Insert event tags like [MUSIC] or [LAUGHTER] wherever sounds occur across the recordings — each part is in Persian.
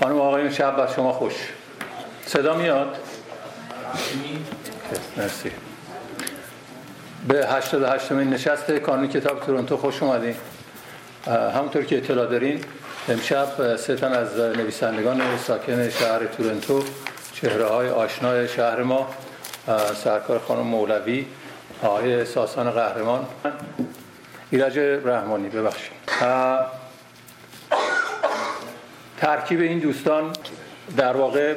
خانم آقایون شب بر شما خوش. صدا میاد؟ مرسی. به 88 مین نشست کانون کتاب تورنتو خوش اومدین. همونطور که اطلاع دارین امشب سه تن از نویسندگان ساکن شهر تورنتو چهره های آشنای شهر ما سرکار خانم مولوی آقای ساسان قهرمان. ایرج رحمانی ببخشید. ترکیب این دوستان در واقع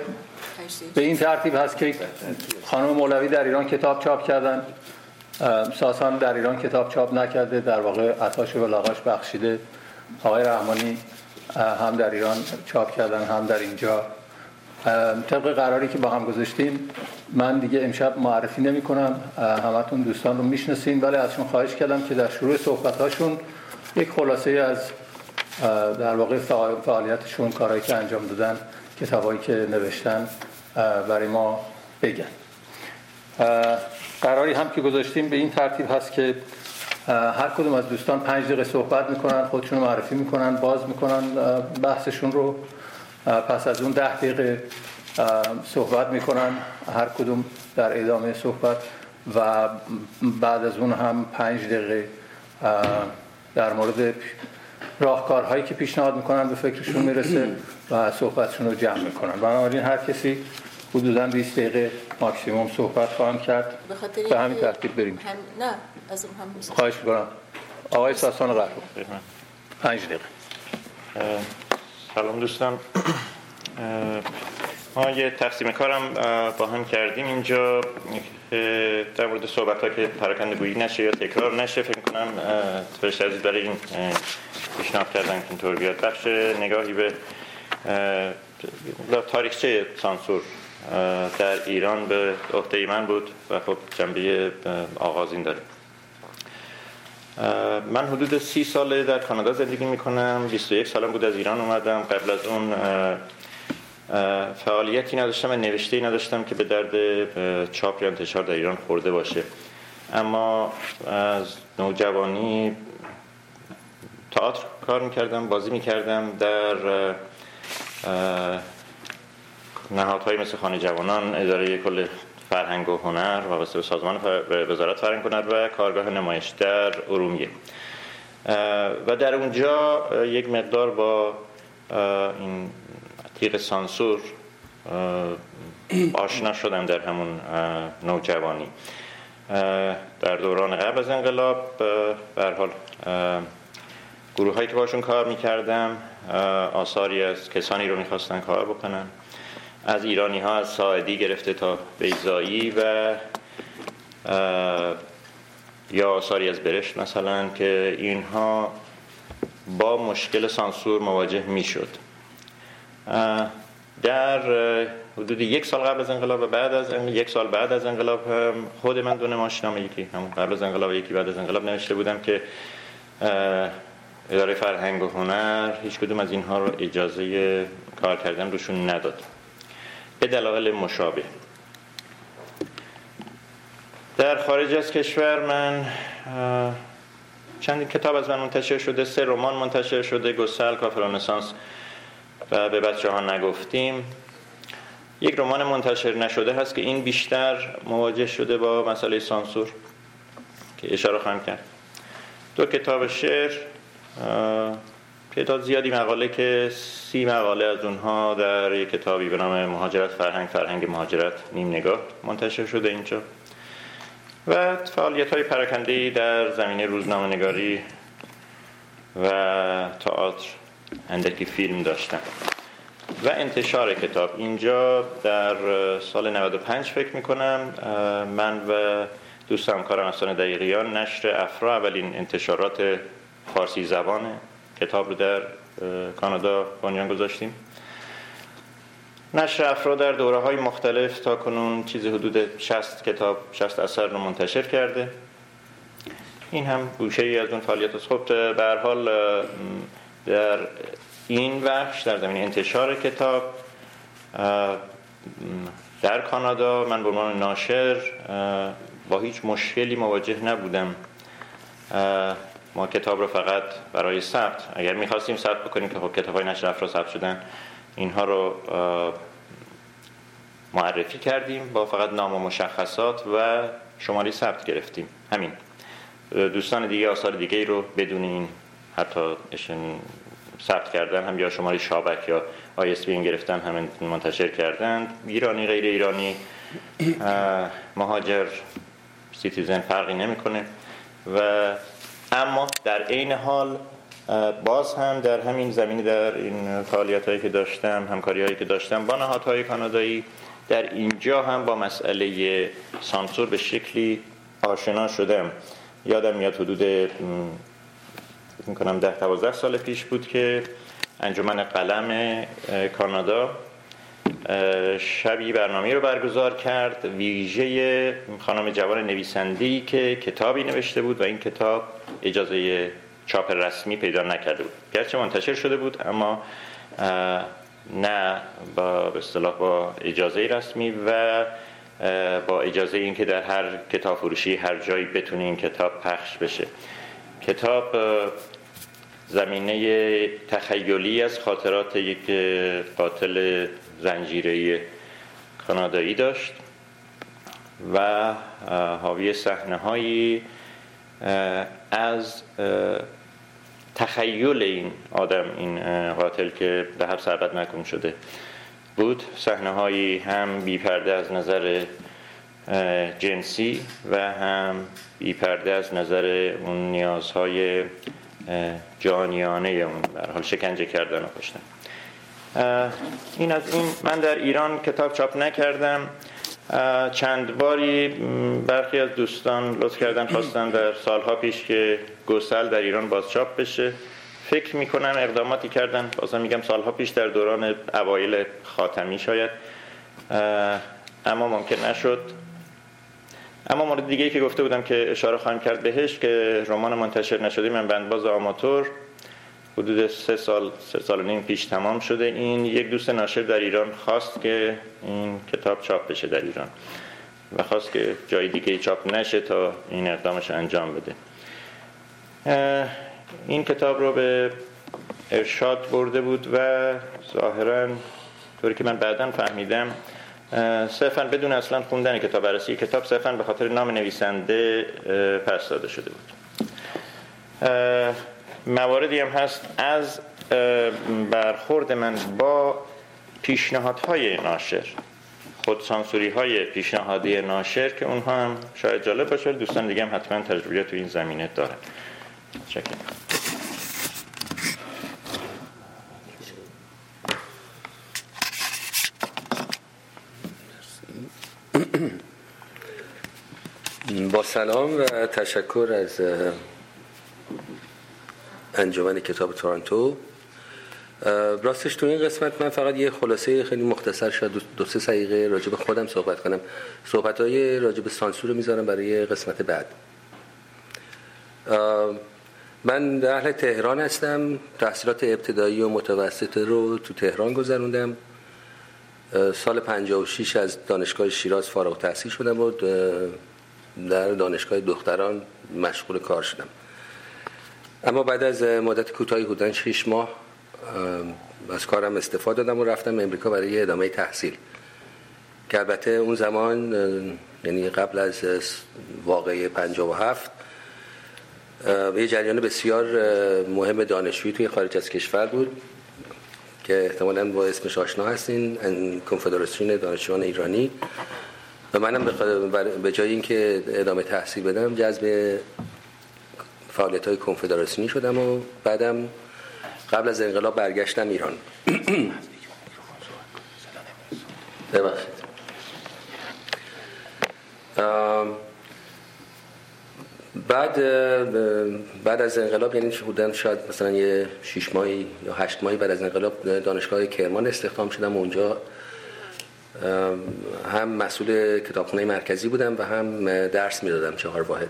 به این ترتیب هست که خانم مولوی در ایران کتاب چاپ کردن ساسان در ایران کتاب چاپ نکرده در واقع عطاش و لاغاش بخشیده. آقای رحمانی هم در ایران چاپ کردن هم در اینجا. طبق قراری که با هم گذاشتیم من دیگه امشب معرفی نمی کنم. همتون دوستان رو می‌شناسین ولی ازشون خواهش کردم که در شروع صحبت هاشون یک خلاصه از در واقع فعالیتشون کارهایی که انجام دادن کتابایی که نوشتن برای ما بگن. قراری هم که گذاشتیم به این ترتیب هست که هر کدوم از دوستان پنج دقیقه صحبت می‌کنن خودشون معرفی می‌کنن باز می‌کنن بحثشون رو پس از اون ده دقیقه صحبت می‌کنن هر کدوم در ادامه صحبت و بعد از اون هم پنج دقیقه در مورد راهکارهایی که پیشنهاد می‌کنن به فکرشون می‌رسه و صحبتشون رو جمع می‌کنن. بنابراین هر کسی حدودا 20 دقیقه ماکسیموم صحبت خواهم کرد. به همین ترتیب بریم. نه از اون هم خواهش می‌کنم. آقای ساسان قهرمان پنج دقیقه. سلام دوستان. ما یه تقسیم کارم با هم کردیم. اینجا در مورد صحبت ها که پراکنده گویی نشه یا تکرار نشه فکر کنم فرشت عزیز برای این پیشنهاد کردن که اینطور بیاد. بخش نگاهی به تاریخچه سانسور در ایران به عهده من بود و خب جنبه آغازین داره. من حدود سی ساله در کانادا زندگی می‌کنم. 21 سالم بود از ایران اومدم. قبل از اون فعالیتی نداشتم و نوشته نداشتم که به درد چاپ یا انتشار در ایران خورده باشه. اما از نوجوانی تئاتر کار می‌کردم بازی می‌کردم در نهادهایی مثل خانه جوانان اداره کل فرهنگ و هنر وابسته به سازمان وزارت فرهنگ هنر و کارگاه نمایش در ارومیه. و در اونجا یک مقدار با این تیغ سانسور آشنا شدم در همون نوجوانی. در دوران قبل از انقلاب به حال گروه هایی که باشون کار می‌کردم آثاری از کسانی رو می‌خواستن کار بکنن. از ایرانی ها از ساعدی گرفته تا بیزایی و یا آثاری از برشت مثلا که اینها با مشکل سانسور مواجه می‌شد. در حدود یک سال قبل از انقلاب و بعد از یک سال بعد از انقلاب خود من دو نمایشنامه یکی همون قبل از انقلاب یکی بعد از انقلاب نوشته بودم که اداره فرهنگ و هنر هیچ کدوم از اینها رو اجازه کار کردن روشون نداد. به دلایل مشابه. در خارج از کشور من چند کتاب از من منتشر شده سه رمان منتشر شده گسل کافرانسانس و به بچه ها نگفتیم. یک رمان منتشر نشده هست که این بیشتر مواجه شده با مسئله سانسور که اشاره خواهم کرد. دو کتاب شعر تعداد زیادی مقاله که سی مقاله از اونها در یک کتابی به نام مهاجرت فرهنگ فرهنگ مهاجرت نیم نگاه منتشر شده اینجا. و فعالیت های پراکنده در زمینه روزنامه نگاری و تئاتر. اندکی فیلم داشتم. و انتشار کتاب. اینجا در سال 95 فکر می‌کنم من و دوست همکارم احسان دقیقیان نشر افرا اولین انتشارات فارسی زبان کتاب رو در کانادا بنیان گذاشتیم. نشر افرا در دوره های مختلف تا کنون چیزی حدود 60 کتاب 60 اثر رو منتشر کرده. این هم گوشه ای از اون فعالیت است. خب به حال در این بخش در زمین انتشار کتاب در کانادا من به عنوان ناشر با هیچ مشکلی مواجه نبودم. ما کتاب رو فقط برای ثبت اگر می‌خواستیم ثبت بکنیم که خب کتاب های نشر افرا ثبت شدن اینها رو معرفی کردیم با فقط نام و مشخصات و شماره ثبت گرفتیم. همین. دوستان دیگه آثار دیگه رو بدون این حتی ثبت کردن هم یا شماره شابک یا آی گرفتن هم منتشر کردن. ایرانی غیر ایرانی مهاجر citizen فرقی نمی‌کنه. و اما در عین حال باز هم در همین زمینی در این فعالیت هایی که داشتم همکاری هایی که داشتم با نهادهای کانادایی در اینجا هم با مسئله سانسور به شکلی آشنا شدم. یادم میاد حدود می‌کنم ده دوازده سال پیش بود که انجمن قلم کانادا شبی برنامه رو برگزار کرد. ویژه خانم جوان نویسندی که کتابی نوشته بود و این کتاب اجازه چاپ رسمی پیدا نکرده بود. گرچه منتشر شده بود اما نه با اصطلاح با اجازه رسمی و با اجازه اینکه در هر کتاب فروشی هر جایی بتونه این کتاب پخش بشه. کتاب زمینه تخیلی از خاطرات یک قاتل زنجیره کانادایی داشت و حاوی صحنه هایی از تخیل این آدم این قاتل که به هر سربت نکن شده بود. صحنه هایی هم بی پرده از نظر جنسی و هم بی پرده از نظر اون نیازهای جانیانه اون در حال شکنجه کردن و کشتن. این از این من در ایران کتاب چاپ نکردم. چند باری برخی از دوستان لطف کردن خواستن در سالها پیش که گسل در ایران باز چاپ بشه. فکر می‌کنم اقداماتی کردن. بازم میگم سالها پیش در دوران اوایل خاتمی شاید. اما ممکن نشد. اما مورد دیگه که گفته بودم که اشاره خواهم کرد بهش که رمان منتشر نشده من بندباز آماتور حدود سه سال سه سال و نیم پیش تمام شده. این یک دوست ناشر در ایران خواست که این کتاب چاپ بشه در ایران و خواست که جای دیگه چاپ نشه تا این اقدامش انجام بده. این کتاب رو به ارشاد برده بود و ظاهرا طوری که من بعدا فهمیدم صرفا بدون اصلا خوندن کتاب بررسی کتاب صرفا به خاطر نام نویسنده پس داده شده بود مواردی هم هست از برخورد من با پیشنهادهای ناشر خودسانسوری های پیشنهادی ناشر که اونها هم شاید جالب باشه دوستان دیگه هم حتما تجربه تو این زمینه دارن چکیم. با سلام و تشکر از انجمن کتاب تورنتو. راستش تو این قسمت من فقط یه خلاصه خیلی مختصر شد دو سه دقیقه راجع به خودم صحبت کنم. صحبت های راجع به سانسور رو می‌ذارم برای قسمت بعد. من اهل تهران هستم. تحصیلات ابتدایی و متوسطه رو تو تهران گذروندم. سال 56 از دانشگاه شیراز فارغ تحصیل شدم و در دانشگاه دختران مشغول کار شدم. اما بعد از مدت کوتاهی بودن 6 ماه از کارم استفاده دادم و رفتم امریکا برای ادامه تحصیل. که البته اون زمان یعنی قبل از واقعه 57 یه جریان بسیار مهم دانشجویی توی خارج از کشور بود که احتمالا با اسمش آشنا هستین کنفدراسیون دانشجویان ایرانی. و منم به جای اینکه ادامه تحصیل بدم جذب فعالیت های کنفدراسیونی شدم و بعدم قبل از انقلاب برگشتم ایران. بعد بعد از انقلاب یعنی بودن؟ شاید مثلا یه شش ماهی یا هشت ماهی بعد از انقلاب دانشگاه کرمان استخدام شدم اونجا هم مسئول کتابخانه مرکزی بودم و هم درس می‌دادم چهار واحد.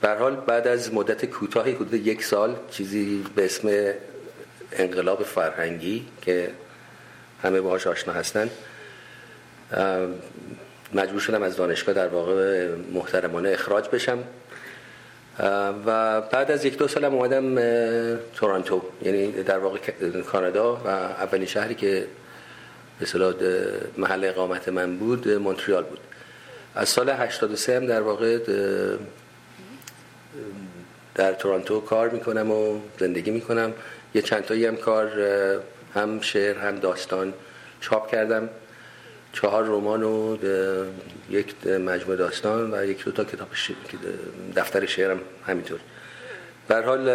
به حال بعد از مدت کوتاهی حدود یک سال چیزی به اسم انقلاب فرهنگی که همه باهاش آشنا هستن مجبور شدم از دانشگاه در واقع محترمانه اخراج بشم. و بعد از یک دو سالم اومدم تورانتو یعنی در واقع کانادا و اولین شهری که به محل اقامت من بود مونتریال بود. از سال 83 هم در واقع در تورانتو کار می‌کنم و زندگی می‌کنم. یه چند تایی هم کار هم شعر هم داستان چاپ کردم. چهار رمان و یک مجموعه داستان و یک دو تا کتاب دفتر شعرم همینطور. به حال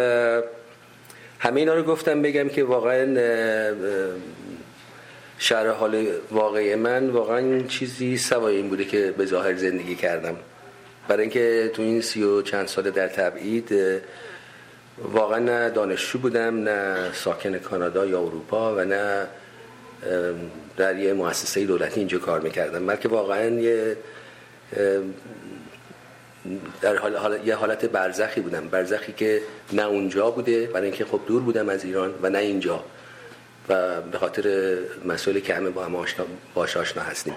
همه اینا رو گفتم بگم که واقعا شهر حال واقعی من واقعا چیزی سوای این بوده که به ظاهر زندگی کردم. برای اینکه تو این سی و چند سال در تبعید واقعا نه دانشجو بودم نه ساکن کانادا یا اروپا و نه در یه مؤسسه دولتی اینجا کار می‌کردم. بلکه واقعا یه در حال یه حالت برزخی بودم. برزخی که نه اونجا بوده برای اینکه خب دور بودم از ایران و نه اینجا. و به خاطر مسئله که همه با هم آشنا باش آشنا هستیم.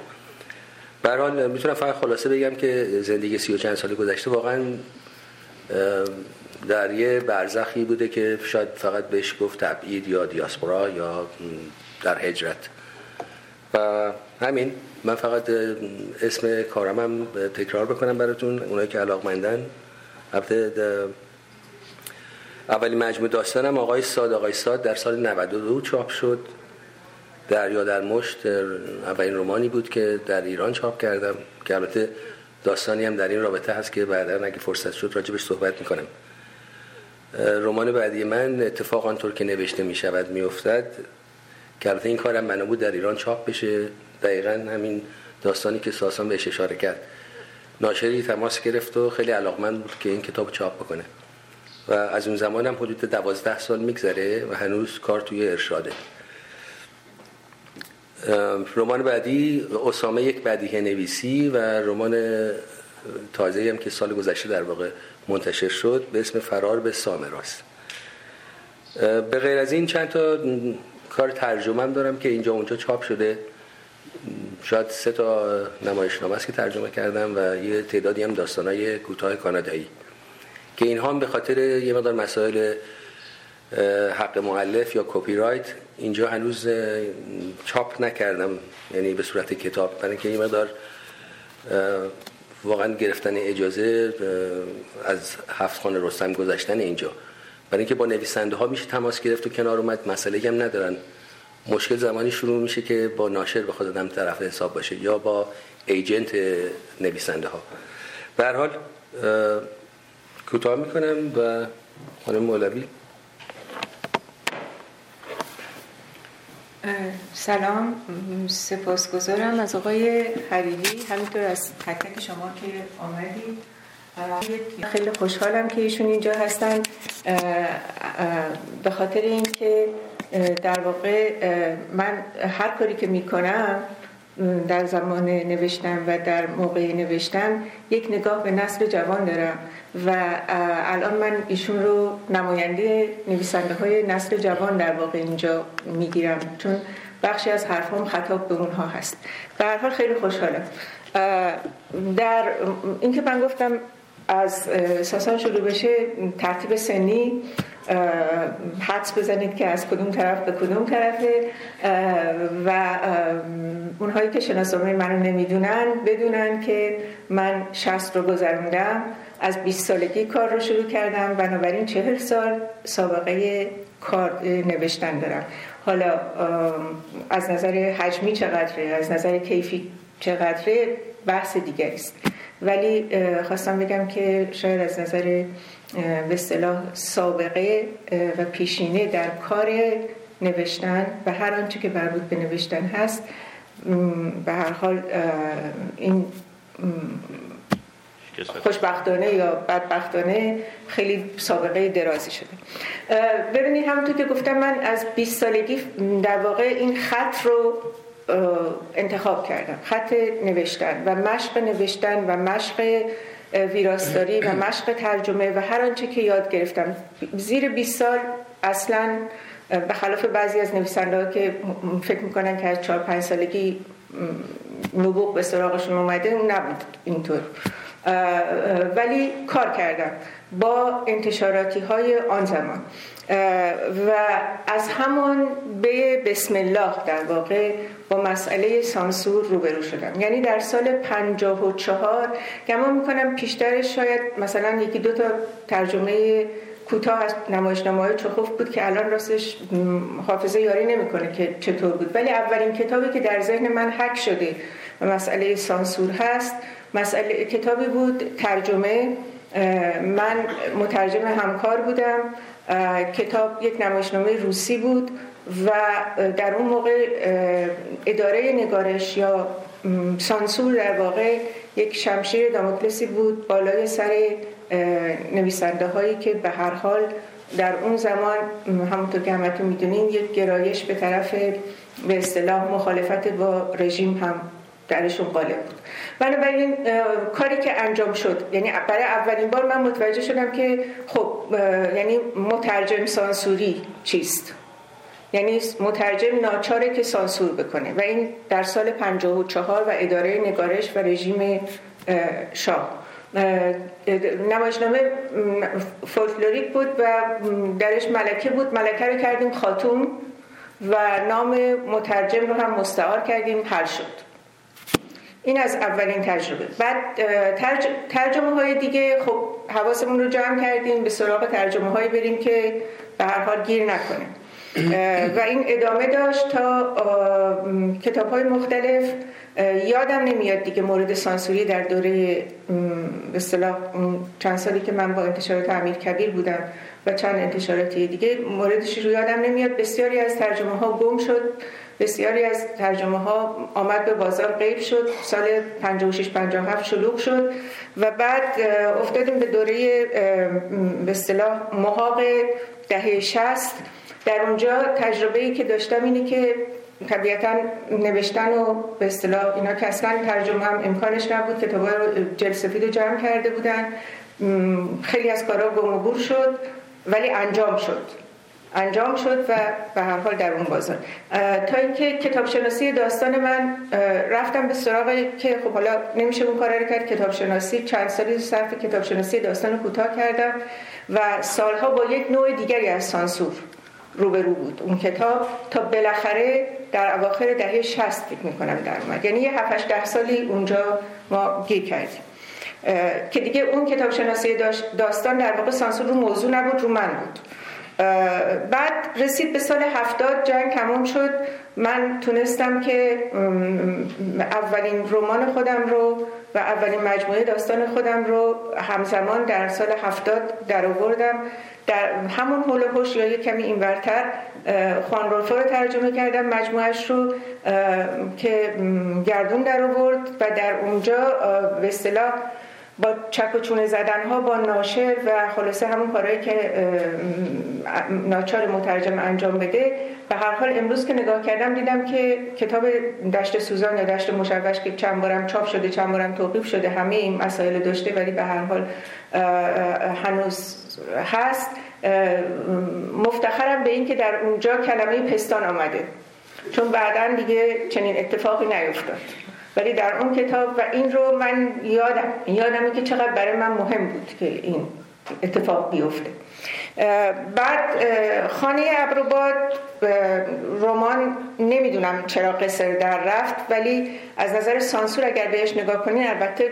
به حال می‌تونم فقط خلاصه بگم که زندگی سی و چند سال گذشته واقعا در یه برزخی بوده که شاید فقط بهش گفت تبعید یا دیاسپورا یا در هجرت. و همین من فقط اسم کارمم تکرار بکنم براتون اونایی که علاقمندن. البته اولی مجموع داستانم آقای ساد. آقای ساد در سال 92 چاپ شد. دریا در مشت اولین رومانی بود که در ایران چاپ کردم. که البته داستانی هم در این رابطه هست که بعدا اگه فرصت شد راجبش صحبت می‌کنم. رمان بعدی من اتفاق آنطور که نوشته می شود که البته این کارم منو بود در ایران چاپ بشه. دقیقا همین داستانی که ساسان بهش اشاره کرد. ناشری تماس گرفت و خیلی علاقمند بود که این کتاب چاپ بکنه. و از اون زمان هم حدود دوازده سال میگذره و هنوز کار توی ارشاده. رمان بعدی اسامه یک بدیه نویسی و رمان تازه هم که سال گذشته در واقع منتشر شد به اسم فرار به سامراست به غیر از این چند تا کار ترجمه دارم که اینجا اونجا چاپ شده. شاید سه تا نمایشنامه است که ترجمه کردم و یه تعدادی هم داستانای کوتاه کانادایی. که اینها به خاطر یه مقدار مسائل حق معلف یا کپی رایت اینجا هنوز چاپ نکردم یعنی به صورت کتاب برای اینکه یه مقدار واقعا گرفتن اجازه از هفت خانه رستم گذشتن اینجا. برای اینکه با نویسنده ها میشه تماس گرفت و کنار اومد مسئله هم ندارن. مشکل زمانی شروع میشه که با ناشر به خود آدم طرف حساب باشه یا با ایجنت نویسنده ها به حال کوتاه می‌کنم و خانم مولوی. سلام سپاسگزارم از آقای حبیبی. همینطور از تک تک شما که آمدید. خیلی خوشحالم که ایشون اینجا هستن. به خاطر اینکه در واقع من هر کاری که می‌کنم در زمان نوشتن و در موقع نوشتن یک نگاه به نسل جوان دارم و الان من ایشون رو نماینده نویسنده های نسل جوان در واقع اینجا می‌گیرم چون بخشی از حرفام خطاب به اونها هست. به هر حال خیلی خوشحالم. در اینکه من گفتم از ساسان شروع بشه ترتیب سنی حدس بزنید که از کدوم طرف به کدوم طرفه. و اونهایی که شناسنامه منو نمی‌دونن بدونن که من شست رو گذروندم. از 20 سالگی کار رو شروع کردم. بنابراین چهل سال سابقه کار نوشتن دارم. حالا از نظر حجمی چقدره؟ از نظر کیفی چقدره؟ بحث دیگری است. ولی خواستم بگم که شاید از نظر به اصطلاح سابقه و پیشینه در کار نوشتن و هر آنچه که مربوط به نوشتن هست به هر حال این خوشبختانه یا بدبختانه خیلی سابقه درازی شده. ببینید همونطور که گفتم من از 20 سالگی در واقع این خط رو انتخاب کردم خط نوشتن و مشق نوشتن و مشق ویراستاری و مشق ترجمه و هر آنچه که یاد گرفتم. زیر 20 سال اصلا به خلاف بعضی از نویسنده که فکر می‌کنن که از 4 5 سالگی نبوغ به سراغشون اومده اون نبود اینطور. ولی کار کردم با انتشاراتی های آن زمان. و از همون به بسم الله در واقع با مسئله سانسور روبرو شدم. یعنی در سال 54 گمان می‌کنم پیشترش شاید مثلا یکی دو تا ترجمه کوتاه از نمایشنامه های چخوف بود که الان راستش حافظه یاری نمی‌کنه که چطور بود. ولی اولین کتابی که در ذهن من حک شده و مسئله سانسور هست مسئله کتابی بود ترجمه من مترجم همکار بودم کتاب یک نمایشنامه روسی بود. و در اون موقع اداره نگارش یا سانسور در واقع یک شمشیر داموکلسی بود بالای سر نویسنده هایی که به هر حال در اون زمان همونطور که همتون می‌دونین یک گرایش به طرف به اصطلاح مخالفت با رژیم هم درشون غالب بود. بنابراین کاری که انجام شد یعنی برای اولین بار من متوجه شدم که خب یعنی مترجم سانسوری چیست؟ یعنی مترجم ناچاره که سانسور بکنه و این در سال 54 و اداره نگارش و رژیم شاه. نمایشنامه فولکلوریک بود و درش ملکه بود. ملکه رو کردیم خاتون و نام مترجم رو هم مستعار کردیم هر شد. این از اولین تجربه. بعد ترجمه های دیگه خب حواسمون رو جمع کردیم به سراغ ترجمه های بریم که به هر حال گیر نکنه. و این ادامه داشت تا کتاب های مختلف. یادم نمیاد دیگه مورد سانسوری در دوره به چند سالی که من با انتشارات امیر کبیر بودم و چند انتشاراتی دیگه موردش رو یادم نمیاد. بسیاری از ترجمه ها گم شد بسیاری از ترجمه ها آمد به بازار غیب شد سال 56 57 شلوغ شد و بعد افتادیم به دوره به اصطلاح محاق دهه 60 در اونجا تجربه ای که داشتم اینه که طبیعتا نوشتن و به اصطلاح اینا که اصلا ترجمه هم امکانش نبود کتابا رو جل سفید جمع کرده بودن. خیلی از کارا گم و بور شد ولی انجام شد. انجام شد و به هر حال در اون بازار. تا اینکه کتاب شناسی داستان من رفتم به سراغ که خب حالا نمیشه اون کار رو کرد. کتاب شناسی چند سالی صرف کتاب شناسی داستان کوتاه کردم و سالها با یک نوع دیگری از سانسور. روبرو بود. اون کتاب تا بالاخره در اواخر دهه 60 فکر می‌کنم در اومد. یعنی یه 7 ده سالی اونجا ما گیر کردیم. که دیگه اون کتاب شناسی داستان در واقع سانسور رو موضوع نبود رو من بود. بعد رسید به سال هفتاد جنگ تموم شد. من تونستم که اولین رمان خودم رو و اولین مجموعه داستان خودم رو همزمان در سال هفتاد در آوردم. در همون حول هوش یا یک کمی اینورتر رولفو رو ترجمه کردم مجموعش رو که گردون در آورد و در اونجا به اصطلاح با چک و چونه زدن ها با ناشر و خلاصه همون کارهایی که ناچار مترجم انجام بده. به هر حال امروز که نگاه کردم دیدم که کتاب دشت سوزان یا دشت مشوش که چند بارم چاپ شده چند بارم توقیف شده همه این مسائل داشته ولی به هر حال هنوز هست. مفتخرم به این که در اونجا کلمه پستان آمده. چون بعدا دیگه چنین اتفاقی نیفتاد. ولی در اون کتاب و این رو من یادم یادمه که چقدر برای من مهم بود که این اتفاق بیفته. بعد خانه ابروباد رمان نمی‌دونم چرا قصر در رفت ولی از نظر سانسور اگر بهش نگاه کنین البته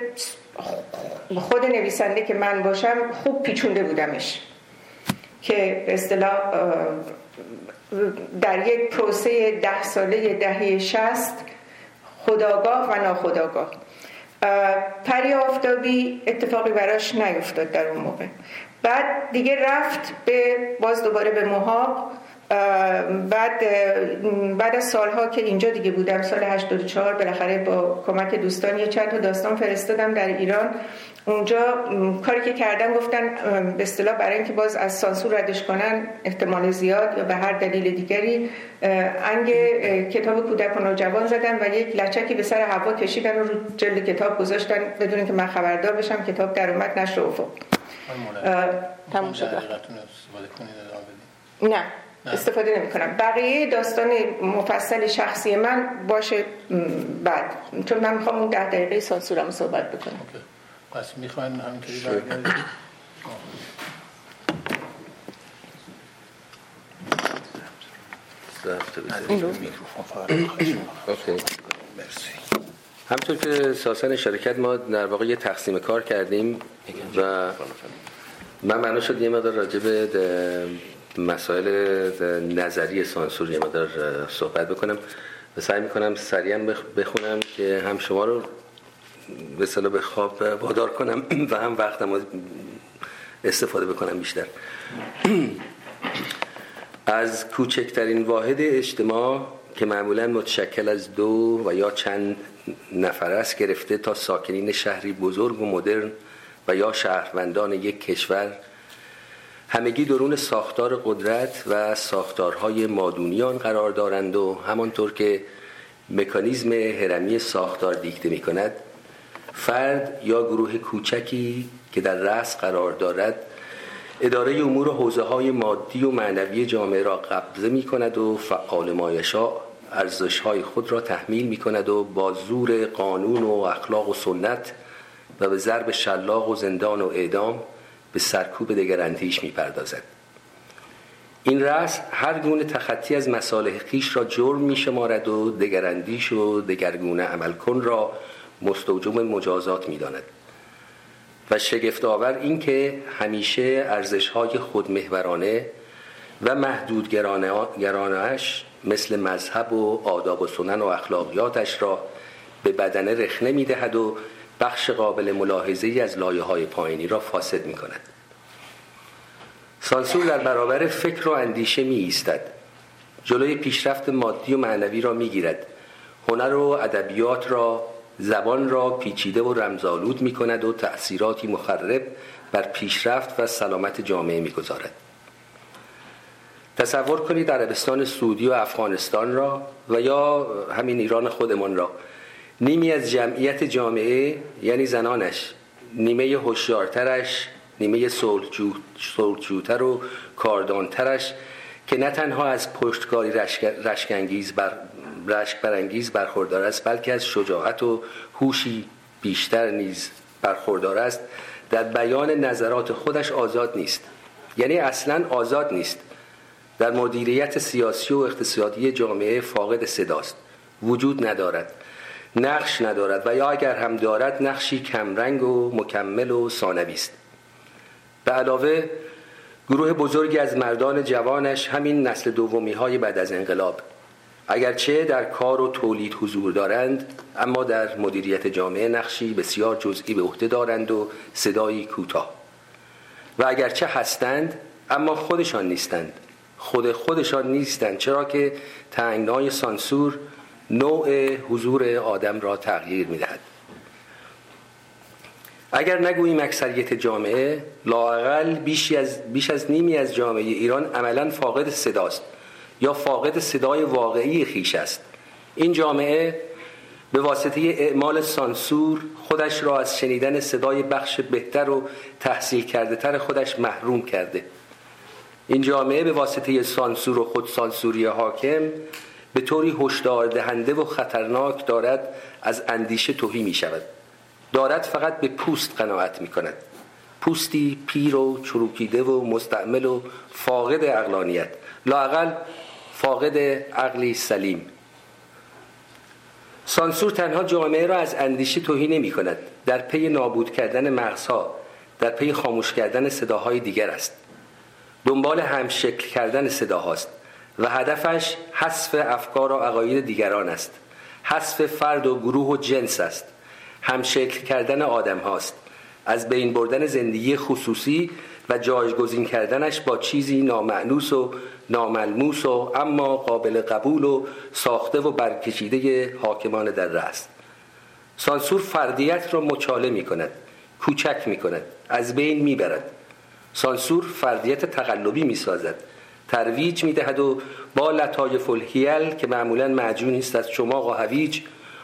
خود نویسنده که من باشم خوب پیچونده بودمش. که به اصطلاح در یک پروسه ده ساله دهه شست خداگاه و ناخداگاه. پری آفتابی اتفاقی براش نیفتاد در اون موقع. بعد دیگه رفت به باز دوباره به محاق. بعد بعد از سالها که اینجا دیگه بودم سال 84 بالاخره با کمک دوستان یه چند تا داستان فرستادم در ایران. اونجا کاری که کردن گفتن به اصطلاح برای اینکه باز از سانسور ردش کنن احتمال زیاد یا به هر دلیل دیگری انگ کتاب کودک و نوجوان زدن و یک لچکی به سر هوا کشیدن و رو جلد کتاب گذاشتن بدون اینکه من خبردار بشم کتاب در اومد نشر افق. تموم شد نه استفاده نمی کنم بقیه داستان مفصل شخصی من باشه بعد. چون من می‌خوام اون ده دقیقه سانسورم صحبت بکنم. پس می‌خواین همینطوری برگردید؟ همطور که ساسن شرکت ما در واقع یه تقسیم کار کردیم و من معنا شد یه مدار راجع به مسائل نظری سانسور یه مدار صحبت بکنم و سعی می‌کنم سریعا بخونم که هم شما رو صلاح به خواب وادار کنم و هم وقتم استفاده بکنم بیشتر. از کوچکترین واحد اجتماع که معمولا متشکل از دو و یا چند نفر است گرفته تا ساکنین شهری بزرگ و مدرن و یا شهروندان یک کشور همگی درون ساختار قدرت و ساختارهای مادونیان قرار دارند و همانطور که مکانیزم هرمی ساختار دیکته می کند فرد یا گروه کوچکی که در رأس قرار دارد اداره امور حوزه های مادی و معنوی جامعه را قبضه می کند و فعال مایشا ارزش های خود را تحمیل می کند و با زور قانون و اخلاق و سنت و به ضرب شلاق و زندان و اعدام به سرکوب دگراندیش می پردازد. این رأس هر گونه تخطی از مصالح خیش را جرم می شمارد و دگراندیش و دگرگونه عمل کن را مستوجب مجازات می داند. و شگفت آور این که همیشه ارزش های خودمهورانه و محدود گرانهش مثل مذهب و آداب و سنن و اخلاقیاتش را به بدنه رخنه می دهد و بخش قابل ملاحظه از لایه های پایینی را فاسد می کند سانسور در برابر فکر و اندیشه می ایستد جلوی پیشرفت مادی و معنوی را می گیرد هنر و ادبیات را زبان را پیچیده و رمزآلود می کند و تأثیراتی مخرب بر پیشرفت و سلامت جامعه می گذارد. تصور کنید عربستان سعودی و افغانستان را و یا همین ایران خودمان را نیمی از جمعیت جامعه یعنی زنانش نیمه هوشیارترش نیمه صلحجوتر و کاردانترش که نه تنها از پشتکاری رشکنگیز بر رشک برانگیز برخوردار است بلکه از شجاعت و هوشی بیشتر نیز برخوردار است. در بیان نظرات خودش آزاد نیست. یعنی اصلا آزاد نیست. در مدیریت سیاسی و اقتصادی جامعه فاقد صداست. وجود ندارد. نقش ندارد. و یا اگر هم دارد نقشی کمرنگ و مکمل و ثانوی است. به علاوه گروه بزرگی از مردان جوانش همین نسل دومی های بعد از انقلاب اگرچه در کار و تولید حضور دارند اما در مدیریت جامعه نقشی بسیار جزئی به عهده دارند و صدایی کوتاه. و اگرچه هستند اما خودشان نیستند. خود خودشان نیستند چرا که تنگنای سانسور نوع حضور آدم را تغییر می‌دهد. اگر نگوییم اکثریت جامعه لاقل بیش از, بیش از نیمی از جامعه ایران عملا فاقد صداست. یا فاقد صدای واقعی خیش است. این جامعه به واسطه اعمال سانسور خودش را از شنیدن صدای بخش بهتر و تحصیل کرده تر خودش محروم کرده. این جامعه به واسطه سانسور و خودسانسوری حاکم به طوری هشدار دهنده و خطرناک دارد از اندیشه توهی می شود. دارد فقط به پوست قناعت می کند. پوستی پیر و چروکیده و مستعمل و فاقد اقلانیت. لاقل فاقد عقلی سلیم. سانسور تنها جامعه را از اندیشه توهی نمی کند در پی نابود کردن مغزها در پی خاموش کردن صداهای دیگر است. دنبال همشکل کردن صداهاست و هدفش حذف افکار و عقاید دیگران است. حذف فرد و گروه و جنس است. همشکل کردن آدم هاست از بین بردن زندگی خصوصی و جایگزین کردنش با چیزی نامعنوس و ناملموس و اما قابل قبول و ساخته و برکشیده حاکمان در رست سانسور فردیت را مچاله می کند کوچک می کند از بین می برد. سانسور فردیت تقلبی می سازد ترویج می دهد و با لطایف الحیل که معمولا معجون است از چماق و هویج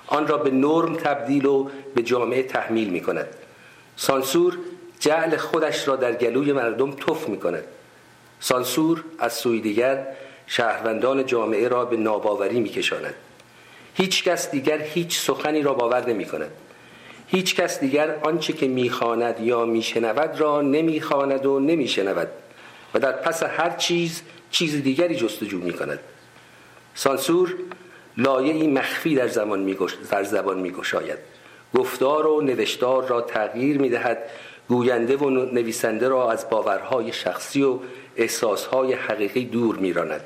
آن را به نرم تبدیل و به جامعه تحمیل می کند. سانسور جعل خودش را در گلوی مردم تف می کند. سانسور از سوی دیگر شهروندان جامعه را به ناباوری می کشاند هیچ کس دیگر هیچ سخنی را باور نمی کند هیچ کس دیگر آنچه که می‌خواند یا میشنود را نمی‌خواند و نمیشنود و در پس هر چیز چیز دیگری جستجو می‌کند. سانسور لایه مخفی در, زمان می در زبان میگشاید. گفتار و نوشتار را تغییر می‌دهد. گوینده و نویسنده را از باورهای شخصی و احساسهای حقیقی دور میراند.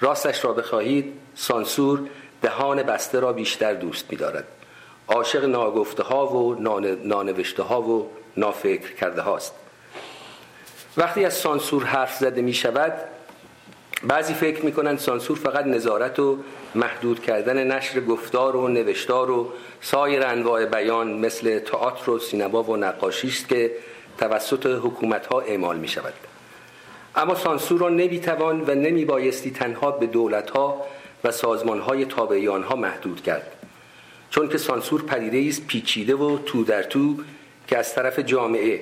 راستش را بخواهید سانسور دهان بسته را بیشتر دوست می‌دارد. عاشق ناگفته ها و نانوشته ها و نافکر کرده هاست وقتی از سانسور حرف زده می شود بعضی فکر می کنند سانسور فقط نظارت و محدود کردن نشر گفتار و نوشتار و سایر انواع بیان مثل تئاتر و سینما و نقاشی است که توسط حکومت ها اعمال می شود اما سانسور را نمی توان و نمی بایستی تنها به دولت ها و سازمان های تابعی آنها محدود کرد. چون که سانسور پدیده است پیچیده و تو در تو که از طرف جامعه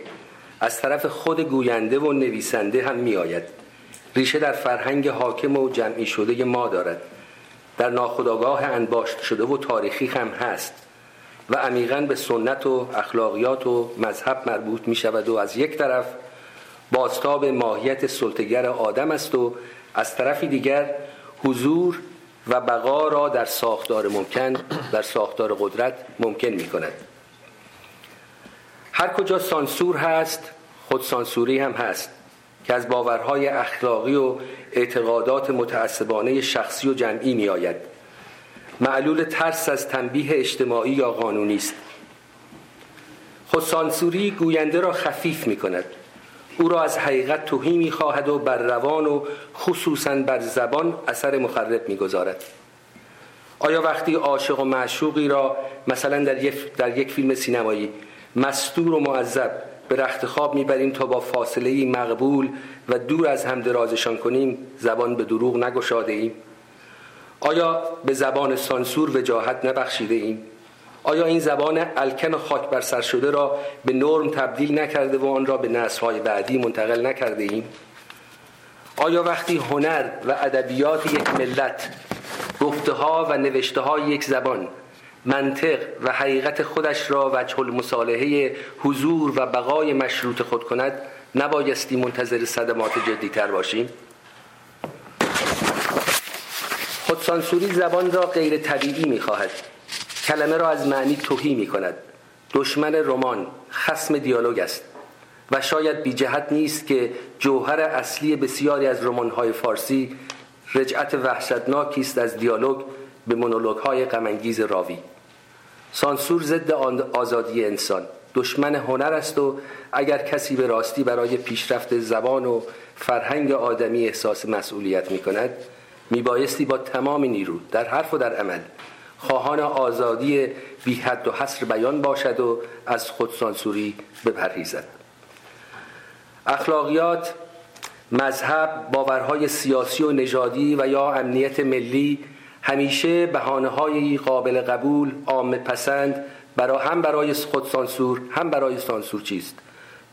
از طرف خود گوینده و نویسنده هم می آید ریشه در فرهنگ حاکم و جمعی شده ما دارد. در ناخداگاه انباشت شده و تاریخی هم هست و عمیقا به سنت و اخلاقیات و مذهب مربوط می شود و از یک طرف بازتاب ماهیت سلطگر آدم است و از طرفی دیگر حضور و بقا را در ساختار ممکن در ساختار قدرت ممکن می کند هر کجا سانسور هست خود سانسوری هم هست که از باورهای اخلاقی و اعتقادات متعصبانه شخصی و جمعی می آید معلول ترس از تنبیه اجتماعی یا قانونی است. خود سانسوری گوینده را خفیف می کند او را از حقیقت توهی می خواهد و بر روان و خصوصا بر زبان اثر مخرب می گذارد. آیا وقتی عاشق و معشوقی را مثلا در یک, در یک فیلم سینمایی مستور و معذب به رخت خواب می‌بریم تا با فاصله مقبول و دور از هم درازشان کنیم زبان به دروغ نگشاده ایم آیا به زبان سانسور وجاهت نبخشیده ایم آیا این زبان الکن و خاک بر سر شده را به نرم تبدیل نکرده و آن را به نسل‌های بعدی منتقل نکرده ایم؟ آیا وقتی هنر و ادبیات یک ملت گفته ها و نوشته های یک زبان منطق و حقیقت خودش را وجه المصالحه حضور و بقای مشروط خود کند نبایستی منتظر صدمات جدیتر باشیم؟ خودسانسوری زبان را غیر طبیعی می خواهد کلمه را از معنی توهی می کند دشمن رمان خسم دیالوگ است. و شاید بی جهت نیست که جوهر اصلی بسیاری از رمان‌های فارسی رجعت وحشتناکی است از دیالوگ به مونولوگ‌های غمانگیز راوی. سانسور ضد آزادی انسان. دشمن هنر است و اگر کسی به راستی برای پیشرفت زبان و فرهنگ آدمی احساس مسئولیت می کند می بایستی با تمام نیرو در حرف و در عمل خواهان آزادی بی حد و حصر بیان باشد و از خودسانسوری بپرهیزد. اخلاقیات مذهب باورهای سیاسی و نژادی و یا امنیت ملی همیشه بهانه های قابل قبول عام پسند برای هم برای خود سانسور هم برای سانسور چیست؟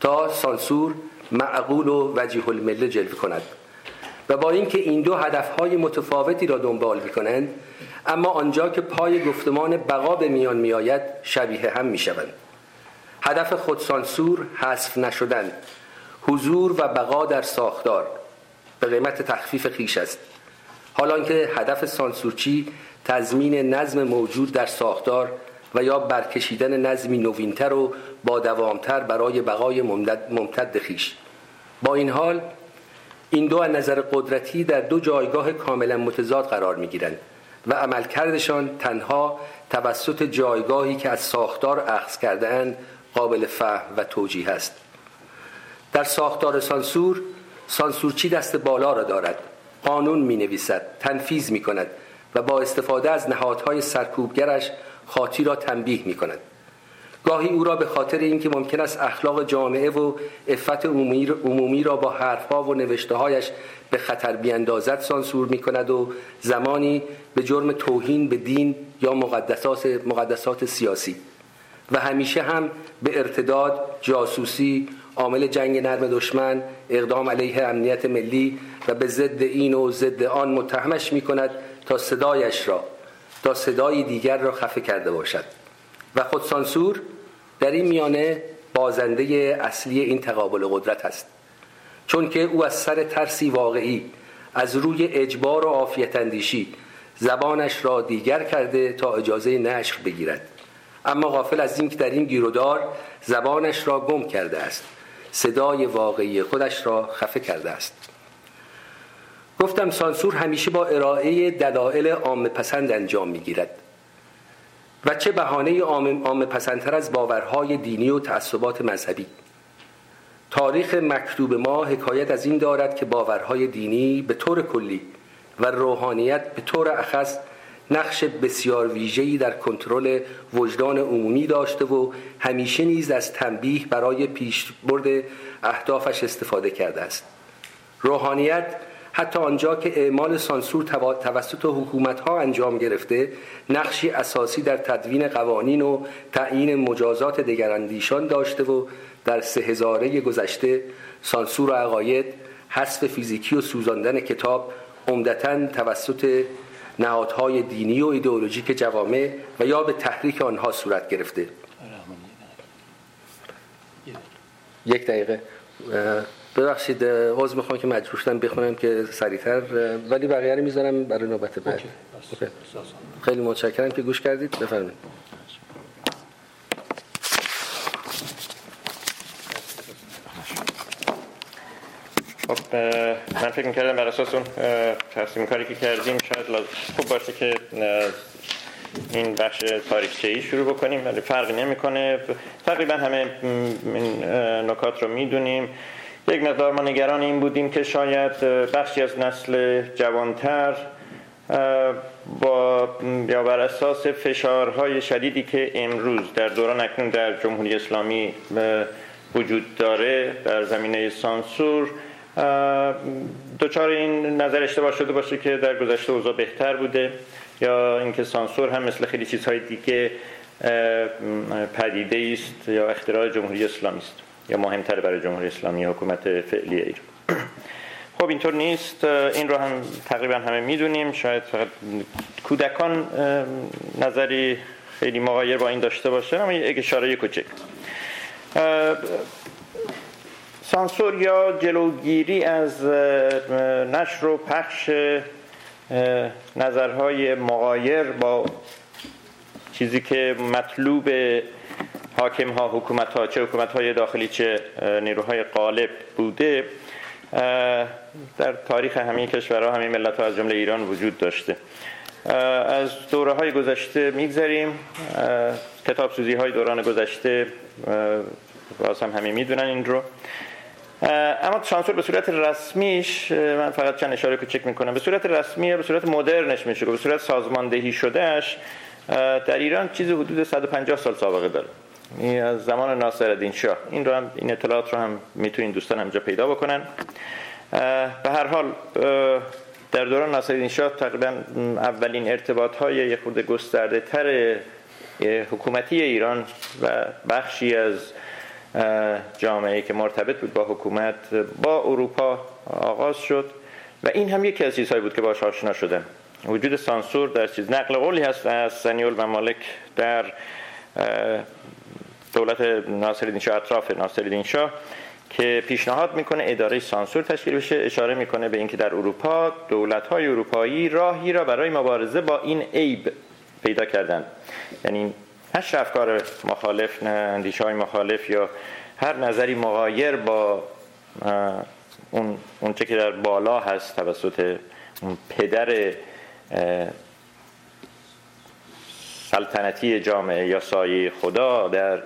تا سانسور معقول و وجیه المله جلوه کند. و با اینکه این دو هدفهای متفاوتی را دنبال می کنند اما آنجا که پای گفتمان بقا به میان می آید شبیه هم می شوند هدف خودسانسور حذف نشدن. حضور و بقا در ساختار. به قیمت تخفیف خیش است. حالا که هدف سانسورچی تضمین نظم موجود در ساختار و یا برکشیدن نظمی نوینتر و با دوامتر برای بقای ممتد خیش. با این حال این دو از نظر قدرتی در دو جایگاه کاملا متضاد قرار می گیرند و عملکردشان تنها توسط جایگاهی که از ساختار اخذ کرده قابل فهم و توجیه است. در ساختار سانسور سانسورچی دست بالا را دارد؟ قانون می نویسد تنفیز می کند و با استفاده از نهادهای سرکوبگرش خاطی را تنبیه می کند گاهی او را به خاطر اینکه ممکن است اخلاق جامعه و افت عمومی را با حرفها و نوشتههایش به خطر بیاندازد سانسور می کند و زمانی به جرم توهین به دین یا مقدسات, مقدسات سیاسی. و همیشه هم به ارتداد جاسوسی عامل جنگ نرم دشمن اقدام علیه امنیت ملی و به ضد این و ضد آن متهمش می کند تا صدایش را تا صدای دیگر را خفه کرده باشد. و خود سانسور در این میانه بازنده اصلی این تقابل قدرت است. چون که او از سر ترسی واقعی از روی اجبار و عافیت اندیشی زبانش را دیگر کرده تا اجازه نشر بگیرد. اما غافل از اینکه در این گیرودار زبانش را گم کرده است صدای واقعی خودش را خفه کرده است. گفتم سانسور همیشه با ارائه دلایل عام پسند انجام می‌گیرد. و چه بهانه عام پسندتر از باورهای دینی و تعصبات مذهبی. تاریخ مکتوب ما حکایت از این دارد که باورهای دینی به طور کلی و روحانیت به طور اخص نقش بسیار ویژه‌ای در کنترل وجدان عمومی داشته و همیشه نیز از تنبیه برای پیشبرد اهدافش استفاده کرده است. روحانیت حتی آنجا که اعمال سانسور توسط حکومت ها انجام گرفته نقشی اساسی در تدوین قوانین و تعیین مجازات دگراندیشان داشته و در سه هزاره گذشته سانسور و عقاید حذف فیزیکی و سوزاندن کتاب عمدتا توسط نهادهای دینی و ایدئولوژیک جوامع و یا به تحریک آنها صورت گرفته. یک دقیقه. ببخشید عذر می‌خوام که مجبور شدم بخونم که سریعتر ولی بقیه رو می‌ذارم برای نوبت بعد. خیلی متشکرم که گوش کردید. بفرمایید. خب من فکر می‌کردم بر اساس اون تصمیم کاری که کردیم شاید خوب باشه که این بخش تاریخچه ای شروع بکنیم ولی فرقی نمی‌کنه. تقریبا همه این نکات رو می‌دونیم. یک مقدار ما نگران این بودیم که شاید بخشی از نسل جوانتر با یا بر اساس فشارهای شدیدی که امروز در دوران اکنون در جمهوری اسلامی وجود داره در زمینه سانسور دچار این نظر اشتباه شده باشه که در گذشته اوضاع بهتر بوده یا اینکه سانسور هم مثل خیلی چیزهای دیگه پدیده است یا اختراع جمهوری اسلامی است. یا مهمتر برای جمهوری اسلامی حکومت فعلی ایران خب اینطور نیست. این رو هم تقریبا همه می‌دونیم. شاید فقط کودکان نظری خیلی مغایر با این داشته باشه. اما یک اشاره کوچک. سانسور یا جلوگیری از نشر و پخش نظرهای مغایر با چیزی که مطلوب حاکم ها حکومت ها چه حکومت های داخلی چه نیروهای غالب بوده در تاریخ همین کشورها همین ملت ها از جمله ایران وجود داشته. از دوره های گذشته میگذریم. کتاب سوزی های دوران گذشته باز هم همین می‌دونن این رو. اما سانسور به صورت رسمیش من فقط چند اشاره کوچک می‌کنم. به صورت رسمی به صورت مدرنش میشه به صورت سازماندهی شدهش در ایران چیزی حدود 150 سال سابقه داره. این از زمان ناصرالدین شاه. این رو هم این اطلاعات رو هم می‌تونین دوستان همجا پیدا بکنن. به هر حال در دوران ناصرالدین شاه تقریبا اولین ارتباط های یه خود گسترده تر حکومتی ایران و بخشی از جامعه که مرتبط بود با حکومت با اروپا آغاز شد و این هم یکی از چیزهایی بود که باش آشنا شدن وجود سانسور در چیز نقل قولی هست از سنیول و مالک در دولت ناصرالدین شاه اطراف ناصرالدین شاه که پیشنهاد می‌کنه اداره سانسور تشکیل بشه اشاره می‌کنه به اینکه در اروپا دولت های اروپایی راهی را برای مبارزه با این عیب پیدا کردند. یعنی هر افکار مخالف نه اندیشه های مخالف یا هر نظری مغایر با اون اون که در بالا هست توسط پدر سلطنتی جامعه یا سایه خدا در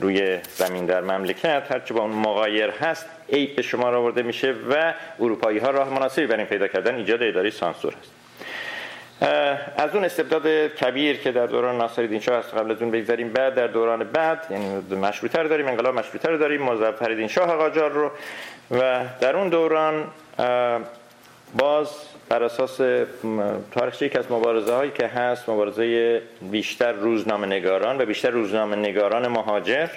روی زمین در مملکت هرچه با اون مغایر هست عیب به شما آورده میشه و اروپایی ها راه مناسبی برای پیدا کردن ایجاد اداره سانسور هست. از اون استبداد کبیر که در دوران ناصرالدین شاه هست قبل از اون بگذاریم بعد در دوران بعد یعنی مشروطه رو داریم انقلاب مشروطه رو داریم مظفرالدین شاه قاجار رو و در اون دوران باز بر اساس تاریخچه یک از مبارزه هایی که هست مبارزه بیشتر روزنامه نگاران و بیشتر روزنامه نگاران مهاجر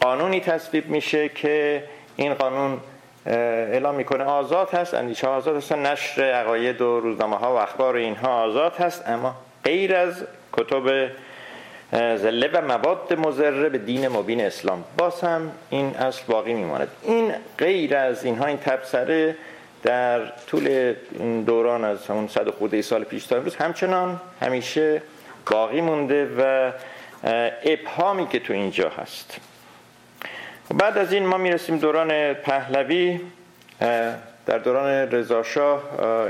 قانونی تصویب میشه که این قانون اعلام می‌کنه آزاد هست اندیشه آزاد هست نشر عقاید و روزنامه ها و اخبار اینها آزاد هست اما غیر از کتب زله و مواد مزره به دین مبین اسلام. باز هم این اصل باقی میماند. این غیر از اینها این تبصره در طول دوران از همون صد خورده سال پیش تا امروز همچنان همیشه باقی مونده و ابهامی که تو اینجا هست. بعد از این ما می‌رسیم دوران پهلوی. در دوران رضاشاه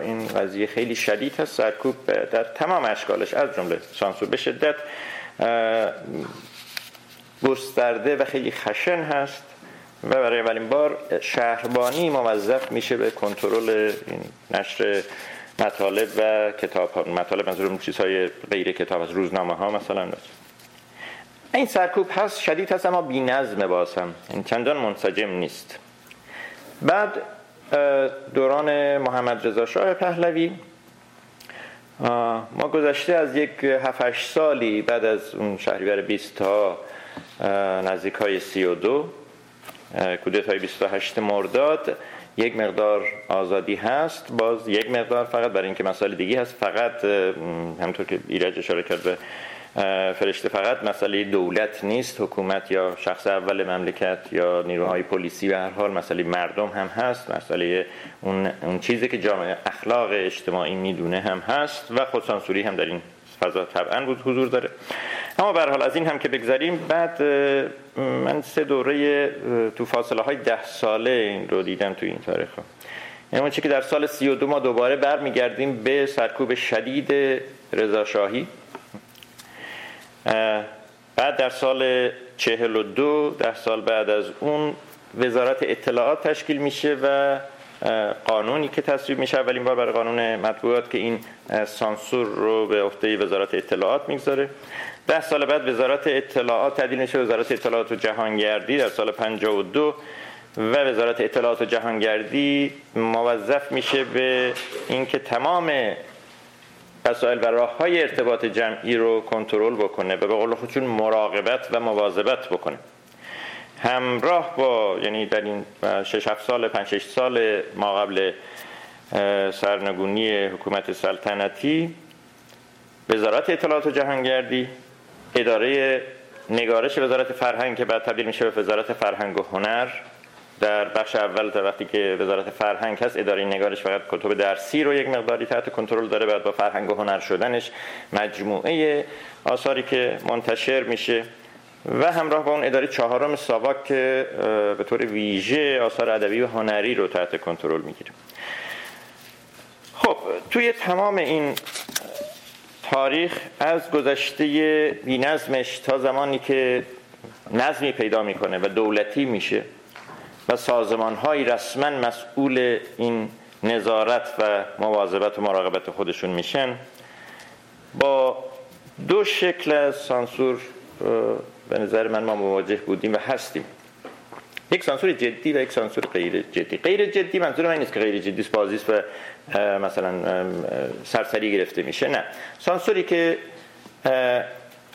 این قضیه خیلی شدید هست. سرکوب در تمام اشکالش از جمله سانسور به شدت. گسترده و خیلی خشن هست و برای اولین بار شهربانی موظف میشه به کنترل این نشر مطالب و کتاب ها. مطالب منظورم چیزهای غیر کتاب از روزنامه ها مثلا. این سرکوب هست شدید هست اما بی نظم باز هم این چندان منسجم نیست. بعد دوران محمد رضا شاه پهلوی ما گذشته از یک 7 سالی بعد از اون شهریور 20 تا نزدیک های 32 کودتای 28 مرداد یک مقدار آزادی هست. باز یک مقدار فقط برای اینکه مسائل دیگه هست فقط همطور که ایرج اشاره کرد به فرشته فقط مسئله دولت نیست حکومت یا شخص اول مملکت یا نیروهای پلیسی به هر حال مسئله مردم هم هست مسئله اون, اون چیزی که جامعه اخلاق اجتماعی می‌دونه هم هست و خودسانسوری هم در این فضا طبعا بود حضور داره. اما به حال از این هم که بگذاریم بعد من سه دوره تو فاصله های ده ساله این رو دیدم تو این تاریخ. یعنی که در سال 32 ما دوباره برمیگردیم به سرکوب شدید رضاشاهی بعد در سال 42 ده سال بعد از اون وزارت اطلاعات تشکیل میشه و قانونی که تصویب میشه اولین بار برای قانون مطبوعات که این سانسور رو به عهده وزارت اطلاعات می‌گذاره. ده سال بعد وزارت اطلاعات تبدیل میشه وزارت اطلاعات و جهانگردی در سال 52 و وزارت اطلاعات و جهانگردی موظف میشه به اینکه تمام وسایل و راه های ارتباط جمعی رو کنترل بکنه و به قول خودشون مراقبت و مواظبت بکنه. همراه با یعنی در این 6 7 سال 5 6 سال ما قبل سرنگونی حکومت سلطنتی وزارت اطلاعات و جهانگردی اداره نگارش وزارت فرهنگ که بعد تبدیل میشه به وزارت فرهنگ و هنر در بخش اول تا وقتی که وزارت فرهنگ هست اداره نگارش فقط کتب درسی رو یک مقداری تحت کنترل داره بعد با فرهنگ و هنر شدنش مجموعه آثاری که منتشر میشه. و همراه با اون اداره چهارم ساواک که به طور ویژه آثار ادبی و هنری رو تحت کنترل می‌گیره. خب توی تمام این تاریخ از گذشته بینظمش تا زمانی که نظمی پیدا می‌کنه و دولتی میشه و سازمان های رسما مسئول این نظارت و مواظبت و مراقبت خودشون میشن. با دو شکل از سانسور به نظر من ما مواجه بودیم و هستیم. یک سانسور جدی و یک سانسور غیر جدی. غیر جدی منظور من نیست که غیر جدی بازیست و مثلا سرسری گرفته میشه. نه. سانسوری که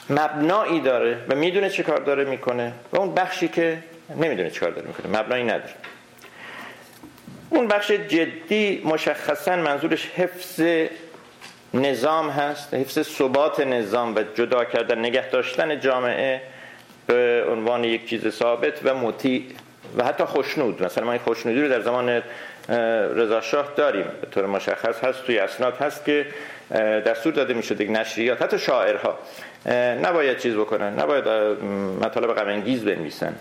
مبنایی داره و می‌دونه چه کار داره می‌کنه و اون بخشی که نمی‌دونه چیکار داره می‌کنه مبنایی نداره. اون بخش جدی مشخصا منظورش حفظ نظام هست حفظ ثبات نظام و جدا کردن نگه داشتن جامعه به عنوان یک چیز ثابت و مطیع و حتی خوشنود. مثلا ما این خوشنودی رو در زمان رضا شاه داریم. به طور مشخص هست توی اسناد هست که دستور داده می شده نشریات حتی شاعرها نباید چیز بکنن نباید مطالب غم بنویسن.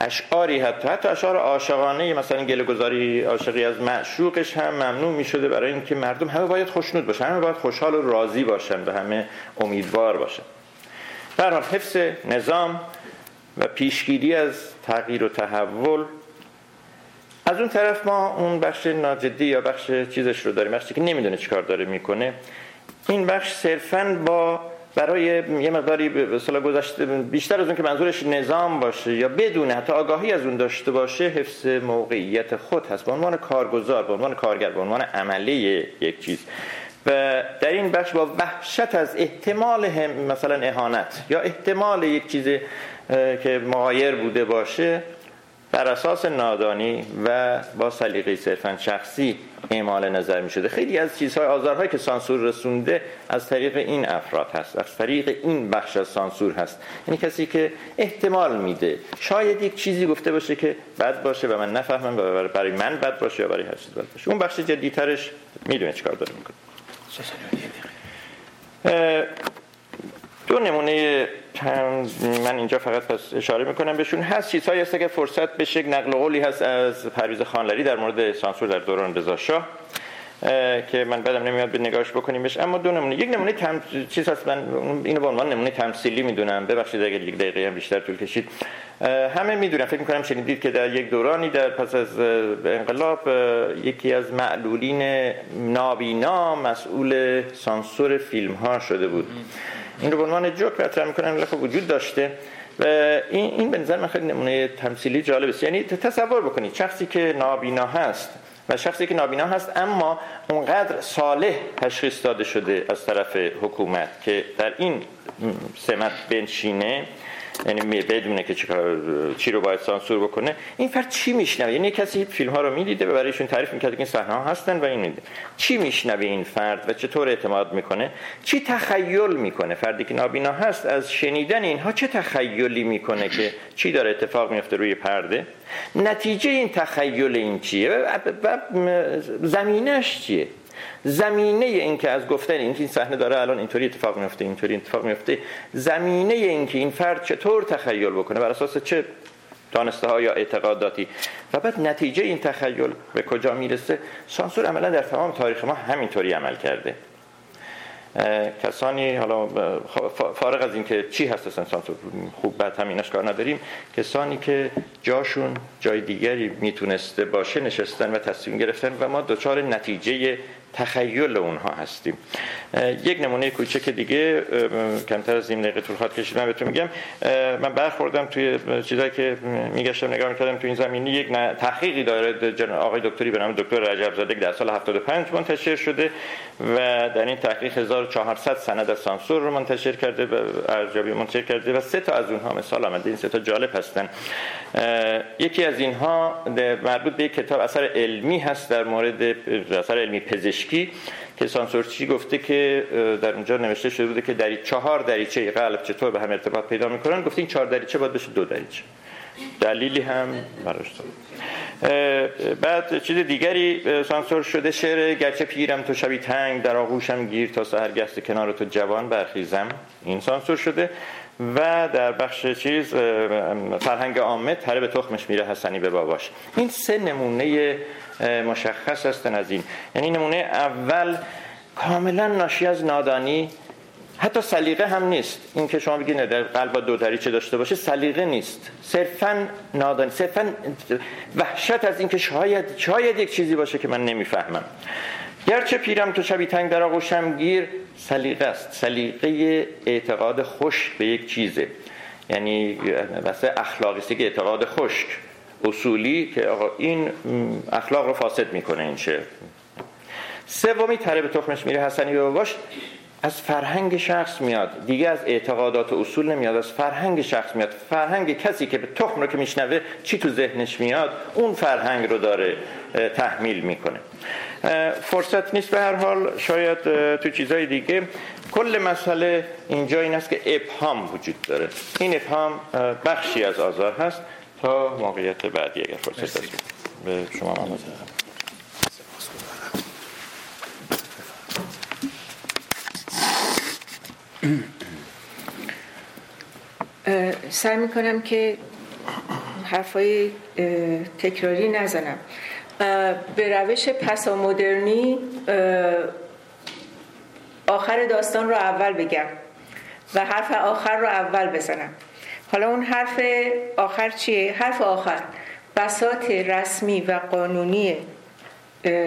اشعاری حتی حتی اشعار عاشقانه مثلا گله گذاری عاشقی از معشوقش هم ممنوع می شده برای اینکه مردم همه باید خوشنود باشن همه باید خوشحال و راضی باشن و همه امیدوار باشن. در حفظ نظام و پیشگیری از تغییر و تحول از اون طرف ما اون بخش ناجدی یا بخش چیزش رو داریم بخشی که نمی‌دونه چیکار داره می‌کنه این بخش صرفا با برای یه مقداری به گذشته بیشتر از اون که منظورش نظام باشه یا بدون حتی آگاهی از اون داشته باشه حفظ موقعیت خود هست. به عنوان کارگزار به عنوان کارگر به عنوان عمله یک چیز. و در این بخش با وحشت از احتمال هم مثلا اهانت یا احتمال یک چیز که مغایر بوده باشه بر اساس نادانی و با سلیقه صرفا شخصی اعمال نظر می شده خیلی از چیزهای آزارهایی که سانسور رسونده از طریق این افراد هست از طریق این بخش از سانسور هست. یعنی کسی که احتمال میده شاید یک چیزی گفته باشه که بد باشه و من نفهمم و برای من بد باشه یا برای هر چیز بد باشه. اون بخش جدیترش می‌دونه چیکار داره می‌کنه. دو نمونه من اینجا فقط پس اشاره می‌کنم بهشون. هست چیزهایی هست که فرصت بشه نقل قولی هست از پرویز خانلری در مورد سانسور در دوران رضا شاه که من بعدم نمیاد به نگاهش بکنیمش. اما دو نمونه. یک نمونه تم... چیز هست من اینو به عنوان نمونه تمثیلی می‌دونم. ببخشید اگر یک دقیقه هم بیشتر طول کشید. همه می‌دونم فکر می‌کنم شنیدید که در یک دورانی در پس از انقلاب یکی از معلولین نابینا مسئول سانسور فیلم ها شده بود. این رو به عنوان جوک مطرح می‌کنم خب وجود داشته. و این این به نظر من خیلی نمونه تمثیلی جالب است. یعنی تصور بکنید شخصی که نابینا هست و شخصی که نابینا هست اما اونقدر صالح تشخیص داده شده از طرف حکومت که در این سمت بنشینه یعنی بدونه که چی رو باید سانسور بکنه. این فرد چی میشنوه؟ یعنی کسی فیلم ها رو می‌دیده و برایشون تعریف می‌کرده که این صحنه ها هستن و این میده چی میشنوه این فرد و چطور اعتماد می‌کنه؟ چی تخیل می‌کنه؟ فردی که نابینا هست از شنیدن اینها چه تخیلی می‌کنه که چی داره اتفاق میفته روی پرده؟ نتیجه این تخیل این چیه؟ و زمینش چیه؟ زمینه این که از گفتن این این صحنه داره الان اینطوری اتفاق میفته اینطوری اتفاق میفته زمینه این که این فرد چطور تخیل بکنه بر اساس چه دانسته ها یا اعتقاداتی؟ و بعد نتیجه این تخیل به کجا می‌رسه؟ سانسور عملا در تمام تاریخ ما همینطوری عمل کرده. کسانی حالا فارغ از اینکه چی هست سانسور خوب بعد همینش کار نداریم. کسانی که جاشون جای دیگری می‌تونسته باشه نشستن و تصمیم گرفتن و ما دچار نتیجه تخیل اونها هستیم. یک نمونه کوچک دیگه کمتر از این دقیقه طول خواهد کشید من بهتون میگم. من برخوردم توی چیزایی که میگشتم نگاه می‌کردم توی این زمینی یک تحقیقی داره آقای دکتری به نام دکتر رجب زاده در سال 75 منتشر شده و در این تحقیق 1400 سند از سانسور رو منتشر کرده و ارزیابی منتشر کرده و سه تا از اونها مثال آمده. این سه تا جالب هستن. یکی از اینها مربوط به کتاب اثر علمی هست در مورد اثر علمی پزشکی. که سانسورچی گفته که در اونجا نوشته شده بوده که در چهار دریچه قلب چطور به هم ارتباط پیدا می‌کنن. گفته این چهار دریچه باید بشه دو دریچه. دلیلی هم براش بعد چیز دیگری سانسور شده شعر گرچه پیرم تو شبی تنگ در آغوشم گیر تا سهر گست کنار تو جوان برخیزم. این سانسور شده. و در بخش چیز فرهنگ عامه تره به تخمش میره حسنی به باباش. این سه نمونه مشخص هستن از این. یعنی نمونه اول کاملا ناشی از نادانی. حتی سلیقه هم نیست. این که شما بگید در قلب دو دریچه داشته باشه سلیقه نیست. صرفا نادانی صرفا وحشت از اینکه شاید شاید یک چیزی باشه که من نمی‌فهمم. گرچه پیرم تو شبی تنگ در آغوشم گیر سلیقه است. سلیقه اعتقاد خوش به یک چیزه. یعنی واسه اخلاقی که اعتقاد خشک. اصولی که آقا این اخلاق رو فاسد می‌کنه این شعر. سومی تره به تخمش میره حسنی به باباش. از فرهنگ شخص میاد. دیگه از اعتقادات و اصول نمیاد. از فرهنگ شخص میاد. فرهنگ کسی که به تخم رو که میشنوه چی تو ذهنش میاد؟ اون فرهنگ رو داره تحمیل می‌کنه. فرصت نیست. به هر حال شاید تو چیزای دیگه. کل مسئله اینجا این است که ابهام وجود داره. این ابهام بخشی از آزار هست. تا موقعیت بعدی اگر فرصت هست. به شما من سعی می‌کنم که حرفای تکراری نزنم. به روش پسا مدرنی آخر داستان رو اول بگم و حرف آخر رو اول بزنم. حالا اون حرف آخر چیه؟ حرف آخر. بسات رسمی و قانونی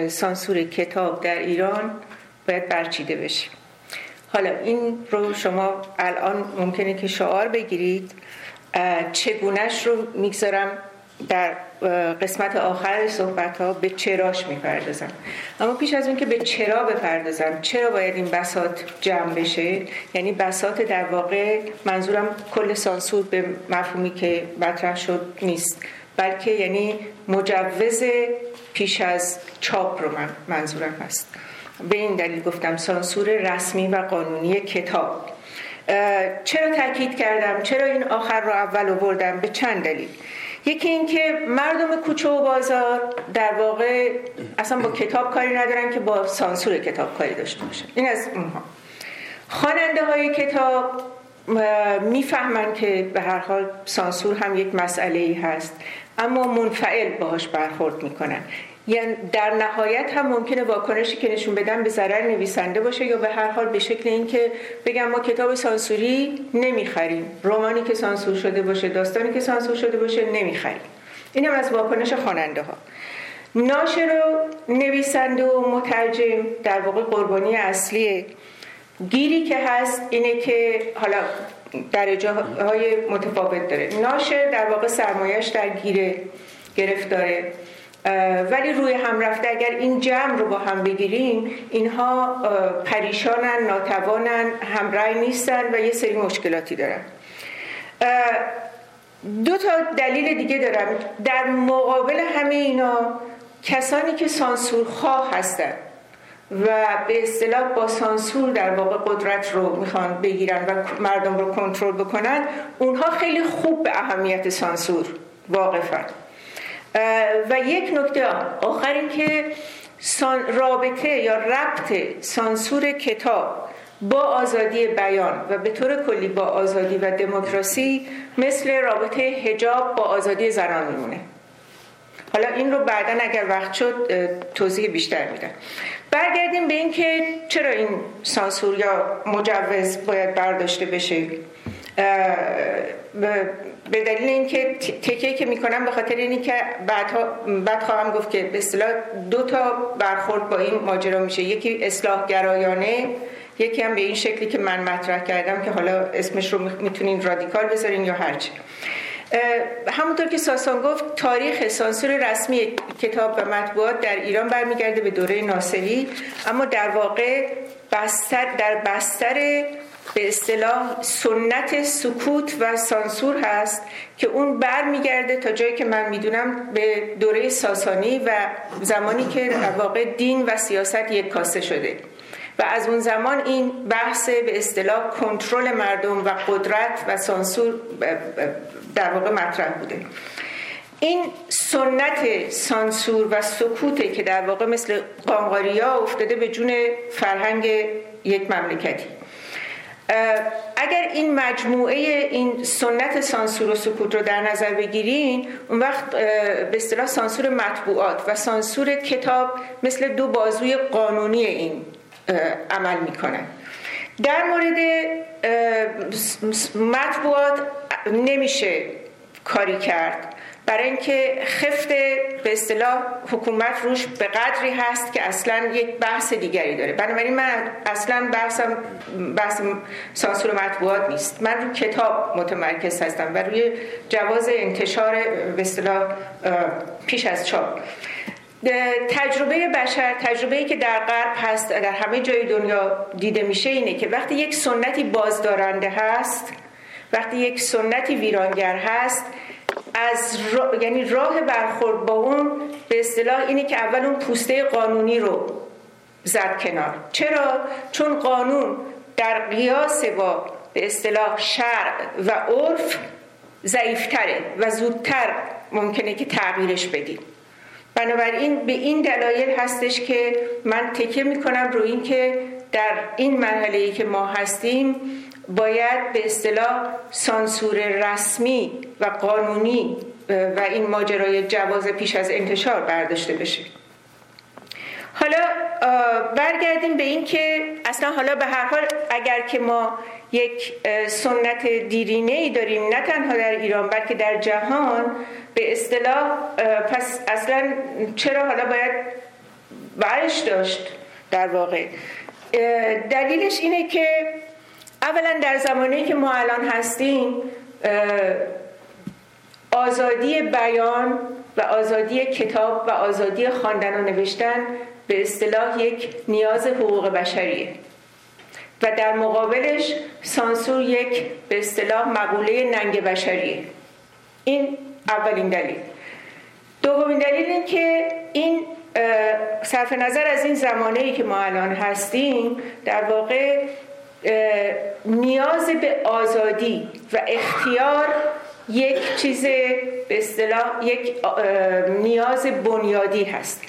سانسور کتاب در ایران باید برچیده بشه. حالا این رو شما الان ممکنه که شعار بگیرید. چگونش رو می‌گذارم؟ در قسمت آخر صحبت ها به چراش می‌پردازم. اما پیش از اون که به چرا بپردازم چرا باید این بسات جمع بشه؟ یعنی بسات در واقع منظورم کل سانسور به مفهومی که مطرح شد نیست. بلکه یعنی مجوز پیش از چاپ رو من منظورم هست. به این دلیل گفتم سانسور رسمی و قانونی کتاب. چرا تاکید کردم؟ چرا این آخر رو اول آوردم؟ به چند دلیل. یکی اینکه مردم کوچه و بازار در واقع اصلا با کتاب کاری ندارن که با سانسور کتاب کاری داشته باشن این از اونها. خواننده های کتاب می‌فهمن که به هر حال سانسور هم یک مسئله ای هست اما منفعل باهاش برخورد می‌کنن. یعنی در نهایت هم ممکنه واکنشی که نشون بدن به ضرر نویسنده باشه یا به هر حال به شکل اینکه بگم ما کتاب سانسوری نمی‌خریم. رومانی که سانسور شده باشه داستانی که سانسور شده باشه نمی‌خریم. این هم از واکنش خواننده ها ناشر و نویسنده و مترجم در واقع قربانی اصلی گیری که هست اینه که حالا درجه های متفاوت داره. ناشر در واقع سرمایش در گیره گرفتاره. ولی روی هم رفته اگر این جمع رو با هم بگیریم اینها پریشانن ناتوانن همراه نیستن و یه سری مشکلاتی دارن. دو تا دلیل دیگه دارم. در مقابل همه اینا کسانی که سانسور خواه هستن و به اصطلاح با سانسور در واقع قدرت رو می‌خوان بگیرن و مردم رو کنترل بکنن اونها خیلی خوب به اهمیت سانسور واقفن. و یک نکته آخر این که رابطه یا ربط سانسور کتاب با آزادی بیان و به طور کلی با آزادی و دموکراسی مثل رابطه هجاب با آزادی زنان میمونه. حالا این رو بعدا اگر وقت شد توضیح بیشتر میدم. برگردیم به اینکه چرا این سانسور یا مجوز باید برداشته بشه؟ به دلیل اینکه تکیه که می‌کنم به خاطر اینی که بعدها بعد خواهم گفت که به اصطلاح دو تا برخورد با این ماجرا میشه. یکی اصلاح گرایانه یکی هم به این شکلی که من مطرح کردم که حالا اسمش رو می‌تونین رادیکال بذارین یا هرچی. همونطور که ساسان گفت تاریخ سانسور رسمی کتاب و مطبوعات در ایران برمیگرده به دوره ناصری اما در واقع بستر در بستر به اصطلاح سنت سکوت و سانسور هست که اون برمیگرده تا جایی که من می‌دونم به دوره ساسانی و زمانی که در واقع دین و سیاست یک کاسه شده. و از اون زمان این بحث به اصطلاح کنترل مردم و قدرت و سانسور در واقع مطرح بوده. این سنت سانسور و سکوته که در واقع مثل قانقاریا افتاده به جون فرهنگ یک مملکتی. اگر این مجموعه این سنت سانسور و سکوت رو در نظر بگیرین اون وقت به اصطلاح سانسور مطبوعات و سانسور کتاب مثل دو بازوی قانونی این عمل می‌کنن. در مورد مطبوعات نمیشه کاری کرد. برای اینکه خفت به اصطلاح حکومت روش به قدری هست که اصلا یک بحث دیگری داره. بنابراین من اصلا بحثم بحث سانسور مطبوعات نیست. من روی کتاب متمرکز هستم و روی جواز انتشار به اصطلاح پیش از چاپ. تجربه بشر تجربه ای که در غرب هست در همه جای دنیا دیده میشه اینه که وقتی یک سنتی بازدارنده هست وقتی یک سنتی ویرانگر هست از یعنی راه برخورد با اون به اصطلاح اینه که اول اون پوسته قانونی رو زد کنار. چرا؟ چون قانون در قیاس با به اصطلاح شرع و عرف ضعیفتره و زودتر ممکنه که تغییرش بدیم بنابراین به این دلایل هستش که من تکه می‌کنم رو این که در این مرحله ای که ما هستیم باید به اصطلاح سانسور رسمی و قانونی و این ماجرای جواز پیش از انتشار برداشته بشه. حالا برگردیم به این که اصلا حالا به هر حال اگر که ما یک سنت دیرینه ای داریم نه تنها در ایران بلکه در جهان به اصطلاح پس اصلا چرا حالا باید برش داشت در واقع؟ دلیلش اینه که اولا در زمانی که ما الان هستیم آزادی بیان و آزادی کتاب و آزادی خواندن و نوشتن به اصطلاح یک نیاز حقوق بشریه و در مقابلش سانسور یک به اصطلاح مقوله ننگ بشریه. این اولین دلیل. دومین دلیل این که این صرف نظر از این زمانه ای که ما الان هستیم در واقع نیاز به آزادی و اختیار یک چیز به اصطلاح یک نیاز بنیادی هست.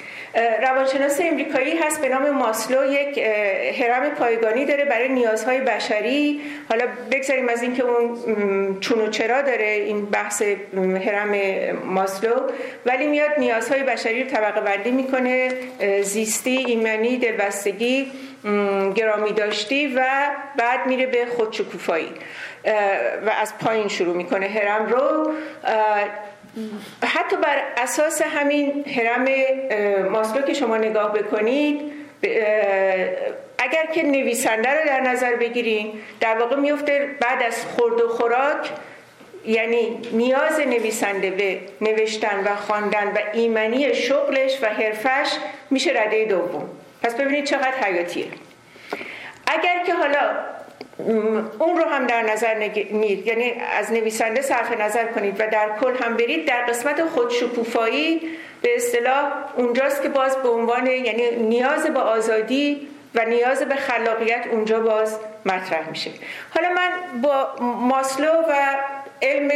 روانشناس امریکایی هست به نام ماسلو یک هرم پایگانی داره برای نیازهای بشری. حالا بگذاریم از اینکه اون چون و چرا داره این بحث هرم ماسلو. ولی میاد نیازهای بشری رو طبقه بندی می‌کنه زیستی ایمنی دلبستگی. گرامی داشتی و بعد میره به خودشکوفایی. و از پایین شروع می‌کنه هرم رو. حتی بر اساس همین هرم ماسلو که شما نگاه بکنید اگر که نویسنده رو در نظر بگیرین در واقع میفته بعد از خورد و خوراک یعنی نیاز نویسنده به نوشتن و خواندن و ایمنی شغلش و حرفش میشه رده دوم. پس ببینید چقدر حیاتیه. اگر که حالا اون رو هم در نظر نگیرید یعنی از نویسنده صرف نظر کنید و در کل هم برید در قسمت خودشکوفایی به اصطلاح اونجاست که باز به عنوان یعنی نیاز به آزادی و نیاز به خلاقیت اونجا باز مطرح میشه. حالا من با ماسلو و علم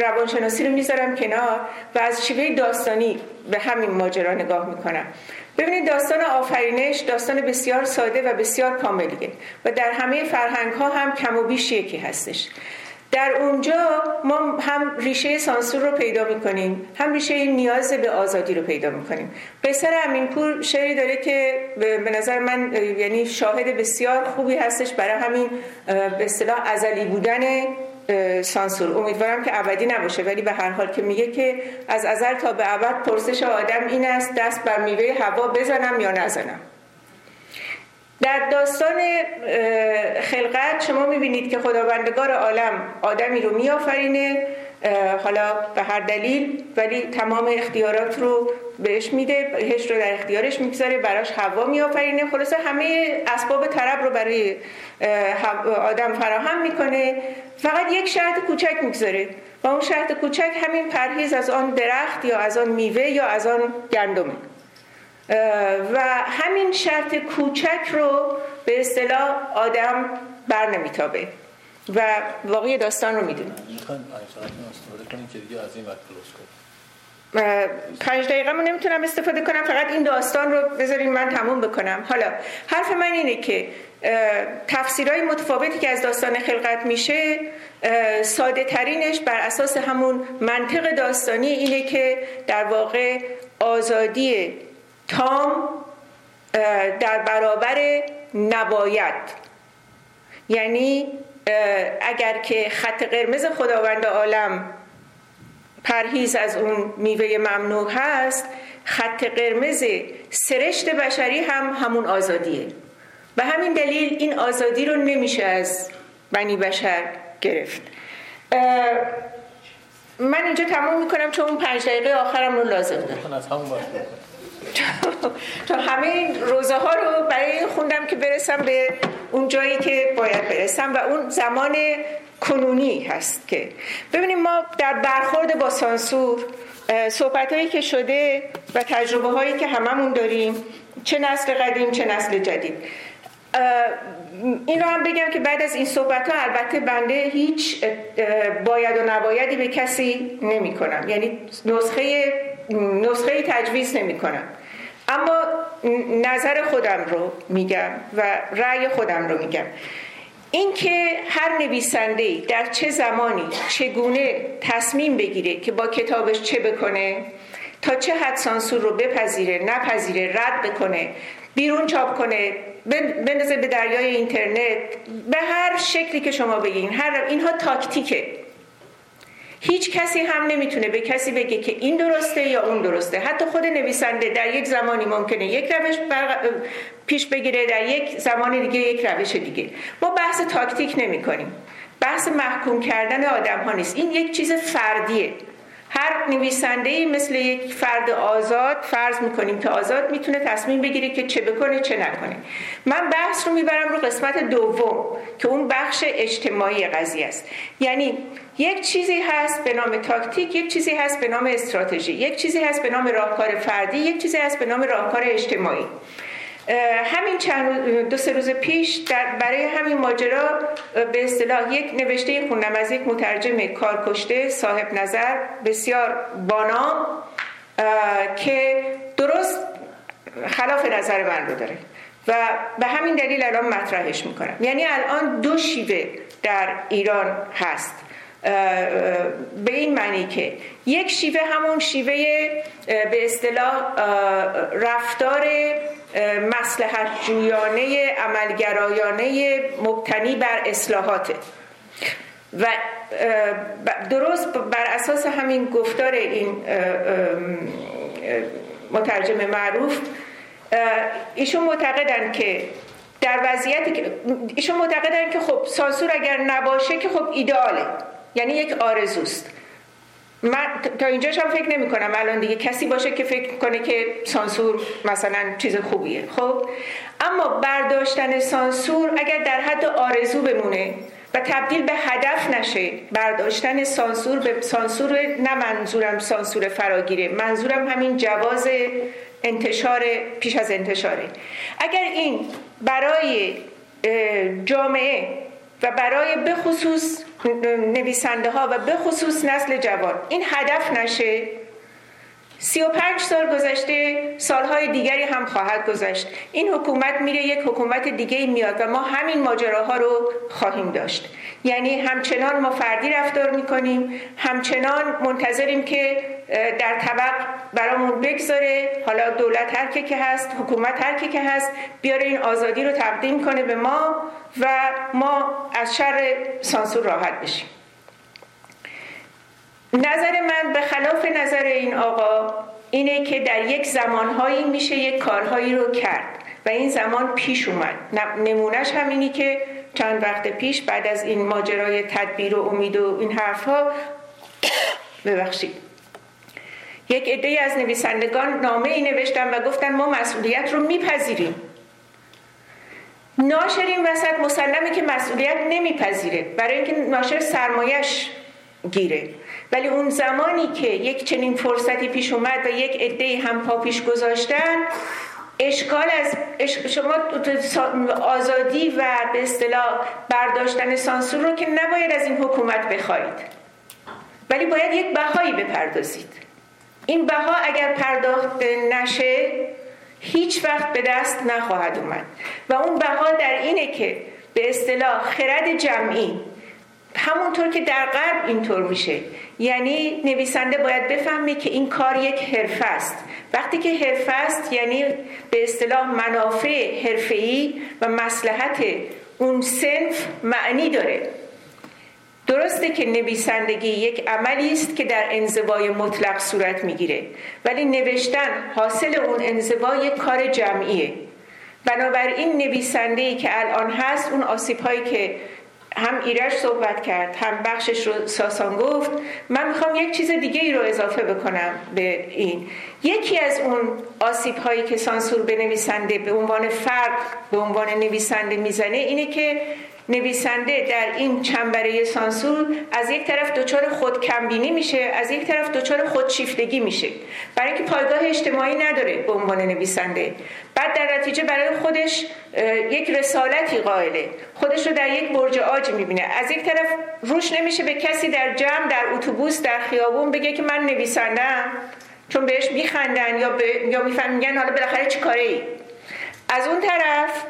روانشناسی رو می‌ذارم کنار و از شیوه داستانی به همین ماجرا نگاه می‌کنم. ببینید داستان آفرینش داستان بسیار ساده و بسیار کاملیه و در همه فرهنگ ها هم کم و بیش یکی هستش. در اونجا ما هم ریشه سانسور رو پیدا می‌کنیم هم ریشه نیاز به آزادی رو پیدا می‌کنیم. قیصر امینپور شعری داره که به نظر من یعنی شاهد بسیار خوبی هستش. برای همین به اصطلاح ازلی بودن سانسور. امیدوارم که ابدی نباشه ولی به هر حال که میگه که از ازل تا به ابد پرسش آدم این است دست بر میوه هوا بزنم یا نزنم. در داستان خلقت شما می‌بینید که خداوندگار عالم آدمی رو میآفرینه. حالا به هر دلیل ولی تمام اختیارات رو بهش میده بهش رو در اختیارش می‌گذاره براش هوا میآفرینه. خلاصه همه اسباب طرب رو برای آدم فراهم می‌کنه. فقط یک شرط کوچک می‌گذاره و اون شرط کوچک همین پرهیز از آن درخت یا از آن میوه یا از آن گندمه و همین شرط کوچک رو به اصطلاح آدم بر نمیتابه. و واقعی داستان رو می‌دونیم. پنج دقیقه من نمی‌تونم استفاده کنم فقط این داستان رو بذارین من تموم بکنم. حالا حرف من اینه که تفسیرهای متفاوتی که از داستان خلقت میشه ساده ترینش بر اساس همون منطق داستانی اینه که در واقع آزادی تام در برابر نباید یعنی اگر که خط قرمز خداوند عالم پرهیز از اون میوه ممنوع هست خط قرمز سرشت بشری هم همون آزادیه. و همین دلیل این آزادی رو نمیشه از بنی بشر گرفت. من اینجا تمام می‌کنم چون اون پنج دقیقه آخرم رو لازم دارم. تا همه این روزه ها رو برای این خوندم که برسم به اون جایی که باید برسم و اون زمان کنونی هست که. ببینیم ما در برخورد با سانسور صحبت هایی که شده و تجربه هایی که هممون داریم چه نسل قدیم چه نسل جدید. این رو هم بگم که بعد از این صحبت ها البته بنده هیچ باید و نبایدی به کسی نمی کنم یعنی نسخه, نسخه تجویز نمی کنم اما نظر خودم رو میگم و رأی خودم رو میگم. اینکه هر نویسنده در چه زمانی چگونه تصمیم بگیره که با کتابش چه بکنه تا چه حد سانسور رو بپذیره نپذیره رد بکنه بیرون چاپ کنه بندازه به دریای اینترنت. به هر شکلی که شما بگین هر اینها تاکتیکه. هیچ کسی هم نمی‌تونه به کسی بگه که این درسته یا اون درسته. حتی خود نویسنده در یک زمانی ممکنه یک روش پیش بگیره در یک زمان دیگه یک روش دیگه. ما بحث تاکتیک نمی کنیم بحث محکوم کردن آدم ها نیست. این یک چیز فردیه. هر نویسنده مثل یک فرد آزاد فرض می‌کنیم که آزاد می‌تونه تصمیم بگیره که چه بکنه چه نکنه. من بحث رو می‌برم رو قسمت دوم که اون بخش اجتماعی قضیه است. یعنی یک چیزی هست به نام تاکتیک یک چیزی هست به نام استراتژی یک چیزی هست به نام راهکار فردی یک چیزی هست به نام راهکار اجتماعی. همین چند دو سه روز پیش در برای همین ماجرا به اصطلاح یک نوشته خوندم از یک مترجم کارکشته صاحب نظر بسیار بانام که درست خلاف نظر من رو داره و به همین دلیل الان مطرحش می‌کنم. یعنی الان دو شیوه در ایران هست. به این معنی که یک شیوه همون شیوه به اصطلاح رفتار مسلحت جویانه عملگرایانه مبتنی بر اصلاحاته. و درست بر اساس همین گفتار این مترجم معروف ایشون معتقدن که در وضعیتی که ایشون معتقدن که خب سانسور اگر نباشه که خب ایداله یعنی یک آرزوست. من تا اینجاش هم فکر نمی کنم. الان دیگه کسی باشه که فکر کنه که سانسور مثلا چیز خوبیه. خب؟ اما برداشتن سانسور اگر در حد آرزو بمونه و تبدیل به هدف نشه برداشتن سانسور به سانسور نه منظورم سانسور فراگیره منظورم همین جواز انتشار پیش از انتشاره. اگر این برای جامعه و برای بخصوص نویسنده ها و به خصوص نسل جوان. این هدف نشه. سی و پنج سال گذشته سالهای دیگری هم خواهد گذشت. این حکومت میره یک حکومت دیگه میاد و ما همین ماجراها رو خواهیم داشت. یعنی همچنان ما فردی رفتار می‌کنیم همچنان منتظریم که در طبق برامون بگذاره. حالا دولت هر که هست حکومت هر که هست بیاره این آزادی رو تقدیم کنه به ما و ما از شر سانسور راحت بشیم. نظر من به خلاف نظر این آقا اینه که در یک زمانهایی میشه یک کارهایی رو کرد و این زمان پیش اومد. نمونهش همینی که چند وقت پیش بعد از این ماجرای تدبیر و امید و این حرفها ببخشید. یک عده از نویسندگان نامه ای نوشتن و گفتن ما مسئولیت رو میپذیریم. ناشر این وسط مسلمه که مسئولیت نمیپذیره. برای اینکه ناشر سرمایش گیره. ولی اون زمانی که یک چنین فرصتی پیش اومد و یک عده هم پا پیش گذاشتن اشکال از شما آزادی و به اصطلاح برداشتن سانسور رو که نباید از این حکومت بخواهید. ولی باید یک بهایی بپردازید. این بها اگر پرداخت نشه هیچ وقت به دست نخواهد اومد. و اون بها در اینه که به اصطلاح خرد جمعی همونطور که در غرب اینطور میشه. یعنی نویسنده باید بفهمه که این کار یک حرفه است. وقتی که حرفه است یعنی به اصطلاح منافع حرفه‌ای و مسلحت اون سنف معنی داره. درسته که نویسندگی یک عملی است که در انزوای مطلق صورت می‌گیره ولی نوشتن حاصل اون انزوا یک کار جمعیه. بنابراین نویسنده ای که الان هست اون آسیب هایی که هم ایرش صحبت کرد هم بخشش رو ساسان گفت من می‌خوام یک چیز دیگه ای رو اضافه بکنم به این. یکی از اون آسیب هایی که سانسور به نویسنده به عنوان فرد به عنوان نویسنده می‌زنه اینه که نویسنده در این چنبره سانسور از یک طرف دچار خودکمبینی میشه از یک طرف دچار خودشیفتگی میشه. برای اینکه پایگاه اجتماعی نداره به عنوان نویسنده. بعد در نتیجه برای خودش یک رسالتی قائله. خودش رو در یک برج آج می‌بینه. از یک طرف روش نمیشه به کسی در جمع در اتوبوس در خیابون بگه که من نویسندم چون بهش میخندن یا, ب... یا میگن حالا بالاخره چی کاره ای از اون طرف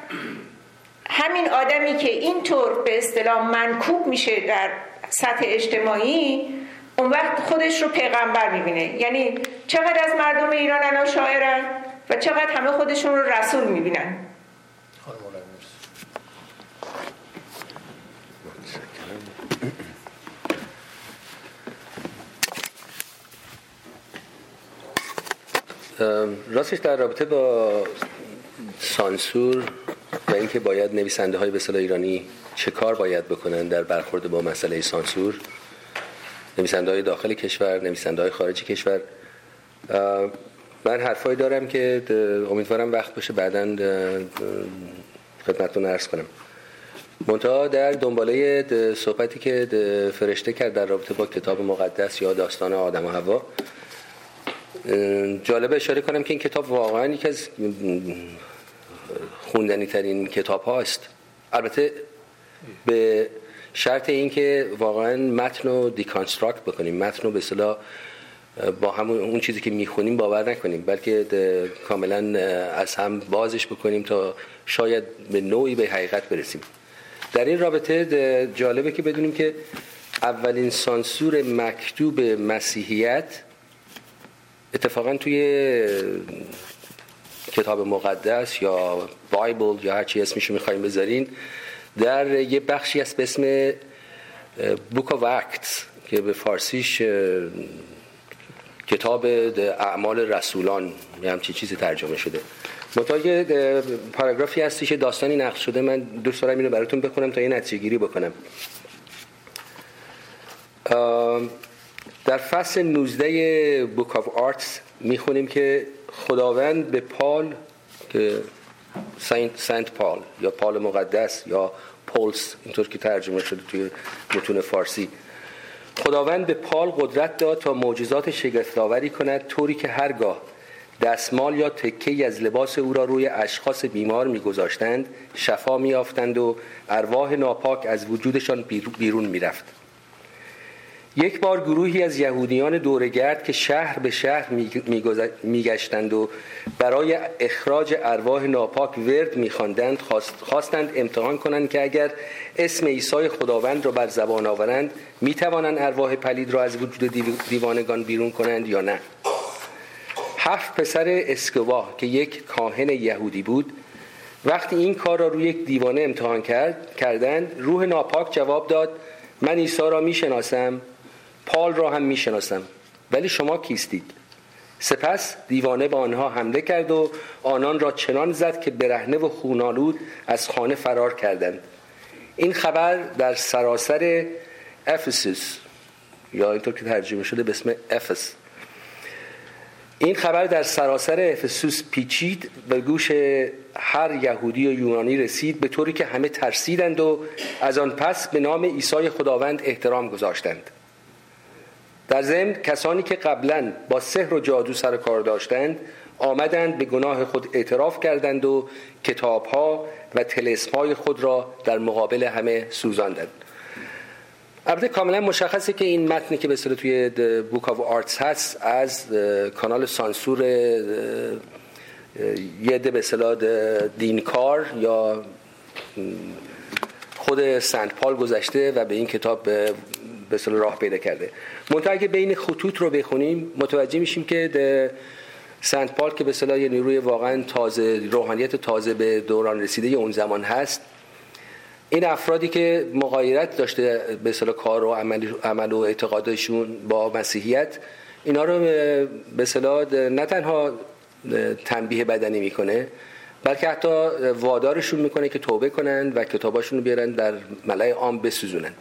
همین آدمی که اینطور به اصطلاح منکوب میشه در سطح اجتماعی اون وقت خودش رو پیغمبر می‌بینه. یعنی چقدر از مردم ایران الان شاعرن و چقدر همه خودشون رو رسول می‌بینن. راستش در رابطه با سانسور و اینکه باید نویسنده های به ایرانی چه کار باید بکنن در برخورد با مسئله سانسور. نویسنده های داخل کشور نویسنده های خارج کشور. من حرفایی دارم که امیدوارم وقت باشه بعدا خدمتتون عرض کنم. منتها در دنباله صحبتی که فرشته کرد در رابطه با کتاب مقدس یا داستان آدم و هوا جالب اشاره کنم که این کتاب واقعا یکی از خوندنی ترین کتاب هاست البته به شرط اینکه واقعا متن رو دیکانستراکت بکنیم. متن رو به صلاح با همون اون چیزی که می‌خونیم باور نکنیم بلکه کاملا از هم بازش بکنیم تا شاید به نوعی به حقیقت برسیم. در این رابطه جالبه که بدونیم که اولین سانسور مکتوب مسیحیت اتفاقا توی کتاب مقدس یا بایبل یا هر چی اسمشو می‌خوایم بذارین در یه بخشی است به اسم بوک of Acts که به فارسیش کتاب اعمال رسولان یه همچی چیزی ترجمه شده. منتها یه پاراگرافی هستی که داستانی نقل شده من دوست دارم اینو براتون بخونم تا یه نتیجه گیری بکنم در فصل 19 Book of Acts می‌خونیم که خداوند به Paul که Saint, Saint Paul یا Paul مقدس یا پولس اینطور که ترجمه شده توی متون فارسی. خداوند به Paul قدرت داد تا معجزات شگفتآوری کند طوری که هرگاه دستمال یا تکه‌ای از لباس او را روی اشخاص بیمار میگذاشتند شفا میافتند و ارواح ناپاک از وجودشان بیرون می‌رفت. یک بار گروهی از یهودیان دورگرد که شهر به شهر میگشتند و برای اخراج ارواح ناپاک ورد میخواندند خواستند امتحان کنند که اگر اسم عیسی خداوند را بر زبان آورند می‌توانند ارواح پلید را از وجود دیوانگان بیرون کنند یا نه. هفت پسر اسکوا که یک کاهن یهودی بود وقتی این کار را روی یک دیوانه امتحان کرد کردند روح ناپاک جواب داد من عیسی را می‌شناسم. پال را هم می‌شناسم. ولی شما کیستید؟ سپس دیوانه به آنها حمله کرد و آنان را چنان زد که برهنه و خونالود از خانه فرار کردند. این خبر در سراسر افسوس یا اینطور که ترجمه شده به اسم افس. این خبر در سراسر افسوس پیچید به گوش هر یهودی و یونانی رسید به طوری که همه ترسیدند و از آن پس به نام عیسی خداوند احترام گذاشتند. در ضمن کسانی که قبلا با سحر و جادو سر کار داشتند آمدند به گناه خود اعتراف کردند و کتابها و تلسمهای خود را در مقابل همه سوزاندند. البته کاملا مشخصه که این متنی که به توی Book of Acts هست از کانال سانسور یه به دینکار یا خود Saint Paul گذشته و به این کتاب به راه پیدا کرده. منتها اگه بین خطوط رو بخونیم متوجه میشیم که Saint Paul که به اصطلاح یه نیروی واقعا تازه روحانیت تازه به دوران رسیده اون زمان هست این افرادی که مغایرت داشته به اصطلاح کار و عمل, عمل و اعتقادشون با مسیحیت اینا رو به صلاح نه تنها تنبیه بدنی می‌کنه بلکه حتی وادارشون می‌کنه که توبه کنند و کتاباشون رو بیارن در ملای عام بسوزونن.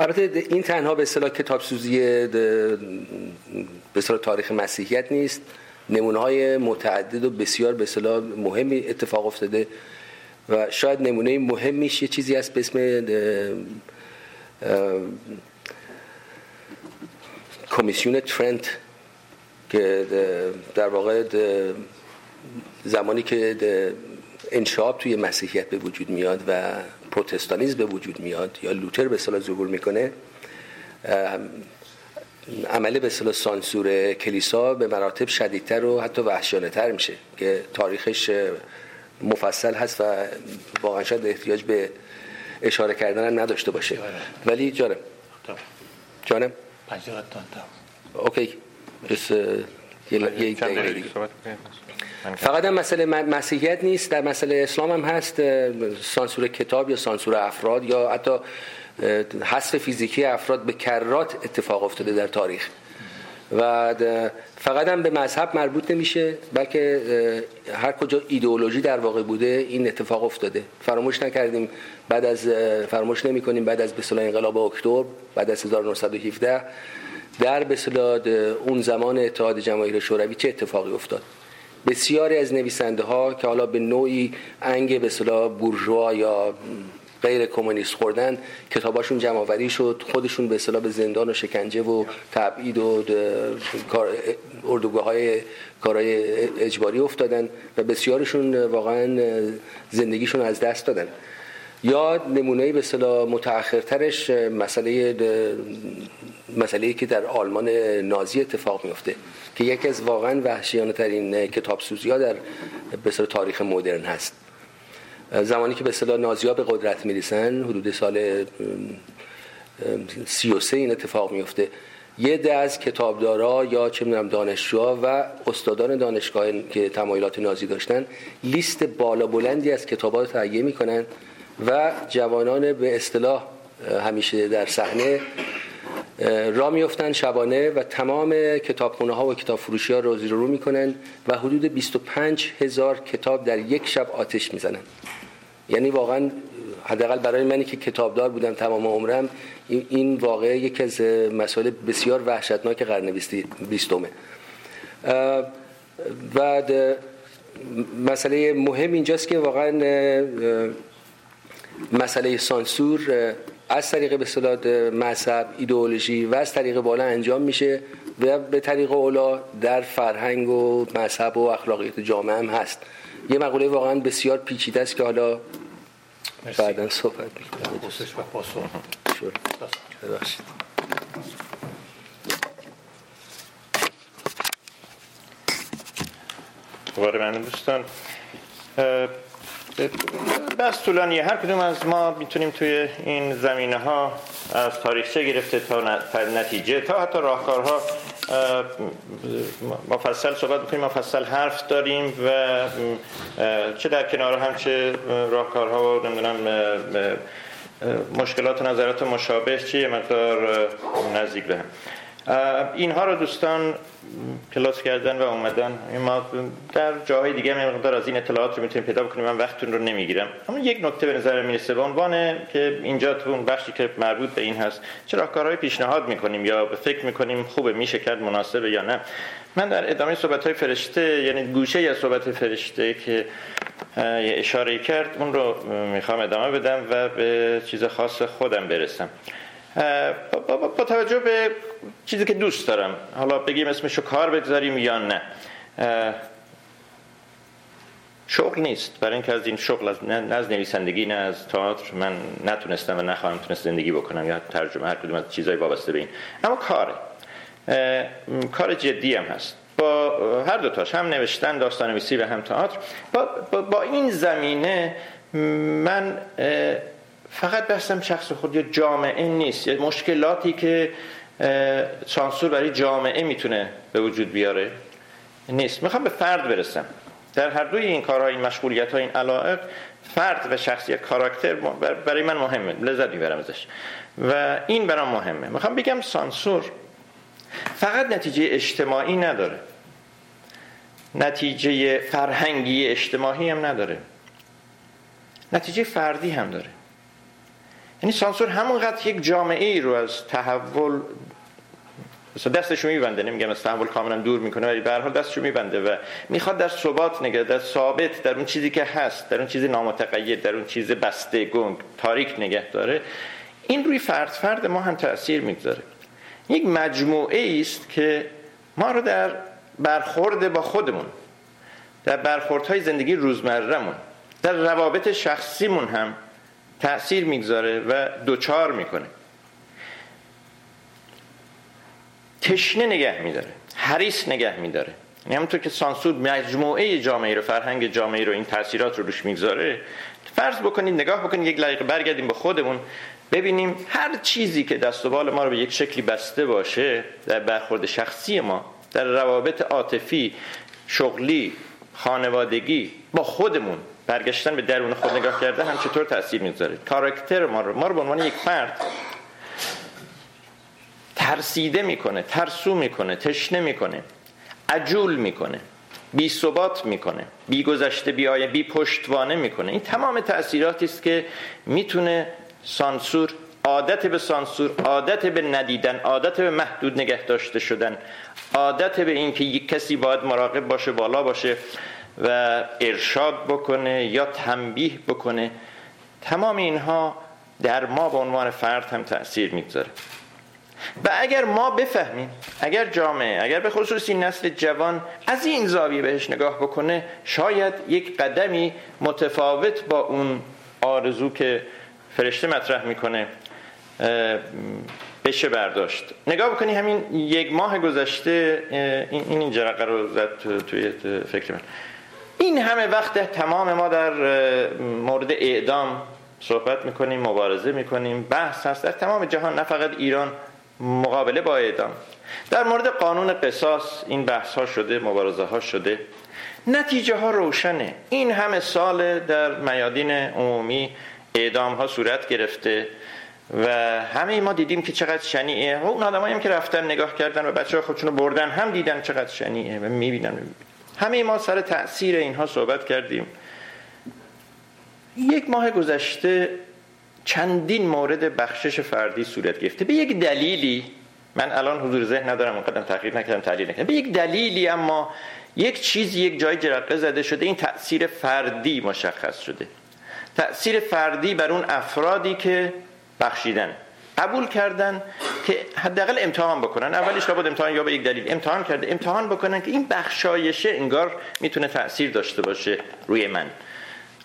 البته این تنها به اصطلاح کتاب سوزی به اصطلاح تاریخ مسیحیت نیست. نمونه های متعدد و بسیار به اصطلاح مهمی اتفاق افتاده و شاید نمونه مهمیش یه چیزی هست به اسم کمیسیون ترنت که در واقع زمانی که انشاب توی مسیحیت به وجود میاد و پروتستانیزم به وجود میاد یا لوتر به اصطلاح ظهور می‌کنه عمل به اصطلاح سانسور کلیسا به مراتب شدیدتر و حتی وحشیانه تر میشه که تاریخش مفصل هست و واقعا شاید احتیاج به اشاره کردن هم نداشته باشه. ولی جانم. جانم؟ اوکی. بس یه فقط هم مسئله مسیحیت نیست در مسئله اسلام هم هست سانسور کتاب یا سانسور افراد یا حتی حذف فیزیکی افراد به کرات اتفاق افتاده در تاریخ. و فقط هم به مذهب مربوط نمیشه بلکه هر کجا ایدئولوژی در واقع بوده این اتفاق افتاده. فراموش نکردیم بعد از فراموش نمی کنیم بعد از به انقلاب اکتبر بعد از 1917 در به اون زمان اتحاد جماهیر شوروی چه اتفاقی افتاد؟ بسیاری از نویسنده ها که حالا به نوعی انگ به بورژوا یا غیر کمونیست خوردن کتاباشون جمع شد خودشون به اصطلاح به زندان و شکنجه و تبعید و اردوگاه های کارهای اجباری افتادن و بسیارشون واقعا زندگیشون از دست دادن. یا نمونه به اصطلاح متأخرترش مسئله مسئله که در آلمان نازی اتفاق میفته که یکی از واقعا وحشیانه ترین کتاب سوزی ها در به تاریخ مدرن هست. زمانی که به اصطلاح نازی به قدرت می‌رسن حدود سال 33 این اتفاق میفته یه ده از کتابدارا یا چه می‌دونم دانشجوها و استادان دانشگاه که تمایلات نازی داشتن لیست بالا بلندی از کتابات رو تهیه می‌کنن و جوانان به اصطلاح همیشه در صحنه را میفتن شبانه و تمام کتابخونه ها و کتاب فروشی ها رو زیر رو می‌کنن و حدود 25 هزار کتاب در یک شب آتش می‌زنن یعنی واقعا حداقل برای منی که کتابدار بودم تمام عمرم این واقعه یکی از مسائل بسیار وحشتناک قرن بیستمه. و مسئله مهم اینجاست که واقعا مسئله سانسور از طریق به مذهب ایدئولوژی و از طریق بالا انجام میشه و به طریق اولا در فرهنگ و مذهب و اخلاقیات جامعه هم هست. یه مقوله واقعا بسیار پیچیده است که حالا بعدا صحبت می‌کنم دوستان بس طولانیه. هر کدوم از ما می‌تونیم توی این زمینه ها از تاریخچه گرفته تا نتیجه تا حتی راهکارها مفصل صحبت بکنیم مفصل حرف داریم و چه در کنار هم چه راهکارها و نمی‌دونم مشکلات و نظرات مشابه چه مقدار نزدیک به هم. اینها رو دوستان کلاس کردن و اومدن. ما در جاهای دیگه هم مقدار از این اطلاعات رو می‌تونیم پیدا بکنیم. من وقتتون رو نمی‌گیرم. اما یک نکته به نظر می‌رسه. به عنوان که اینجا تو اون بخشی که مربوط به این هست چرا کارهای پیشنهاد می‌کنیم یا به فکر می‌کنیم خوبه میشه کرد مناسبه یا نه؟ من در ادامه صحبت های فرشته یعنی گوشه از صحبت فرشته که اشاره کرد اون رو می‌خوام ادامه بدم و به چیز خاص خودم برسم. با, توجه به چیزی که دوست دارم حالا بگیم اسمشو کار بگذاریم یا نه. شغل نیست. برای اینکه از این شغل از نه از نویسندگی نه از تئاتر من نتونستم و نخواهم تونست زندگی بکنم یا ترجمه هر کدوم از چیزای وابسته به این. اما کاره. کار جدی هم هست. با هر دوتاش هم نوشتن داستان نویسی و هم تئاتر. با, با, با این زمینه من فقط بحثم شخص خود یا جامعه نیست یه مشکلاتی که سانسور برای جامعه می‌تونه به وجود بیاره نیست. می‌خوام به فرد برسم. در هر دوی این کارها این مشغولیت ها این علائق فرد و شخصیت کاراکتر برای من مهمه. لذت می‌برم ازش. و این برام مهمه. می‌خوام بگم سانسور فقط نتیجه اجتماعی نداره. نتیجه فرهنگی اجتماعی هم نداره. نتیجه فردی هم داره. یعنی سانسور همونقدر یک جامعه ای رو از تحول دستشو میبنده نمیگم از تحول کاملا دور می‌کنه ولی به هر حال دستشو میبنده و می‌خواد در ثبات نگه در ثابت در اون چیزی که هست در اون چیزی نامتقید در اون چیز بسته گنگ تاریک نگه داره. این روی فرد فرد ما هم تاثیر می‌گذاره. یک مجموعه است که ما رو در برخورد با خودمون در برخوردهای زندگی روزمرهمون در روابط شخصیمون هم تأثیر می‌گذاره و دوچار می‌کنه. تشنه نگه میداره حریص نگه میداره. یعنی همونطور که سانسور مجموعه جامعه رو فرهنگ جامعه رو این تاثیرات رو روش می‌گذاره فرض بکنید نگاه بکنید یک لحظه برگردیم به خودمون ببینیم هر چیزی که دست و بال ما رو به یک شکلی بسته باشه در برخورد شخصی ما در روابط عاطفی شغلی خانوادگی با خودمون برگشتن به درون خود نگاه کرده هم چطور تاثیر می‌ذاره کاراکتر ما رو ما رو به عنوان یک فرد ترسیده می‌کنه ترسو می‌کنه تشنه می‌کنه عجول می‌کنه بی ثبات می‌کنه بی گذشته بی آیه بی پشتوانه می‌کنه. این تمام تاثیراتی است که می‌تونه سانسور عادت به سانسور عادت به ندیدن عادت به محدود نگه داشته شدن عادت به اینکه یک کسی باید مراقب باشه بالا باشه. و ارشاد بکنه یا تنبیه بکنه تمام اینها در ما به عنوان فرد هم تاثیر می‌گذاره. و اگر ما بفهمیم اگر جامعه اگر به خصوص این نسل جوان از این زاویه بهش نگاه بکنه شاید یک قدمی متفاوت با اون آرزو که فرشته مطرح می‌کنه بشه برداشت. نگاه بکنی همین یک ماه گذشته این این جرقه رو زد توی فکر من. این همه وقت تمام ما در مورد اعدام صحبت می‌کنیم مبارزه می‌کنیم بحث هست. در تمام جهان نه فقط ایران مقابله با اعدام. در مورد قانون قصاص این بحث ها شده مبارزه ها شده. نتیجه ها روشنه. این همه سال در میادین عمومی اعدام ها صورت گرفته و همه ما دیدیم که چقدر شنیعه. و اون آدمایی هم که رفتن نگاه کردن و بچه ها خودشون بردن هم دیدن چقدر شنیعه و می‌بینن. همه ما سر تاثیر اینها صحبت کردیم. یک ماه گذشته چندین مورد بخشش فردی صورت گرفته. به یک دلیلی من الان حضور ذهن ندارم اونقدر تحقیق نکردم تحلیل نکردم. به یک دلیلی اما یک چیز یک جای جرقه زده شده این تاثیر فردی مشخص شده. تأثیر فردی بر اون افرادی که بخشیدن. قبول کردن که حداقل امتحان بکنن. اولش لابد امتحان یا به یک دلیل امتحان کرده. امتحان بکنن که این بخشایشه انگار می‌تونه تاثیر داشته باشه روی من.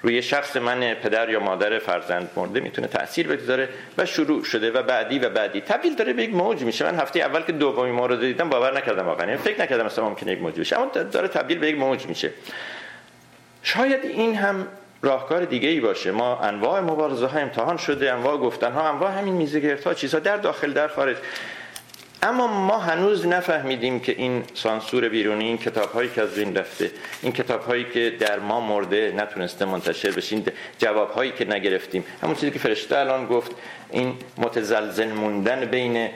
روی شخص من پدر یا مادر فرزند مرده می‌تونه تاثیر بگذاره و شروع شده و بعدی و بعدی. تبدیل داره به یک موج میشه. من هفته اول که دومی مورد دیدم باور نکردم واقعا. یعنی فکر نکردم مثلا ممکنه یک موج بشه. اما داره تبدیل به یک موج میشه. شاید این هم راهکار دیگه ای باشه. ما انواع مبارزه ها امتحان شده انواع گفتن ها انواع همین میزه گرفت ها چیزها در داخل در خارج. اما ما هنوز نفهمیدیم که این سانسور بیرونی این کتاب هایی که از بین رفته این کتاب هایی که در ما مرده نتونسته منتشر بشین جواب هایی که نگرفتیم. همون چیزی که فرشته الان گفت این متزلزل موندن بین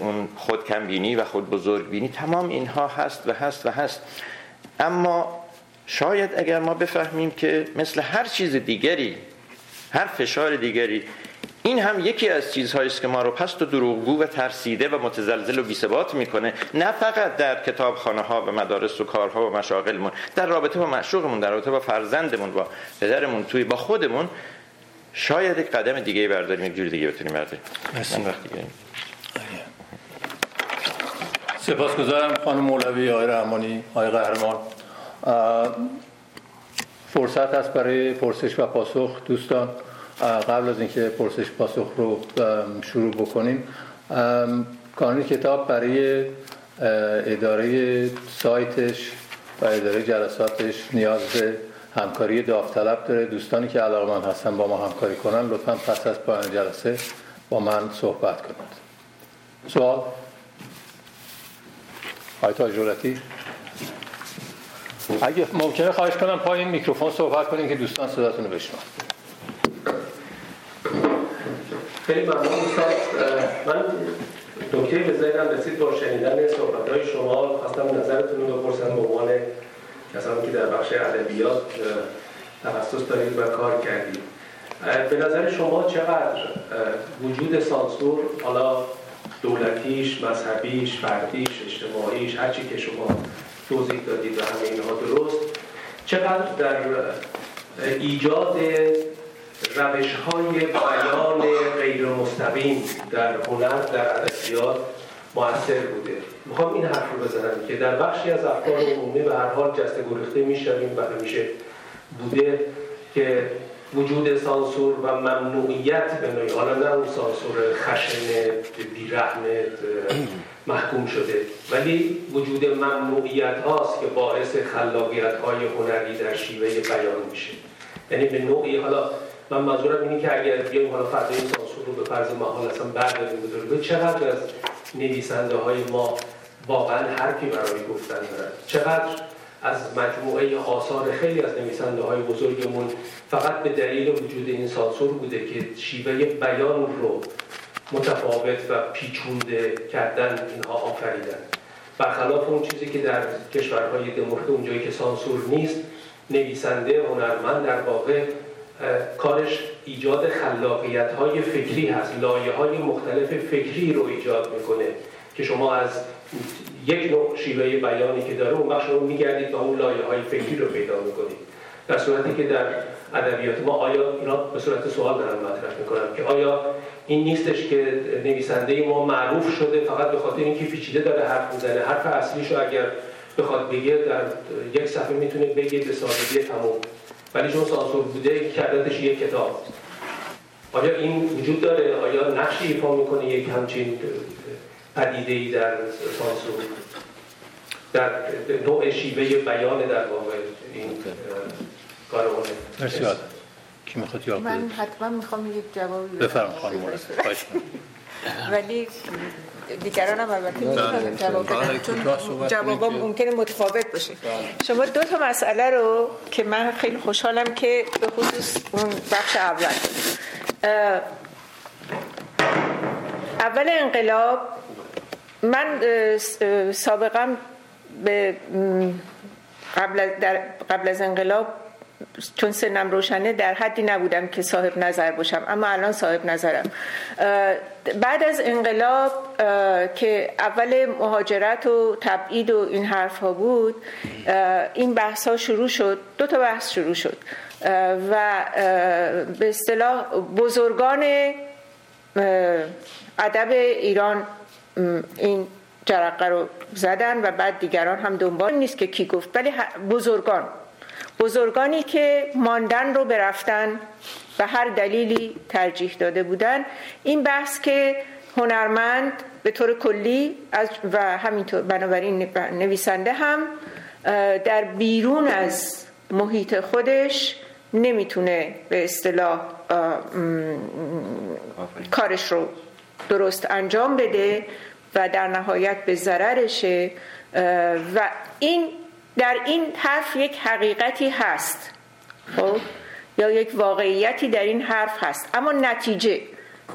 اون خود کمبینی و خود بزرگ بینی تمام اینها هست و هست و هست. اما شاید اگر ما بفهمیم که مثل هر چیز دیگری هر فشار دیگری این هم یکی از چیزهایی است که ما رو پست و دروغگو و ترسیده و متزلزل و بیثبات می‌کنه. نه فقط در کتابخانه ها و مدارس و کارها و مشاغلمون در رابطه با معشوقمون در رابطه با فرزندمون با پدرمون توی با خودمون شاید یک قدم دیگه برداریم یک جور دیگه بتونیم برداریم. من وقتی سپاسگزارم خانم مولوی آقای رحمانی آقای قهرمان. فرصت هست برای پرسش و پاسخ. دوستان قبل از اینکه پرسش پاسخ رو شروع بکنیم کانون کتاب برای اداره سایتش و اداره جلساتش نیاز به همکاری داوطلب داره. دوستانی که علاقمند هستن با ما همکاری کنن لطفا پس از پایان جلسه با من صحبت کنند سوال؟ آقای تاجرولتی اگه ممکنه خواهش کنم پایین میکروفون صحبت کنیم که دوستان صداتون رو بشنون. خیلی ممنون من نکته به ذهنم رسید با شنیدن صحبت های شما. خواستم نظرتون رو بپرسم به عنوان کسانی که در بخش ادبیات تخصص دارید و کار کردید. به نظر شما چقدر وجود سانسور حالا دولتیش، مذهبیش، فردیش، اجتماعیش هرچی که شما توضیح دادید و همه اینها درست. چقدر در ایجاد روش های بیان غیر مستقیم در هنر در ادبیات موثر بوده. می‌خوام این حرف رو بزنم که در بخشی از افکار عمومی به هر حال جسته گریخته می‌شویم و همیشه بوده که وجود سانسور و ممنوعیت به نوعی. حالا نه اون سانسور خشن بیرحم محکوم شده ولی وجود ممنوعیت هاست که باعث خلاقیت های هنری در شیوه بیان میشه. یعنی به نوعی حالا من منظورم اینه که اگر بیایم حالا فرض این سانسور رو به فرض محال اصلا برداریم به چقدر از نویسنده های ما واقعا حرفی برای گفتن دارن؟ چقدر از مجموعه آثار خیلی از نویسنده های بزرگمون فقط به دلیل وجود این سانسور بوده که شیوه بیان رو متفاوت و پیچونده کردن اینها آفریدن. برخلاف اون چیزی که در کشورهای دموکرات اونجایی که سانسور نیست نویسنده هنرمند در واقع کارش ایجاد خلاقیت های فکری هست. لایه های مختلف فکری رو ایجاد می‌کنه که شما از یک نوع شیوه بیانی که داره اون بخش رو میگردید و اون لایه های فکری رو پیدا می‌کنید در صورتی که در ادبیات ما آیا اینا به صورت سوال دارم مطرح می‌کنم که آیا این نیستش که نویسنده ما معروف شده فقط به خاطر اینکه پیچیده داره حرف می‌زنه؟ حرف اصلیش رو اگر بخواد بگه در یک صفحه می‌تونه بگه به سادگی تموم ولی چون سانسور بوده کردتش یک کتاب. آیا این وجود داره؟ آیا نقشی ایفا می‌کنه یک همچین پدیده ای در سانسور در نوع شیوه بیان در واقع این کار مرسی کی می‌خواد جواب من حتما می‌خوام یک جوابی بفرم خانم [LAUGHS] ولی دیگران هم البته می‌تونن جواب بدن. چون جوابا ممکنه متفاوت باشه. شما دو تا مسئله رو که من خیلی خوشحالم که به خصوص اون بخش اول. اول انقلاب من سابقا به قبل, در قبل از انقلاب چون سنم روشنه در حدی نبودم که صاحب نظر باشم اما الان صاحب نظرم. بعد از انقلاب که اول مهاجرت و تبعید و این حرف ها بود این بحث ها شروع شد دو تا بحث شروع شد. و به اصطلاح بزرگان ادب ایران این جرقه رو زدن و بعد دیگران هم دنبال نیست که کی گفت. ولی بزرگان. بزرگانی که ماندن رو برفتن و هر دلیلی ترجیح داده بودن. این بحث که هنرمند به طور کلی و همینطور بنابراین نویسنده هم در بیرون از محیط خودش نمی‌تونه به اصطلاح کارش رو درست انجام بده و در نهایت به ضررشه و این در این حرف یک حقیقتی هست خب؟ یا یک واقعیتی در این حرف هست. اما نتیجه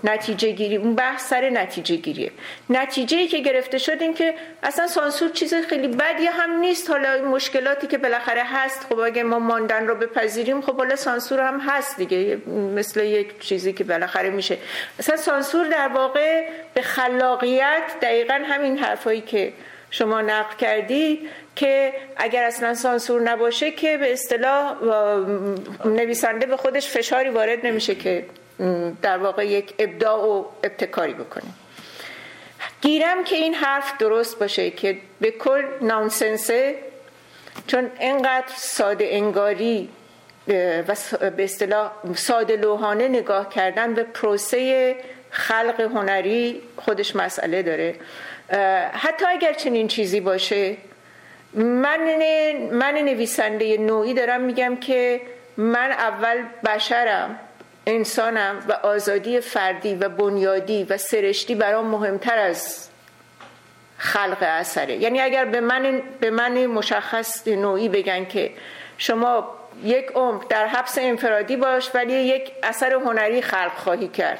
نتیجه گیری. اون بحث سر نتیجه گیریه. نتیجه ای که گرفته شد این که اصلا سانسور چیز خیلی بدی هم نیست. حالا این مشکلاتی که بالاخره هست خب اگه ما ماندن رو بپذیریم خب حالا سانسور هم هست دیگه. مثل یک چیزی که بالاخره میشه. اصلا سانسور در واقع به خلاقیت دقیقا همین حرفایی که شما نقل کردید که اگر اصلا سانسور نباشه که به اصطلاح نویسنده به خودش فشاری وارد نمیشه که در واقع یک ابداع و ابتکاری بکنه گیرم که این حرف درست باشه که به کل نانسنسه چون انقدر ساده انگاری و به اصطلاح ساده لوحانه نگاه کردن به پروسه خلق هنری خودش مسئله داره. حتی اگر چنین چیزی باشه من من نویسنده نوعی دارم میگم که من اول بشرم. انسانم و آزادی فردی و بنیادی و سرشتی برام مهمتر از خلق اثره. یعنی اگر به من به من مشخص نوعی بگن که شما یک عمر در حبس انفرادی باش ولی یک اثر هنری خلق خواهی کرد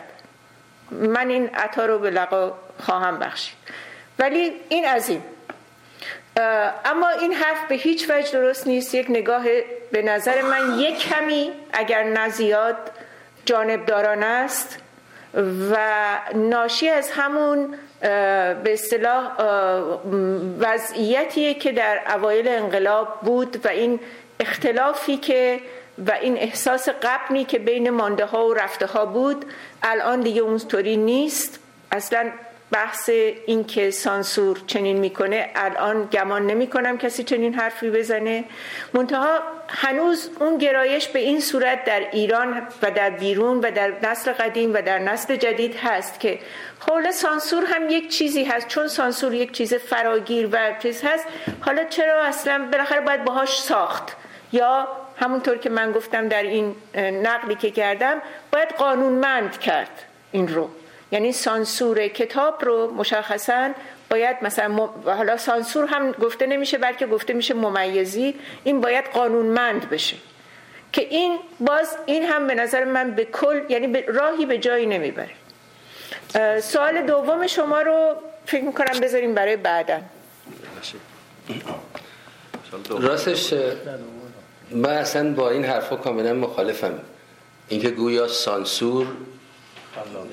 من این عطا رو به لقا خواهم بخشید. ولی این از این. اما این حرف به هیچ وجه درست نیست. یک نگاه به نظر من یک کمی اگر نزیاد جانبداران است و ناشی از همون به اصطلاح وضعیتیه که در اوایل انقلاب بود و این اختلافی که و این احساس قبنی که بین مانده ها و رفته ها بود الان دیگه اونطوری نیست. اصلا بحث این که سانسور چنین می‌کنه الان گمان نمی کنم کسی چنین حرفی بزنه. منتها هنوز اون گرایش به این صورت در ایران و در بیرون و در نسل قدیم و در نسل جدید هست که حول سانسور هم یک چیزی هست. چون سانسور یک چیز فراگیر و چیز هست حالا چرا اصلا بالاخره باید باهاش ساخت؟ یا همونطور که من گفتم در این نقلی که کردم باید قانونمند کرد این رو. یعنی سانسور کتاب رو مشخصا باید مثلا حالا سانسور هم گفته نمیشه بلکه گفته میشه ممیزی. این باید قانونمند بشه. که این باز این هم به نظر من به کل یعنی به راهی به جایی نمی‌بره. سوال دوم شما رو فکر می‌کنم بذاریم برای بعدا راستش من اصلا با این حرفا کاملا مخالفم. اینکه گویا سانسور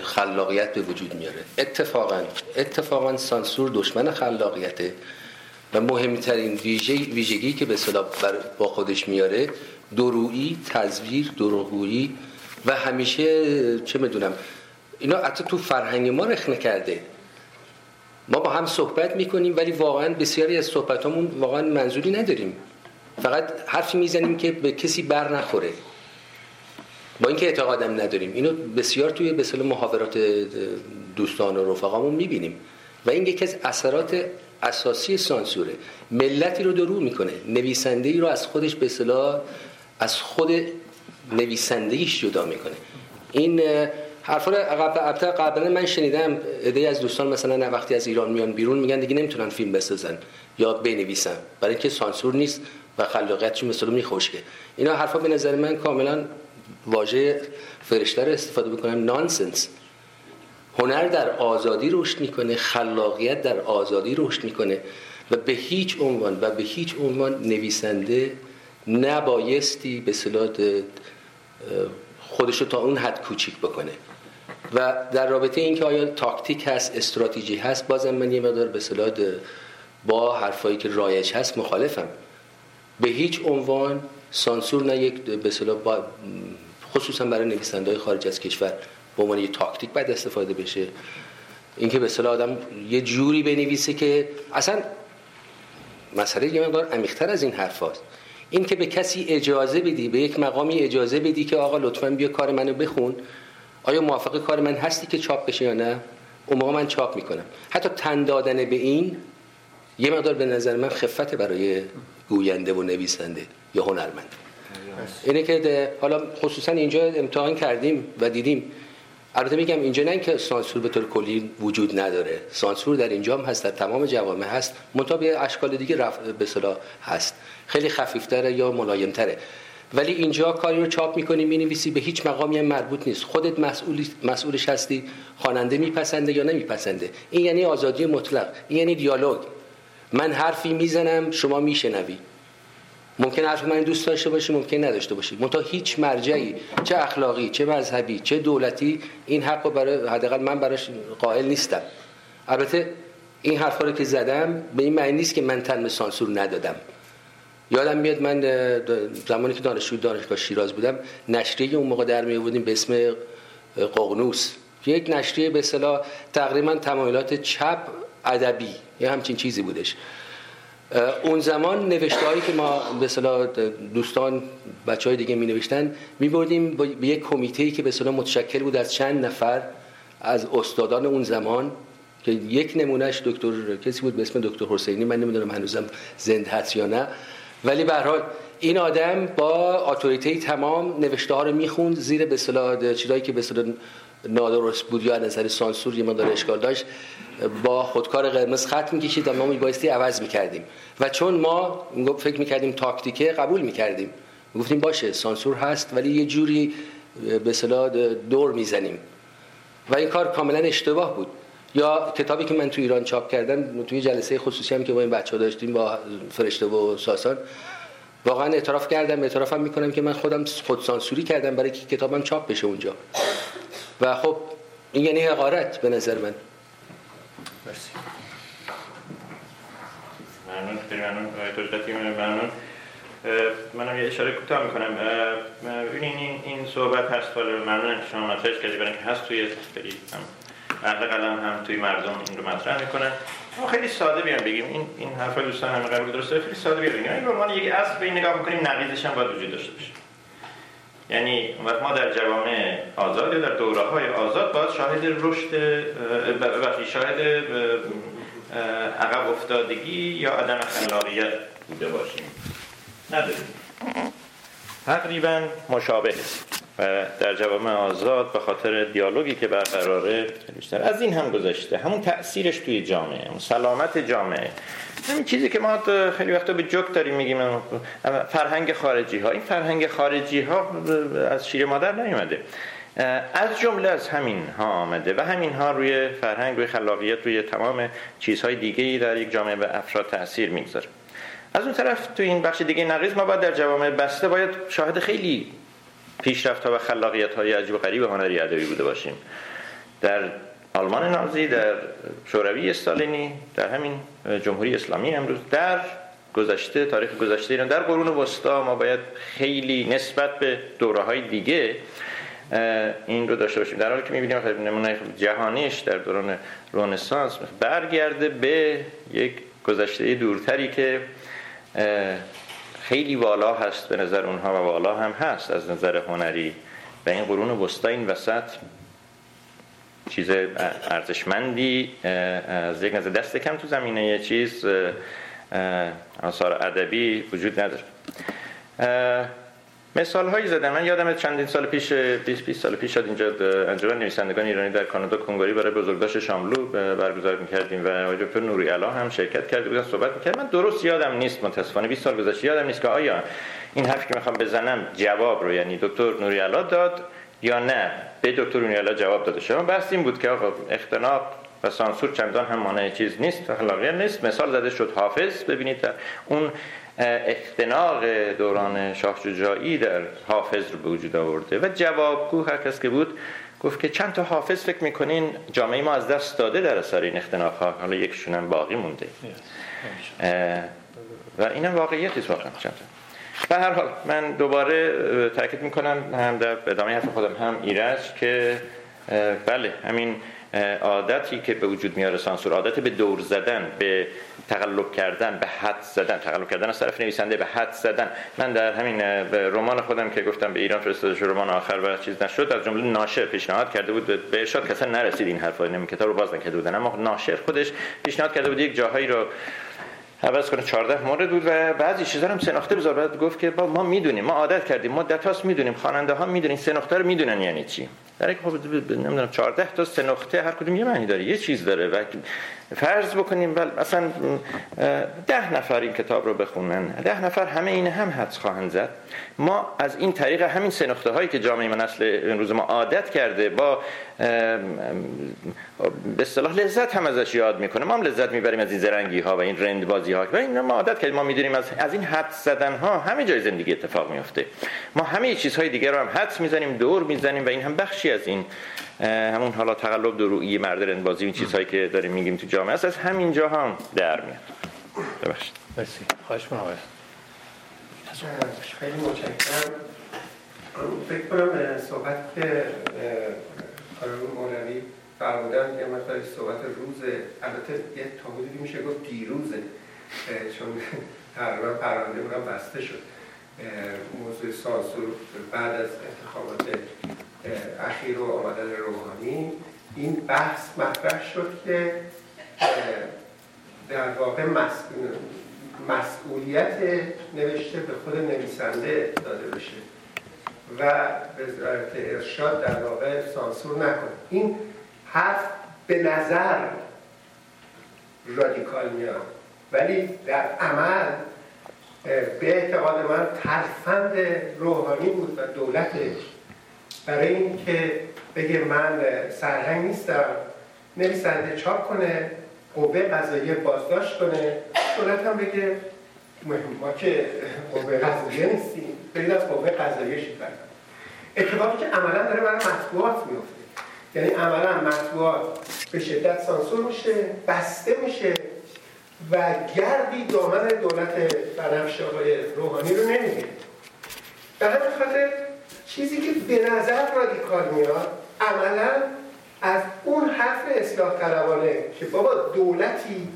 خلاقیت. به وجود میاره. اتفاقا اتفاقا سانسور دشمن خلاقیته و مهمترین ویژگی که به با خودش میاره درویی تزویر دروغگویی و همیشه چه می‌دونم اینا حتی تو فرهنگ ما رخ کرده ما با هم صحبت می‌کنیم ولی واقعا بسیاری از صحبتامون واقعا منظوری نداریم. فقط حرفی می‌زنیم که به کسی بر نخوره. با اینکه اعتقادم نداریم. اینو بسیار توی به محاورات دوستان و رفقامون می‌بینیم. و این یکی از اثرات اساسی سانسوره. ملتی رو درو می‌کنه. نویسنده ای رو از خودش به اصطلاح از خود نویسندگیش جدا می‌کنه. این حرفا رو قبل قبلا من شنیدم ایده از دوستان مثلا وقتی از ایران میان بیرون میگن دیگه نمی‌تونن فیلم بسازن یا بنویسن. برای اینکه سانسور نیست و خلاقیتشون مثلا میخوشگه اینا حرفا به نظر من کاملا واژه فرشته رو استفاده بکنم نانسنس هنر در آزادی رشد می‌کنه خلاقیت در آزادی رشد می‌کنه و به هیچ عنوان و به هیچ عنوان نویسنده نبایستی به صلاح خودش رو تا اون حد کوچیک بکنه. و در رابطه اینکه آیا تاکتیک هست استراتژی هست بازم من یه مقدار به صلاح با حرفایی که رایج هست مخالفم. به هیچ عنوان سانسور نه یک به با خصوصا برای نویسنده خارج از کشور به عنوان یه تاکتیک باید استفاده بشه. اینکه به صلاح آدم یه جوری بنویسه که اصلا مسئله یه مقدار عمیق‌تر از این حرف هست. این که به کسی اجازه بدی به یک مقامی اجازه بدی که آقا لطفا بیا کار منو بخون آیا موافق کار من هستی که چاپ بشه یا نه؟ اون موقع من چاپ می‌کنم. حتی تن دادن به این یه مقدار به نظر من خفت برای گوینده و نویسنده یا هنرمند. اینه که حالا خصوصا اینجا امتحان کردیم و دیدیم. البته میگم اینجا نه که سانسور به طور کلی وجود نداره. سانسور در اینجا هم هست در تمام جوامع هست. منتها به اشکال دیگه رف... به هست. خیلی خفیفتره یا ملایمتره. ولی اینجا کاری رو چاپ می‌کنی می‌نویسی به هیچ مقامی هم مربوط نیست. خودت مسئول مسئولش هستی خواننده میپسنده یا نمیپسنده. این یعنی آزادی مطلق این یعنی دیالوگ. من حرفی می‌زنم شما میشنوی. ممکن حرف من دوست داشته باشی ممکن نداشته باشی. منتها هیچ مرجعی چه اخلاقی چه مذهبی چه دولتی این حق رو برای حداقل من براش قائل نیستم. البته این حرفا رو که زدم به این معنی نیست که من تن سانسور ندادم. یادم میاد من زمانی که دانشجو دانشگاه شیراز بودم نشریه اون موقع در می به اسم ققنوس. یک نشریه به اصطلاح تقریبا تمایلات چپ ادبی. یه همچین چیزی بودش. اون زمان نوشته هایی که ما به صلاح دوستان بچه های دیگه می نوشتن می بردیم به یک کمیته که به صلاح متشکل بود از چند نفر از استادان اون زمان که یک نمونهش دکتر کسی بود به اسم دکتر حسینی من نمی‌دونم هنوزم زنده هست یا نه. ولی به حال این آدم با اتوریته تمام نوشته ها رو می‌خوند زیر به اصطلاح چیزایی که به نادرست بود یا نظر سانسور یه مقدار اشکال داشت با خودکار قرمز خط می‌کشید و ما میبایستی عوض می‌کردیم. و چون ما فکر می‌کردیم تاکتیکه قبول می‌کردیم. گفتیم باشه سانسور هست ولی یه جوری به اصطلاح دور می‌زنیم. و این کار کاملا اشتباه بود. یا کتابی که من تو ایران چاپ کردم توی جلسه خصوصی هم که با این بچه داشتیم با فرشته و ساسان واقعا اعتراف کردم. اعترافم می‌کنم که من خودم خود سانسوری کردم برای که کتابم چاپ بشه اونجا. و خب این یعنی حقارت به نظر من. مرسی. ممنون خیلی ممنون. ممنون. منم یه اشاره کوتاه می‌کنم. ببینین این این صحبت هست حالا ممنونم که شما مطرحش کردی برای اینکه هست توی هم قلم هم توی مردم این رو مطرح می‌کنن. ما خیلی ساده بیان بگیم. این این حرفای دوستان همه قبول درسته؟ خیلی ساده بیان بگیم. این به عنوان یک اصل به این نگاه می‌کنیم نقیضش هم باید وجود داشته باشه. یعنی ما در جوامع آزاد در دوره های آزاد باید شاهد رشد وقتی شاهد عقب افتادگی یا عدم خلاقیت بوده باشیم. نداریم. تقریبا مشابه و در جوامع آزاد به خاطر دیالوگی که برقراره بیشتر از این هم گذاشته همون تأثیرش توی جامعه همون سلامت جامعه. همین چیزی که ما خیلی وقتا به جوک داریم میگیم فرهنگ خارجی ها این فرهنگ خارجی ها از شیر مادر نیومده. از جمله از همین ها آمده و همین ها روی فرهنگ روی خلاقیت روی تمام چیزهای دیگه ای در یک جامعه و افراد تاثیر می‌گذاره. از اون طرف تو این بخش دیگه نقیض ما باید در جوامع بسته باید شاهد خیلی پیشرفت ها و خلاقیت های عجیب و غریب هنری ادبی بوده باشیم. در آلمان نازی در شوروی استالینی در همین جمهوری اسلامی امروز در گذشته تاریخ گذشته ایران در قرون وسطا ما باید خیلی نسبت به دوره های دیگه این رو داشته باشیم. در حالی که می‌بینیم نمونه جهانیش در دوران رنسانس برگرده به یک گذشته دورتری که خیلی والا هست به نظر اونها و والا هم هست از نظر هنری. و این قرون وسطا این وسط چیز ارزشمندی از یک نظر دست کم تو زمینه یه چیز آثار ادبی وجود نداره. مثال هایی زدم. من یادم چندین سال پیش 20 20 سال پیش شد اینجا انجمن نویسندگان ایرانی در کانادا کنگوری برای بزرگداشت شاملو برگزار می‌کردیم و آقای دکتر نوری علا هم شرکت کرده بودن صحبت می‌کرد من درست یادم نیست متاسفانه. 20 سال گذشته یادم نیست که آیا این حرفی که می‌خوام بزنم جواب رو یعنی دکتر نوری علا داد یا نه. به دکتر نوری علا جواب داده شما بحث این بود که آقا اختناق و سانسور چندان هم مانع چیز نیست. خلاقیت نیست. مثال زده شد حافظ. ببینید اون اختناق دوران شاه شجاعی در حافظ رو به وجود آورده و جوابگو هر کس که بود گفت که چند تا حافظ فکر می‌کنین جامعه ما از دست داده در اثر این اختناق ها حالا یکشون هم باقی مونده. و اینم واقعیتی واقعا چند به هر حال من دوباره تاکید می‌کنم هم در ادامه حرف خودم هم ایرج که بله همین عادتی که به وجود میاره سانسور عادت به دور زدن به تقلب کردن به حد زدن. تقلب کردن از طرف نویسنده به حد زدن. من در همین رمان خودم که گفتم به ایران فرستاده شد رمان آخر و چیز نشد از جمله ناشر پیشنهاد کرده بود. به ارشاد کسا نرسید این حرفا این کتاب رو باز نکرده بودن. اما ناشر خودش پیشنهاد کرده بود یک جاهایی رو عوض کنه 14 مورد بود و بعضی چیزا هم سه بذار. بعد گفت که با ما می‌دونیم ما عادت کردیم مدت هاست می‌دونیم خواننده ها می‌دونن نقطه رو می‌دونن یعنی چی؟ در یک خب نمی‌دونم 14 تا نقطه هر کدوم یه معنی داره یه چیز داره و فرض بکنیم بل مثلا ده نفر این کتاب رو بخونن. ده نفر همه این هم حدس خواهند زد. ما از این طریق همین سه هایی که جامعه من نسل امروز ما عادت کرده با به اصطلاح لذت هم ازش یاد می‌کنه. ما هم لذت می‌بریم از این زرنگی ها و این رند بازی ها و این ما عادت کردیم. ما می‌دونیم از از این حد زدن ها همه جای زندگی اتفاق میفته ما همه چیزهای دیگر رو هم حدس می‌زنیم دور می‌زنیم و این هم بخشی از این همون حالا تقلب درویی مرد رندبازی این چیزهایی که داریم میگیم تو جامعه. است از همین جا هم در میاد. ببخشید. مرسی. خواهش می‌کنم. خیلی متشکرم. فکر کنم صحبت که خانم مولوی فرمودن که مثلا صحبت روز البته یه تا حدودی میشه گفت دیروزه چون تقریبا پرونده اونم بسته شد. موضوع سانسور بعد از انتخابات اخیر و آمدن روحانی. این بحث مطرح شد که در واقع مسئولیت نوشته به خود نویسنده داده بشه. و وزارت ارشاد در واقع سانسور نکنه این حرف به نظر رادیکال میاد. ولی در عمل به اعتقاد من ترفند روحانی بود و دولتش برای اینکه بگه من سرهنگ نیستم نویسنده چاپ کنه قوه قضاییه بازداشت کنه دولت هم بگه ما که قوه قضاییه نیستیم. برید از قوه قضاییه شکر اتفاقی که عملا داره برای مطبوعات میفته. یعنی عملا مطبوعات به شدت سانسور میشه بسته میشه و گردی دامن دولت بنفش آقای روحانی رو نمی‌گیره. به همین خاطر چیزی که به نظر رادیکال میاد عملا از اون حرف اصلاح طلبانه که بابا دولتی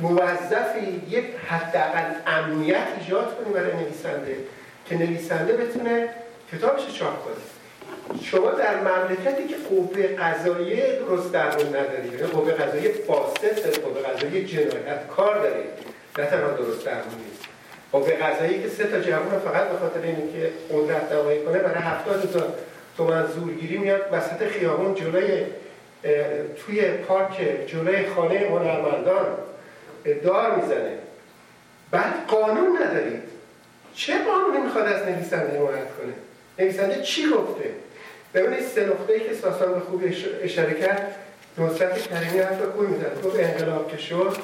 موظفی یک حداقل امنیت ایجاد کنی برای نویسنده که نویسنده بتونه کتابش چاپ کنه. شما در مملکتی که قوه قضاییه درست درمون ندارید یعنی قوه قضاییه فاسد قوه قضاییه جنایت کار دارید نه تنها درست درمون قوه قضایی که سه تا جوان فقط به خاطر اینکه قدرت نمایی کنه برای هفتاد تا تومن زورگیری میاد وسط خیابون جلوی توی پارک جلوی خانه هنرمندان دار می‌زنه. بعد قانون ندارید. چه قانونی می‌خواد از نویسنده حمایت کنه؟ نویسنده چی گفته؟ ببینید سه نقطه که ساسان به خوب اشاره کرد نصرت کریمی حرف خوبی می‌زد گفت انقلاب که شد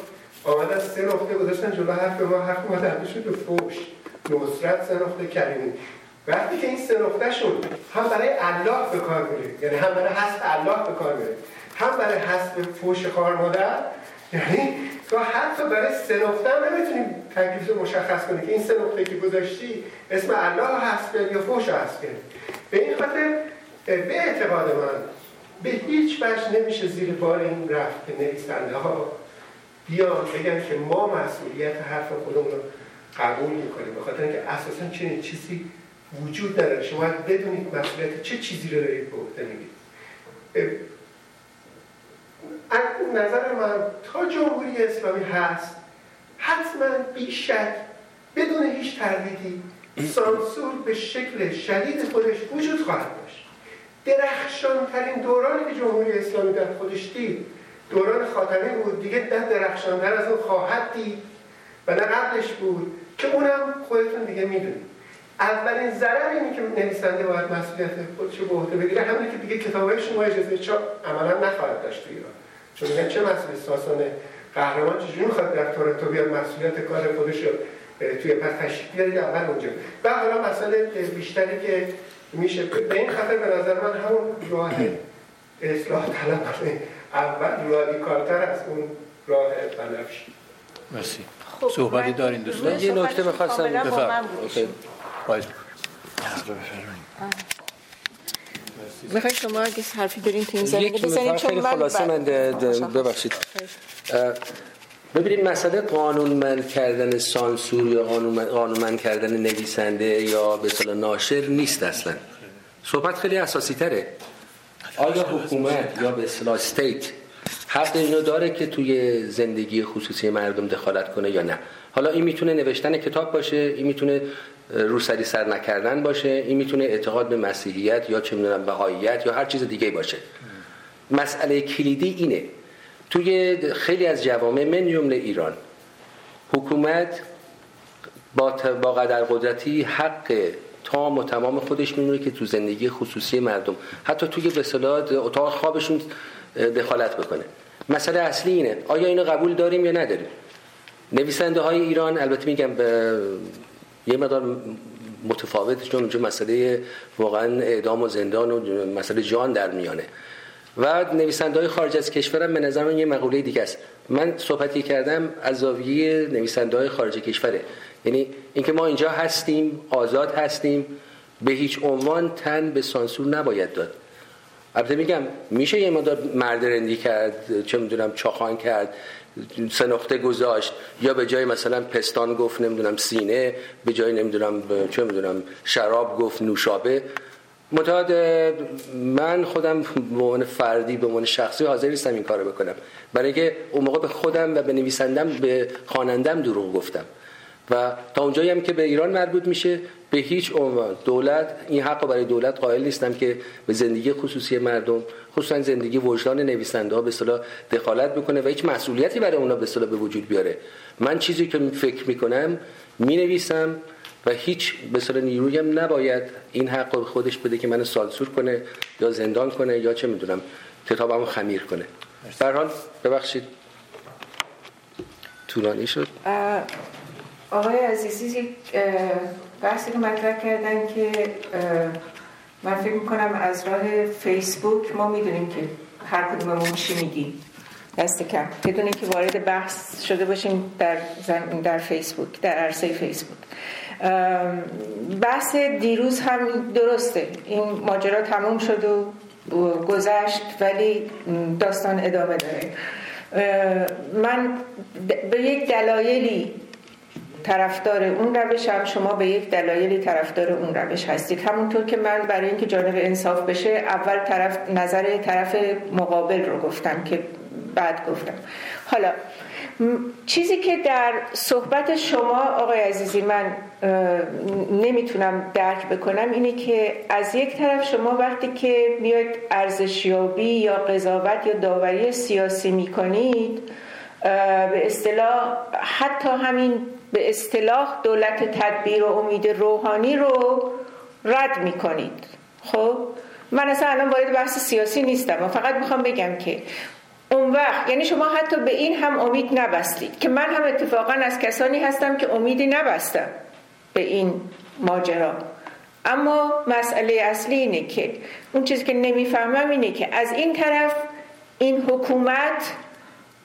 آمدن سه نقطه گذاشتن جلو حرف ما حرف ما تبدیل شد به فوش. نصرت سه نقطه کریمی. وقتی که این سه شد هم برای الله به کار میره. یعنی هم برای حسب الله به کار میره. هم برای حسب فوش خار مادر. یعنی تو حتی برای سه نقطه هم نمی‌تونیم تکلیف مشخص کنی که این سه نقطه که گذاشتی اسم الله حسب یا فوش حسب به این خاطر به اعتقاد من به هیچ وجه نمیشه زیر بار این رفت که نویسنده ها بیان بگن که ما مسئولیت حرف خودمون رو قبول می‌کنیم. به خاطر اینکه اساسا چنین چیزی وجود نداره. شما بدونید مسئولیت چه چیزی رو دارید به عهده می‌گیرید. نظر من تا جمهوری اسلامی هست حتما بیشک بدون هیچ تردیدی سانسور به شکل شدید خودش وجود خواهد داشت. درخشان ترین دورانی که جمهوری اسلامی در خودش دید دوران خاتمی بود. دیگه نه درخشانتر از اون خواهد دید و نه قبلش بود که اونم خودتون دیگه می‌دونید. اولین ضرر اینه که نویسنده باید مسئولیت خودش رو به عهده بگیره. همینه که دیگه کتابای شما اجازه چاپ عملا نخواهد داشت تو ایران. چون میگن چه مسئله ساسان قهرمان چجوری می‌خواد در تورنتو بیاد مسئولیت کار خودش رو توی پس بیاره اول اونجا. و حالا مسئله بیشتری که میشه به این خاطر به نظر من همون راه اصلاح طلب اول رادیکالتر از اون راه بنفش مرسی. خب صحبتی دارین دوستان؟ یه نکته بخواستم بفرم می‌خوای شما اگه حرفی دارین تو این زمینه بزنید چون من خلاصه من ببخشید. ببینید مسئله قانونمند کردن سانسور یا قانونمند کردن نویسنده یا به ناشر نیست اصلا. صحبت خیلی اساسی تره. آیا حکومت یا به اصطلاح استیت حق اینو داره که توی زندگی خصوصی مردم دخالت کنه یا نه؟ حالا این می‌تونه نوشتن کتاب باشه این می‌تونه روسری سر نکردن باشه این می‌تونه اعتقاد به مسیحیت یا چه می‌دونم بهاییت یا هر چیز دیگه باشه. مسئله کلیدی اینه. توی خیلی از جوامع من جمله ایران حکومت با, با قدر قدرتی حق تام و تمام خودش میمونه که تو زندگی خصوصی مردم. حتی توی به اتاق خوابشون دخالت بکنه. مسئله اصلی اینه. آیا اینو قبول داریم یا نداریم؟ نویسنده های ایران البته میگم به یه مقدار متفاوت چون اونجا مسئله واقعا اعدام و زندان و مسئله جان در میانه. و نویسنده های خارج از کشورم به نظر من یه مقوله دیگه است. من صحبتی کردم از زاویه نویسنده های خارج کشوره. یعنی اینکه ما اینجا هستیم آزاد هستیم به هیچ عنوان تن به سانسور نباید داد. البته میگم میشه یه مدار مردرندی کرد چه می‌دونم چاخان کرد سه نقطه گذاشت یا به جای مثلا پستان گفت نمی‌دونم سینه به جای نمی‌دونم چه می‌دونم شراب گفت نوشابه. متعاد من خودم به عنوان فردی به عنوان شخصی حاضر نیستم این کارو بکنم. برای اینکه اون موقع به خودم و به نویسندم به خوانندم دروغ گفتم. و تا اونجایی هم که به ایران مربوط میشه به هیچ عنوان دولت این حق برای دولت قائل نیستم که به زندگی خصوصی مردم خصوصا زندگی وجدان نویسنده ها به اصطلاح دخالت بکنه و هیچ مسئولیتی برای اونا به اصطلاح به وجود بیاره. من چیزی که فکر می‌کنم می‌نویسم و هیچ به اصطلاح نیروی هم نباید این حق رو خودش بده که منو سالسور کنه یا زندان کنه یا چه می‌دونم کتابمو خمیر کنه. در حال ببخشید. طولانی شد. آقای عزیزی بحثی رو مطرح کردن که من فکر می‌کنم از راه فیسبوک ما می‌دونیم که هر کدوممون چی میگیم. دست کم. بدون که وارد بحث شده باشیم در, در فیسبوک در عرصه فیسبوک. بحث دیروز هم درسته. این ماجرا تموم شد و گذشت ولی داستان ادامه داره. من به یک دلایلی طرفدار اون روش هم شما به یک دلایلی طرفدار اون روش هستید. همونطور که من برای اینکه جانب انصاف بشه اول طرف نظر طرف مقابل رو گفتم که بعد گفتم. حالا چیزی که در صحبت شما آقای عزیزی من نمی‌تونم درک بکنم اینه که از یک طرف شما وقتی که بیاید ارزشیابی یا قضاوت یا داوری سیاسی می‌کنید به اصطلاح حتی همین به اصطلاح دولت تدبیر و امید روحانی رو رد می‌کنید. خب؟ من اصلا الان وارد بحث سیاسی نیستم و فقط می‌خوام بگم که اون وقت یعنی شما حتی به این هم امید نبستید. که من هم اتفاقا از کسانی هستم که امیدی نبستم به این ماجرا. اما مسئله اصلی اینه که اون چیزی که نمی‌فهمم اینه که از این طرف این حکومت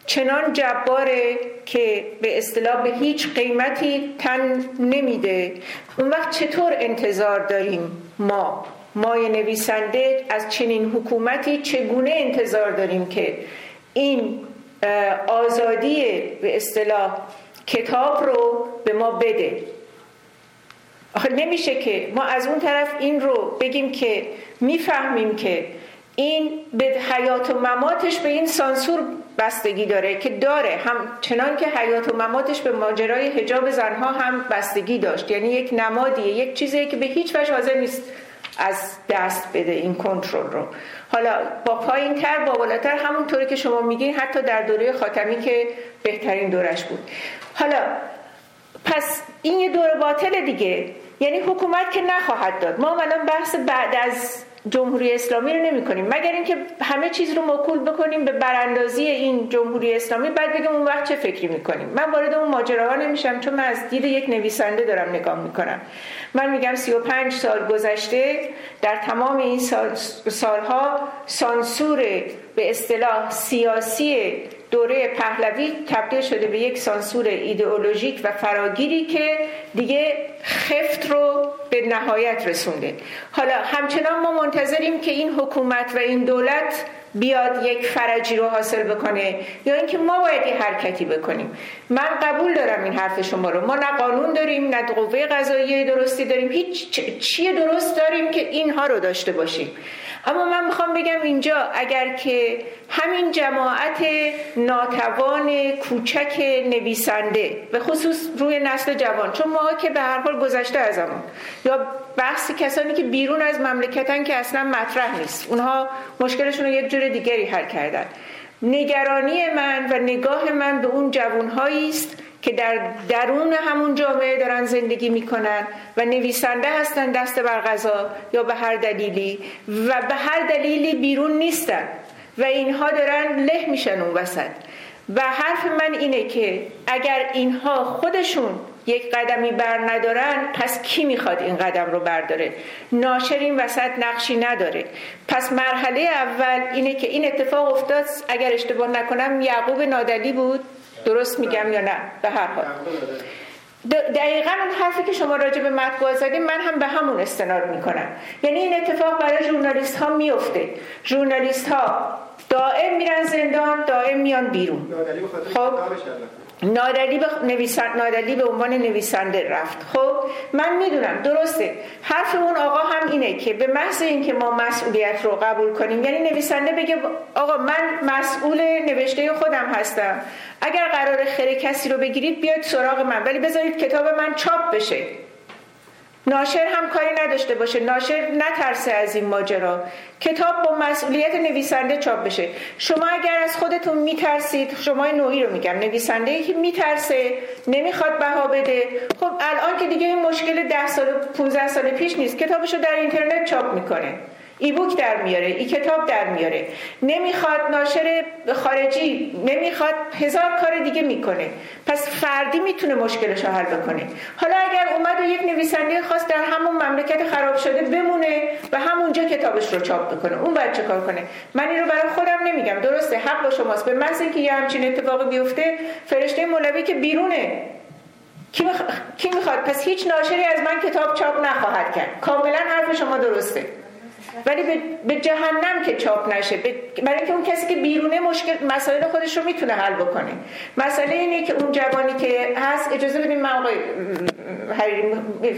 چنان جباره که به اصطلاح به هیچ قیمتی تن نمیده. اون وقت چطور انتظار داریم ما؟ مای نویسنده از چنین حکومتی چگونه انتظار داریم که این آزادی به اصطلاح کتاب رو به ما بده؟ نمیشه که ما از اون طرف این رو بگیم که می‌فهمیم که این به حیات و مماتش به این سانسور بستگی داره که داره. هم چنان که حیات و مماتش به ماجرای حجاب زنها هم بستگی داشت. یعنی یک نمادیه یک چیزی که به هیچ وجه حاضر نیست از دست بده این کنترل رو. حالا با پایین تر با بالاتر همونطوری که شما میگین حتی در دوره خاتمی که بهترین دورش بود. حالا پس این یه دور باطل دیگه. یعنی حکومت که نخواهد داد. ما الان بحث بعد از جمهوری اسلامی رو نمی کنیم. مگر اینکه همه چیز رو موکول بکنیم به براندازی این جمهوری اسلامی بعد بگیم اون وقت چه فکری می‌کنیم من وارد اون ماجراها نمیشم چون من از دید یک نویسنده دارم نگاه می‌کنم من میگم 35 سال گذشته در تمام این سال سالها سانسور به اصطلاح سیاسی دوره پهلوی تبدیل شده به یک سانسور ایدئولوژیک و فراگیری که دیگه خفت رو به نهایت رسونده. حالا همچنان ما منتظریم که این حکومت و این دولت بیاد یک فرجی رو حاصل بکنه یا اینکه ما باید یه حرکتی بکنیم. من قبول دارم این حرف شما رو. ما نه قانون داریم نه قوه قضاییه درستی داریم. هیچ چیه درست داریم که اینها رو داشته باشیم. اما من می‌خوام بگم اینجا اگر که همین جماعت ناتوان کوچک نویسنده به خصوص روی نسل جوان چون ما که به هر حال گذشته از زمان یا بحث کسانی که بیرون از مملکتن که اصلا مطرح نیست اونها مشکلشون رو یک جور دیگری حل کردن. نگرانی من و نگاه من به اون جوانهایی است که در درون همون جامعه دارن زندگی می‌کنن و نویسنده هستن دست بر غذا یا به هر دلیلی و به هر دلیلی بیرون نیستن و اینها دارن له میشن اون وسط. و حرف من اینه که اگر اینها خودشون یک قدمی بر ندارن پس کی می‌خواد این قدم رو برداره؟ ناشر این وسط نقشی نداره. پس مرحله اول اینه که این اتفاق افتاد اگر اشتباه نکنم یعقوب نادلی بود. درست میگم یا نه؟ به هر حال. دقیقا اون حرفی که شما راجع به مطبوعات زدیم من هم به همون استناد می‌کنم. یعنی این اتفاق برای ژورنالیست ها میفته ژورنالیست ها دائم میرن زندان دائم میان بیرون. خب؟ نادلی به, نویسند... نادلی به عنوان نویسنده رفت. خب من می‌دونم درسته. حرف اون آقا هم اینه که به محض اینکه ما مسئولیت رو قبول کنیم یعنی نویسنده بگه آقا من مسئول نوشته خودم هستم. اگر قرار خیر کسی رو بگیرید بیاید سراغ من. ولی بذارید کتاب من چاپ بشه. ناشر هم کاری نداشته باشه. ناشر نترسه از این ماجرا. کتاب با مسئولیت نویسنده چاپ بشه. شما اگر از خودتون میترسید شما نوعی رو میگم. نویسنده که میترسه نمی‌خواد بها بده. خب الان که دیگه این مشکل ده سال 15 سال پیش نیست. کتابشو در اینترنت چاپ می‌کنه. ای بوک در میاره ای کتاب در میاره. نمی‌خواد ناشر خارجی نمی‌خواد هزار کار دیگه می‌کنه. پس فردی می‌تونه مشکلش رو حل بکنه. حالا اگر اومد و یک نویسنده خاص در همون مملکت خراب شده بمونه و همونجا کتابش رو چاپ بکنه. اون باید چه کار کنه؟ من این رو برای خودم نمیگم. درسته حق با شماست. به محض اینکه یه همچین اتفاقی بیفته فرشته مولوی که بیرونه. کی, می‌خواد؟ پس هیچ ناشری از من کتاب چاپ نخواهد کرد. کاملا حرف شما درسته. ولی به جهنم که چاپ نشه. برای اینکه اون کسی که بیرونه مشکل مسائل خودش رو می‌تونه حل بکنه. مسئله اینه که اون جوانی که هست اجازه بدیم من آقای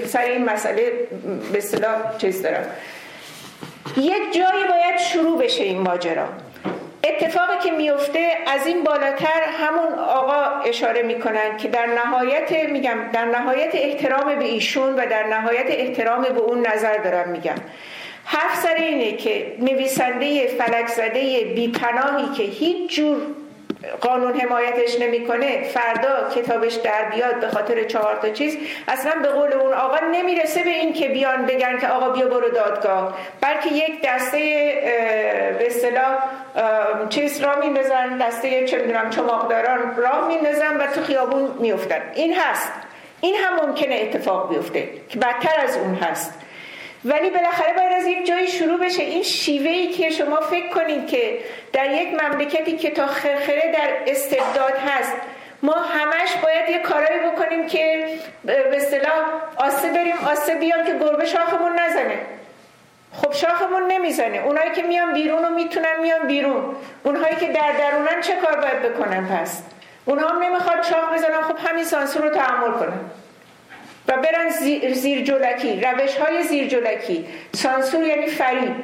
سر این مسئله به اصطلاح چیز دارم. یک جایی باید شروع بشه این ماجرا. اتفاقی که میفته از این بالاتر همون آقا اشاره می‌کنن که در نهایت میگم در نهایت احترام به ایشون و در نهایت احترام به اون نظر دارم میگم حرف سر اینه که نویسنده فلک زده بیپناهی که هیچ جور قانون حمایتش نمی‌کنه فردا کتابش در بیاد به خاطر چهار تا چیز اصلا به قول اون آقا نمی‌رسه به این که بیان بگن که آقا بیا برو دادگاه. بلکه یک دسته به اصطلاح چیز را میندازن دسته چه می‌دونم چماقداران راه میندازن و تو خیابون میفتن این هست. این هم ممکنه اتفاق بیفته. که بدتر از اون هست. ولی بالاخره باید از یک جایی شروع بشه. این شیوه ای که شما فکر کنید که در یک مملکتی که تا خرخره در استبداد هست ما همش باید یه کارایی بکنیم که به اصطلاح آسه بریم آسه بیام که گربه شاخمون نزنه. خب شاخمون نمی‌زنه. اونایی که میان بیرون و می‌تونن میان بیرون. اونهایی که در درونن چه کار باید بکنن پس؟ اونها هم نمی‌خواد شاخ بزنن. خب همین سانسور رو تحمل کنن. و برن زیر جلکی روش های زیر جلکی سانسور یعنی فریب.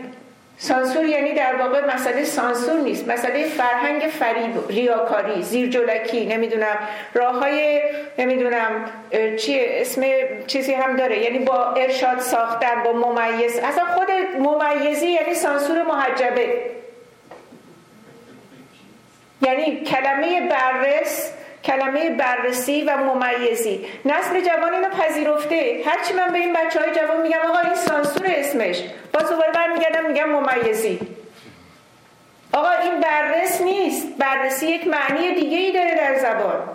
سانسور یعنی در واقع مسئله سانسور نیست مسئله فرهنگ فریب ریاکاری زیر جلکی نمی‌دونم راه های نمی‌دونم چی اسم چیزی هم داره. یعنی با ارشاد ساختن با ممیز. اصلا خود ممیزی یعنی سانسور محجبه. یعنی کلمه بررس کلمه بررسی و ممیزی. نسل جوان اینو پذیرفته. هرچی من به این بچه های جوان میگم آقا این سانسور اسمش. باز دوباره برمیگردم میگم ممیزی. آقا این بررس نیست. بررسی یک معنی دیگه ای داره در زبان.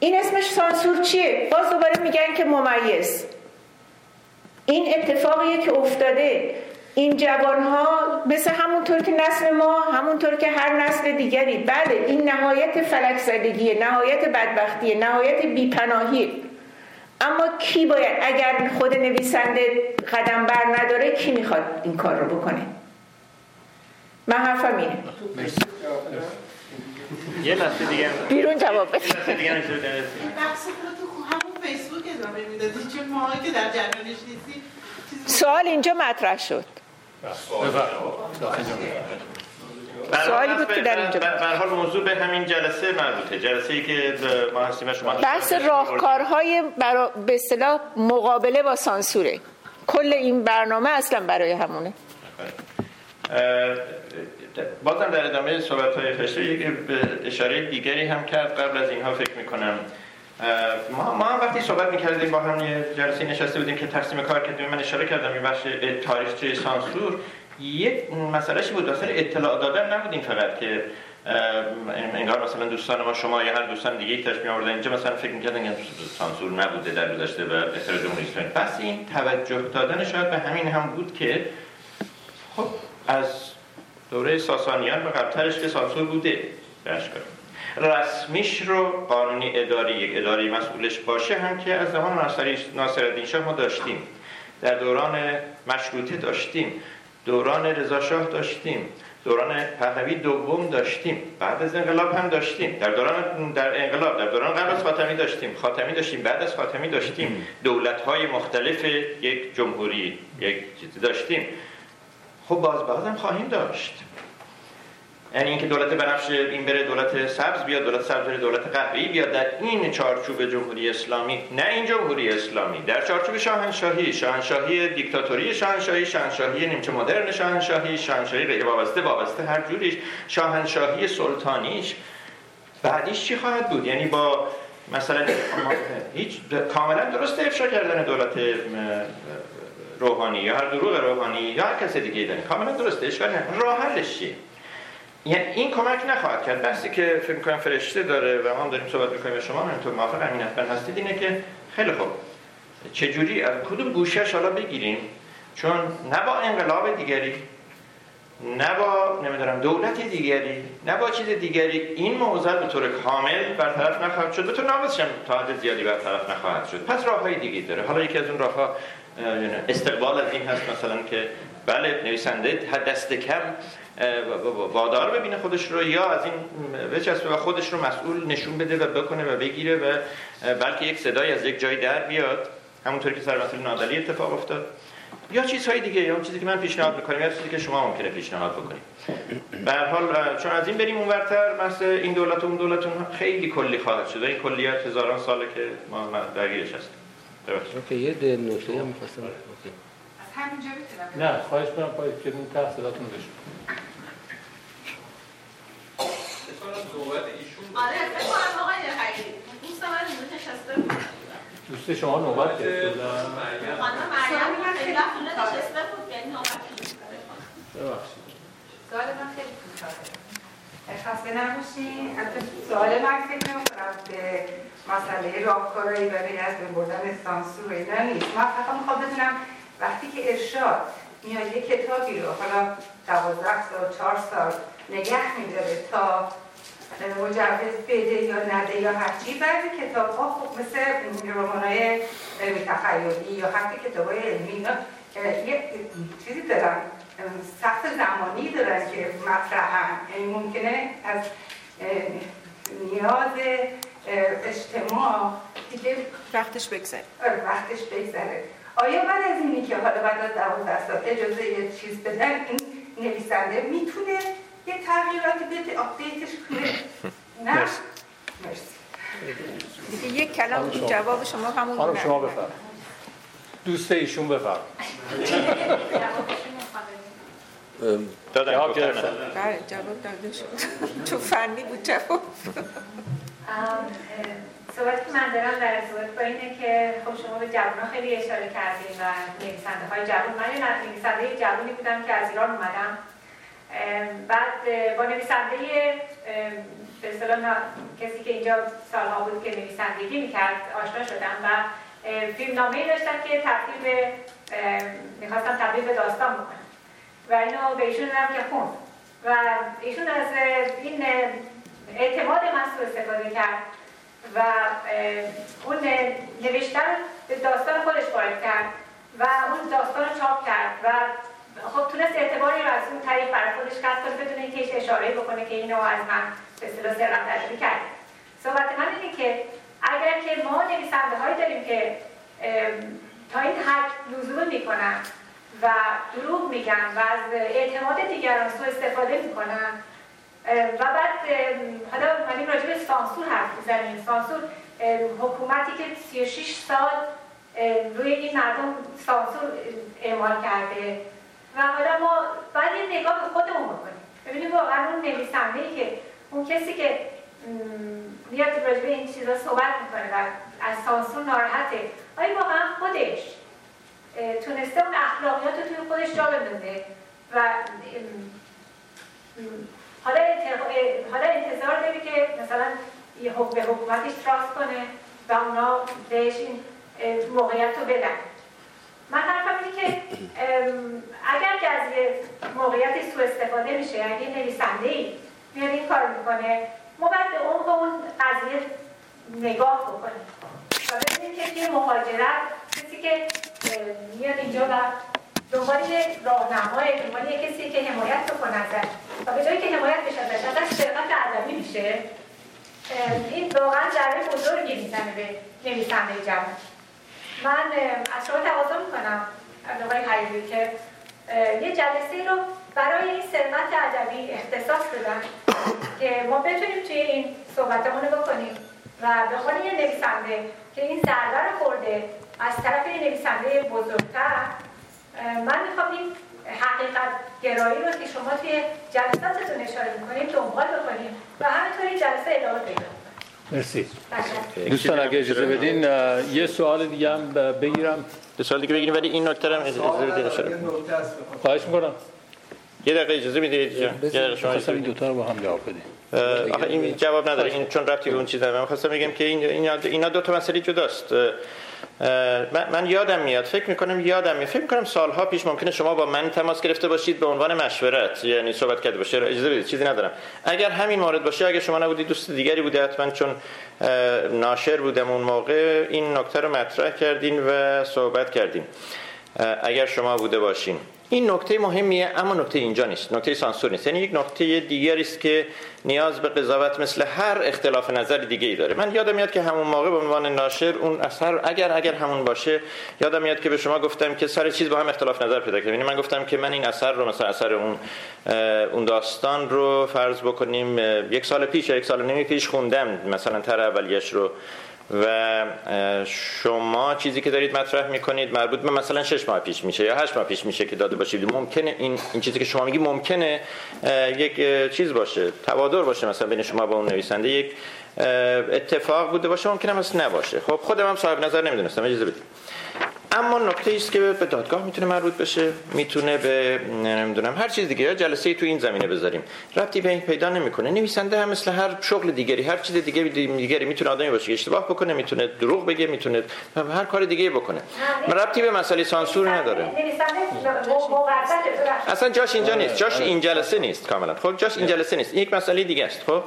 این اسمش سانسور چیه؟ باز دوباره میگن که ممیز. این اتفاقیه که افتاده. این جوان ها مثل همونطور که نسل ما همونطور که هر نسل دیگری. بله این نهایت فلک زدگیه نهایت بدبختیه نهایت بیپناهی اما کی باید اگر خود نویسنده قدم بر نداره کی می‌خواد این کار رو بکنه؟ من حرفم اینه. یه لحظه دیگه. بیرون جواب بده. بحث تو همون فیسبوک ادامه می‌دادی چون ما که در جریانش نیستی سوال اینجا مطرح شد. سوالی بود که در اینجا به حال موضوع به همین جلسه مربوطه. جلسه ای که ما هستیم شما بحث راهکارهای برا... به اصطلاح مقابله با سانسوره. کل این برنامه اصلا برای همونه. بازم در ادامه صحبت های خشته یک اشاره دیگری هم کرد قبل از اینها فکر می‌کنم ما, ما وقتی صحبت می‌کردیم با هم یه جلسه نشسته بودیم که تقسیم کار کردیم من اشاره کردم این بخش تاریخچه سانسور. یک مسئلهش بود اصلا اطلاع دادن نبودیم فقط که انگار مثلا دوستان ما شما یا هر دوستان دیگه یک تشبیه آوردن. اینجا مثلا فکر می‌کردن که سانسور نبوده در گذشته و اثر جمهوری اسلامی. پس این توجه دادن شاید به همین هم بود که خب از دوره ساسانیان به قبلترش که سانسور بوده. اشکال رسمیش رو قانونی اداری یک اداری مسئولش باشه هم که از زمان ناصر شاه ما داشتیم. در دوران مشروطه داشتیم. دوران رضا شاه داشتیم. دوران پهلوی دوم داشتیم. بعد از انقلاب هم داشتیم. در دوران در انقلاب در دوران قبل از خاتمی داشتیم. خاتمی داشتیم. بعد از خاتمی داشتیم. دولت های مختلف یک جمهوری یک داشتیم. خب باز بازم خواهیم داشت. یعنی اینکه دولت بنفش این بره دولت سبز بیاد دولت سبز بره دولت قهوه‌ای بیاد در این چارچوب جمهوری اسلامی نه این جمهوری اسلامی در چارچوب شاهنشاهی شاهنشاهی دیکتاتوری شاهنشاهی شاهنشاهی نیمچه مدرن شاهنشاهی شاهنشاهی غیر وابسته وابسته هر جوریش شاهنشاهی سلطانیش. بعدیش چی خواهد بود؟ یعنی با مثلا هیچ کاملا درست افشا کردن دولت روحانی یا هر دروغ روحانی یا هر کس دیگه داریم کاملا درسته اشکال راه حلش چیه؟ یعنی این کمک نخواهد کرد. بحثی که فکر کنم فرشته داره و ما هم داریم صحبت می‌کنیم به شما من تو موافق امین هستید اینه که خیلی خوب. چجوری از کدوم گوشش حالا بگیریم؟ چون نه با انقلاب دیگری نه با نمی‌دونم دولت دیگری نه با چیز دیگری این موضوع به طور کامل برطرف نخواهد شد. به طور ناموسش تا حد زیادی برطرف نخواهد شد. پس راه های دیگه داره. حالا یکی از اون راه ها استقبال از این هست مثلا که بله نویسنده دست کم وادار ببینه خودش رو یا از این بچسبه و خودش رو مسئول نشون بده و بکنه و بگیره و بلکه یک صدای از یک جای در بیاد. همونطوری که سر مسئول نادلی اتفاق افتاد. یا چیزهای دیگه یا چیزی که من پیشنهاد می‌کنم یا چیزی که شما ممکنه پیشنهاد بکنید. به حال چون از این بریم اونورتر مثل این دولت و اون دولت خیلی کلی خواهد شده این کلیات هزاران ساله که ما درگیرش هستیم. یه نکته هم می‌خواستم. نه خواهش کنم پای که تحصیلاتون بشه کنم ایشون آره فکر دوست من اینجا نشسته بود دوست شما نوبت گرفت بودن خانم مریم خیلی وقت اونجا نشسته یعنی نوبت ببخشید. سوال من خیلی کوتاهه خسته نباشین البته سوال من فکر نمی‌کنم به مسئله راهکارایی و به از بردن سانسور اینا نیست. من فقط می‌خوام بدونم وقتی که ارشاد میاد یه کتابی رو حالا دوازده سال چهار سال نگه میداره تا مجوز بده یا نده یا هرچی بعضی کتاب ها خب مثل های تخیلی یا حتی کتاب های علمی یه چیزی دارن. سخت زمانی دارن که مطرحن. یعنی ممکنه از نیاز اجتماع دیگه وقتش بگذره. آره، وقتش بگذره. آیا بعد از اینی که حالا بعد از دوازده سال اجازه یه چیز بدن این نویسنده می‌تونه یه تغییراتی بده آپدیتش کنه. نه. مرسی. یک کلام جواب شما همون خانم شما بفرم دوست ایشون بفرم جواب بله جواب داده شد. تو فنی بود جواب. صحبتی که من دارم در ارتباط با اینه که خب شما به جوان خیلی اشاره کردیم و نویسنده های جوان من نویسنده جوانی بودم که از ایران اومدم. بعد با نویسنده به کسی که اینجا سالها بود که نویسندگی می‌کرد آشنا شدم و فیلم نامه داشتم که تبدیل به می‌خواستم تبدیل به داستان بکنم. و اینو به ایشون دادم که خون و ایشون از این اعتماد من سو استفاده کرد و اون نوشتن به داستان خودش وارد کرد و اون داستان رو چاپ کرد و خب تونست اعتباری رو از اون طریق برای خودش کسب کنه بدون اینکه هیچ اشاره بکنه که اینو از من به اصطلاح سرقت کرد. صحبت من اینه که اگر که ما نویسنده هایی داریم که تا این حد لزوم می‌کنن و دروغ میگن و از اعتماد دیگران سو استفاده می‌کنن و بعد حالا من راجع به سانسور حرف می‌زنیم. سانسور حکومتی که 36 سال روی این مردم سانسور اعمال کرده. و حالا ما باید یه نگاه به خودمون بکنیم. ببینیم واقعا اون نویسنده که اون کسی که میاد راجع به این چیزا صحبت می‌کنه و از سانسور ناراحته آیا واقعا خودش تونسته اون اخلاقیات رو توی خودش جا بندازه؟ و حالا حالا انتظار داری که مثلا به حکومتش تراست کنه و اونا بهش این موقعیت رو بدن. من حرفم اینه که اگر که از یه موقعیتی سو استفاده میشه اگه نویسنده ای میاد این کار می‌کنه ما باید به اون اون قضیه نگاه بکنیم. و ببینیم که یه مهاجرت کسی که میاد اینجا و دنبال راهنمای دنبال یه کسی که حمایت بکنه ازش و به جایی که حمایت بشه ازش ازش سرقت ادبی میشه این واقعا ضربه بزرگی می‌زنه به نویسنده جوان. من از شما تقاضا می‌کنم آقای حریبی که یه جلسه رو برای این سرقت ادبی اختصاص بدن که ما بتونیم توی این صحبتمون رو بکنیم و به یه نویسنده که این ضربه رو خورده از طرف یه نویسنده بزرگتر من می‌خوام این حقیقت گرایی رو که شما توی جلساتتون اشاره می‌کنیم دنبال بکنیم و همینطوری جلسه ادامه پیدا مرسی. دوستان اگه اجازه بدین یه سوال دیگه هم بگیرم. یه سوال دیگه بگیریم ولی این نکته هم اجازه بدین خواهش می‌کنم. یه دقیقه اجازه می‌دید یه دقیقه شما این دو تا رو با هم جواب بدین آخه این جواب نداره این چون رفتی به اون چیزا من خواستم بگم که این اینا دو تا مسئله جداست. من یادم میاد. فکر می‌کنم یادم میاد. فکر می‌کنم سالها پیش ممکنه شما با من تماس گرفته باشید به عنوان مشورت یعنی صحبت کرده باشه. اجازه بدید چیزی ندارم. اگر همین مورد باشه اگر شما نبودید دوست دیگری بوده حتما چون ناشر بودم اون موقع این نکته رو مطرح کردین و صحبت کردیم اگر شما بوده باشین. این نکته مهمیه اما نکته اینجا نیست. نکته سانسور نیست. یعنی یک نکته دیگری است که نیاز به قضاوت مثل هر اختلاف نظر دیگه ای داره. من یادم میاد که همون موقع به عنوان ناشر اون اثر اگر اگر همون باشه یادم میاد که به شما گفتم که سر چیز با هم اختلاف نظر پیدا کردیم. یعنی من گفتم که من این اثر رو مثلا اثر اون اون داستان رو فرض بکنیم یک سال پیش یا یک سال نیمی پیش خوندم. مثلا تر اولیش رو و شما چیزی که دارید مطرح می‌کنید مربوط به مثلا شش ماه پیش میشه یا هشت ماه پیش میشه که داده باشید. ممکنه این این چیزی که شما میگی ممکنه یک چیز باشه توادر باشه مثلا بین شما با اون نویسنده یک اتفاق بوده باشه ممکنه مثلا نباشه. خب خودم هم صاحب نظر نمی‌دونستم اجازه بدید. اما نکته است که به دادگاه می‌تونه مربوط بشه می‌تونه به نمی‌دونم هر چیز دیگه یا جلسه تو این زمینه بذاریم. ربطی به این پیدا نمی‌کنه. نویسنده هم مثل هر شغل دیگری هر چیز دیگه دیگری می‌تونه آدمی باشه اشتباه بکنه می‌تونه دروغ بگه می‌تونه هر کار دیگه بکنه. ربطی به مسئله سانسور نداره. اصلا جاش اینجا نیست. جاش این جلسه نیست کاملا. خب جاش این جلسه نیست. یک مسئله دیگه است. خب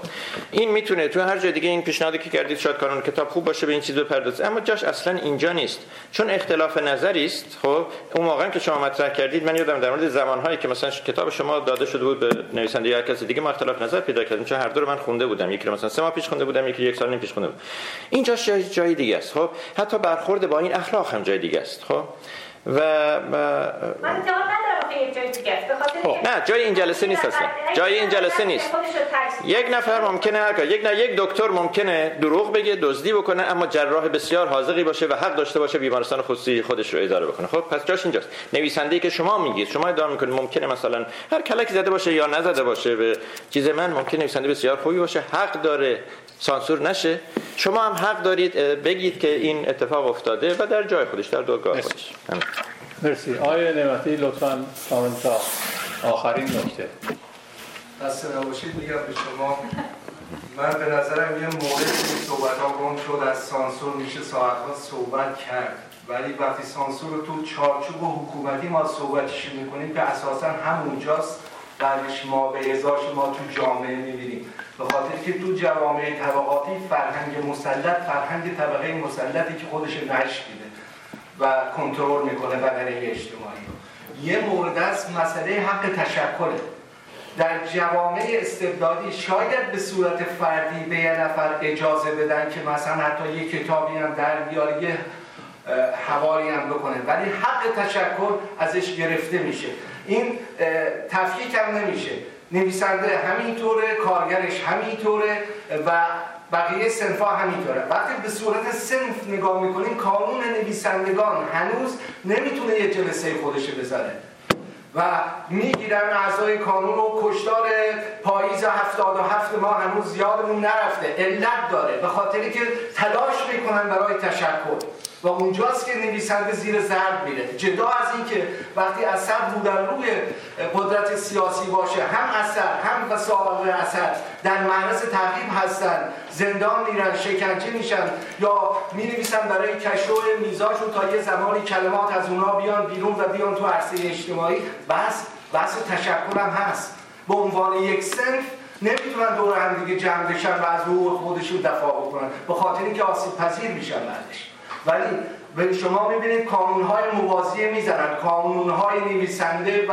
این می‌تونه تو هر جای دیگه این پیشنهادی که کردید شاید کانون کتاب خوب باشه به این چیز بپردازه. اما جاش اصلا اینجا نیست. چون اختلاف نظری است. خب اون موقع که شما مطرح کردید من یادم در مورد زمانهایی که مثلا کتاب شما داده شده بود به نویسنده یا کسی دیگه ما اختلاف نظر پیدا کردیم چون هر دو رو من خونده بودم. یکی رو مثلا سه ماه پیش خونده بودم یکی یک سال نیم پیش خونده بودم. این جای جای دیگه است. خب حتی برخورد با این اخلاق هم جای دیگه است. خب و من خب نه جای این جلسه نیست اصلا. جای این جلسه نیست. یک نفر ممکنه هر یک نه یک دکتر ممکنه دروغ بگه دزدی بکنه اما جراح بسیار حاضقی باشه و حق داشته باشه بیمارستان خصوصی خودش رو اداره بکنه. خب پس جاش اینجاست. نویسنده که شما میگید شما ادعا می‌کنید ممکنه مثلا هر کلکی زده باشه یا نزده باشه به چیز من ممکنه نویسنده بسیار خوبی باشه. حق داره سانسور نشه. شما هم حق دارید بگید که این اتفاق افتاده و در جای خودش در دادگاه خودش. مرسی. آقای نعمتی لطفا تا آخرین نکته. دست نباشید میگم به شما من به نظرم یه موقع که صحبت ها گم شد از سانسور میشه ساعت ها صحبت کرد. ولی وقتی سانسور تو چارچوب حکومتی ما صحبتش می‌کنیم که اساسا همونجاست. بعدش ما به ازاش ما تو جامعه می‌بینیم. به خاطر که تو جوامع طبقاتی فرهنگ مسلط فرهنگ طبقه مسلطی که خودش نشت و کنترل می‌کنه بدنه اجتماعی. یه مورد است مسئله حق تشکره در جوامع استبدادی شاید به صورت فردی به یه نفر اجازه بدن که مثلا حتی یه کتابی هم در بیاره یه حواری هم بکنه. ولی حق تشکر ازش گرفته میشه. این تفکیک هم نمیشه. نویسنده همینطوره کارگرش همینطوره و بقیه سنفا همینطوره. وقتی به صورت سنف نگاه می‌کنیم کانون نویسندگان هنوز نمی‌تونه یه جلسه خودش بذاره. و می‌گیرن اعضای کانون رو کشتار پاییز 77 ما هنوز یادمون نرفته. علت داره. به خاطری که تلاش می‌کنن برای تشکر. و اونجاست که نویسنده زیر ضرب میره. جدا از اینکه وقتی اثر بودن روی قدرت سیاسی باشه هم اثر هم وسایل اثر در معرض تعقیب هستن زندان میرن شکنجه میشن یا می نویسن برای کشو میزاشون تا یه زمانی کلمات از اونا بیان بیرون و بیان تو عرصه اجتماعی. بس بس تشکر هم هست. به عنوان یک سنف نمی‌تونن دور هم دیگه جمع بشن و از حقوق خودشون دفاع بکنن. به خاطر اینکه آسیب پذیر میشن بعدش. ولی به شما می‌بینید های موازی می‌زنن. های نویسنده و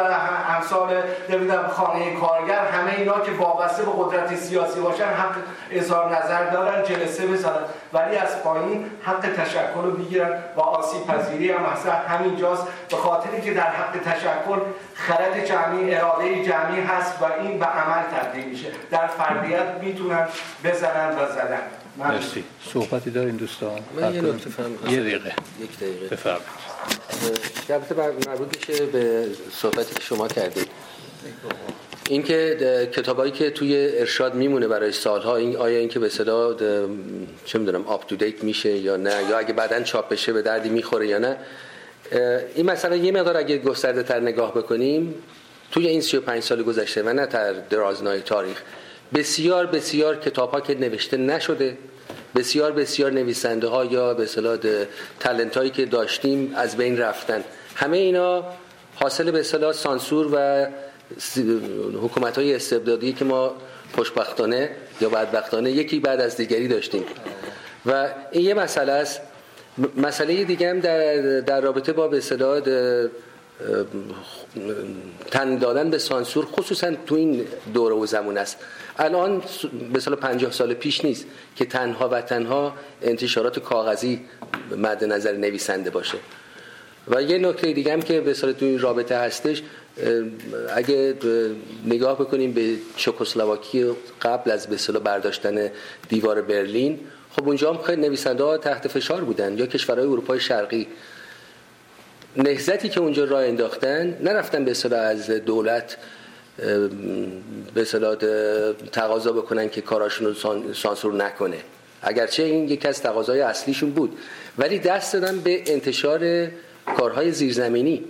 امثال نمی‌دونم خانه کارگر همه اینا که وابسته به قدرت سیاسی باشن حق اظهار نظر دارن جلسه بزنن ولی از پایین حق تشکر رو می‌گیرن و آسیب پذیری هم اصلا همینجاست. به خاطری که در حق تشکر خرد جمعی اراده جمعی هست و این به عمل تبدیل میشه. در فردیت می‌تونن بزنن و زدن. مرسی. صحبتی دارین دوستان. من یه نکته فهم یه دقیقه. یک دقیقه. بفرمایید. البته مربوط میشه به صحبتی که شما کردید. اینکه کتابایی که توی ارشاد میمونه برای سالها این آیا اینکه به صدا چه می‌دونم آپ تو دیت میشه یا نه؟ یا اگه بعدا چاپ بشه به دردی می‌خوره یا نه؟ این مثلا یه مقدار اگه گسترده تر نگاه بکنیم توی این 35 سال گذشته و نه در درازنای تاریخ بسیار بسیار کتاب ها که نوشته نشده بسیار بسیار نویسنده ها یا به اصطلاح تلنت هایی که داشتیم از بین رفتن. همه اینا حاصل به اصطلاح سانسور و حکومت های استبدادی که ما خوشبختانه یا بدبختانه یکی بعد از دیگری داشتیم. و این یه مسئله است. مسئله دیگه هم در, در رابطه با به اصطلاح تن دادن به سانسور خصوصا تو این دوره و زمان است. الان به سال 50 سال پیش نیست که تنها و تنها انتشارات کاغذی مد نظر نویسنده باشه. و یه نکته دیگه هم که به سال تو این رابطه هستش اگه نگاه بکنیم به چکسلواکی قبل از به برداشتن دیوار برلین خب اونجا هم خیلی نویسنده ها تحت فشار بودن یا کشورهای اروپای شرقی. نهزتی که اونجا راه انداختن نرفتن به اصطلاح از دولت به اصطلاح تقاضا بکنن که کاراشون رو سانسور نکنه. اگرچه این یکی از تقاضای اصلیشون بود. ولی دست دادن به انتشار کارهای زیرزمینی.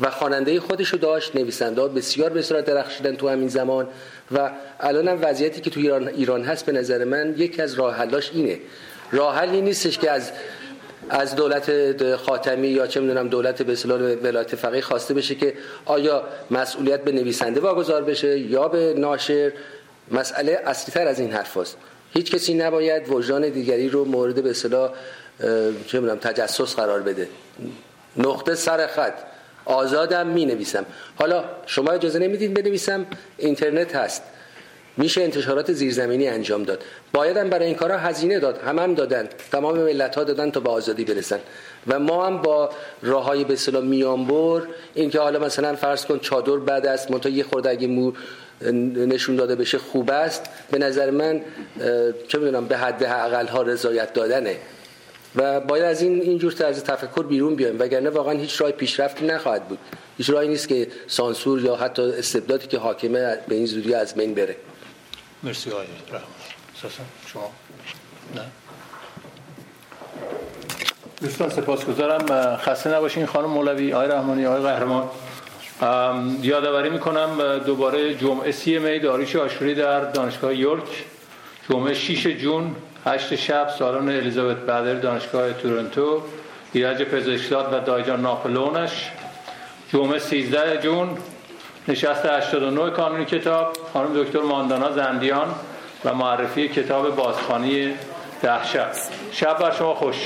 و خواننده خودشو داشت نویسنده بسیار به صورت درخشیدن تو همین زمان. و الان هم وضعیتی که تو ایران, ایران هست به نظر من یکی از راه حلاش اینه. راه حلی نیستش که از از دولت خاتمی یا چه می‌دونم دولت به اصطلاح ولایت فقیه خواسته بشه که آیا مسئولیت به نویسنده واگذار بشه یا به ناشر؟ مسئله اصلی تر از این حرف هست. هیچ کسی نباید وجدان دیگری رو مورد به اصطلاح چه می‌دونم تجسس قرار بده. نقطه سر خط. آزادم می نویسم حالا شما اجازه نمی‌دید بنویسم؟ اینترنت هست. میشه انتشارات زیرزمینی انجام داد. باید هم برای این کارا هزینه داد. هم هم دادن. تمام ملت ها دادن تا به آزادی برسن. و ما هم با راه های به اصطلاح میانبر این که حالا مثلا فرض کن چادر بعد است منتها یه خورده اگه مو نشون داده بشه خوب است به نظر من چه می‌دونم به حد اقل ها رضایت دادنه. و باید از این اینجور طرز تفکر بیرون بیایم. وگرنه واقعا هیچ راه پیشرفتی نخواهد بود. هیچ راهی نیست که سانسور یا حتی استبدادی که حاکمه به این زودی از بین بره. مرسی آقای شما نه دوستان سپاسگزارم خسته نباشین خانم مولوی آقای رحمانی آقای قهرمان. یادآوری می‌کنم دوباره جمعه سی می داریش آشوری در دانشگاه یورک جمعه 6 جون هشت شب سالن الیزابت بدر دانشگاه تورنتو. ایرج پزشکداد و دایجان ناپلونش. جمعه 13 جون نشست 89 کانونی کتاب خانم دکتر ماندانا زندیان و معرفی کتاب بازخانی ده شب شب بر شما خوش.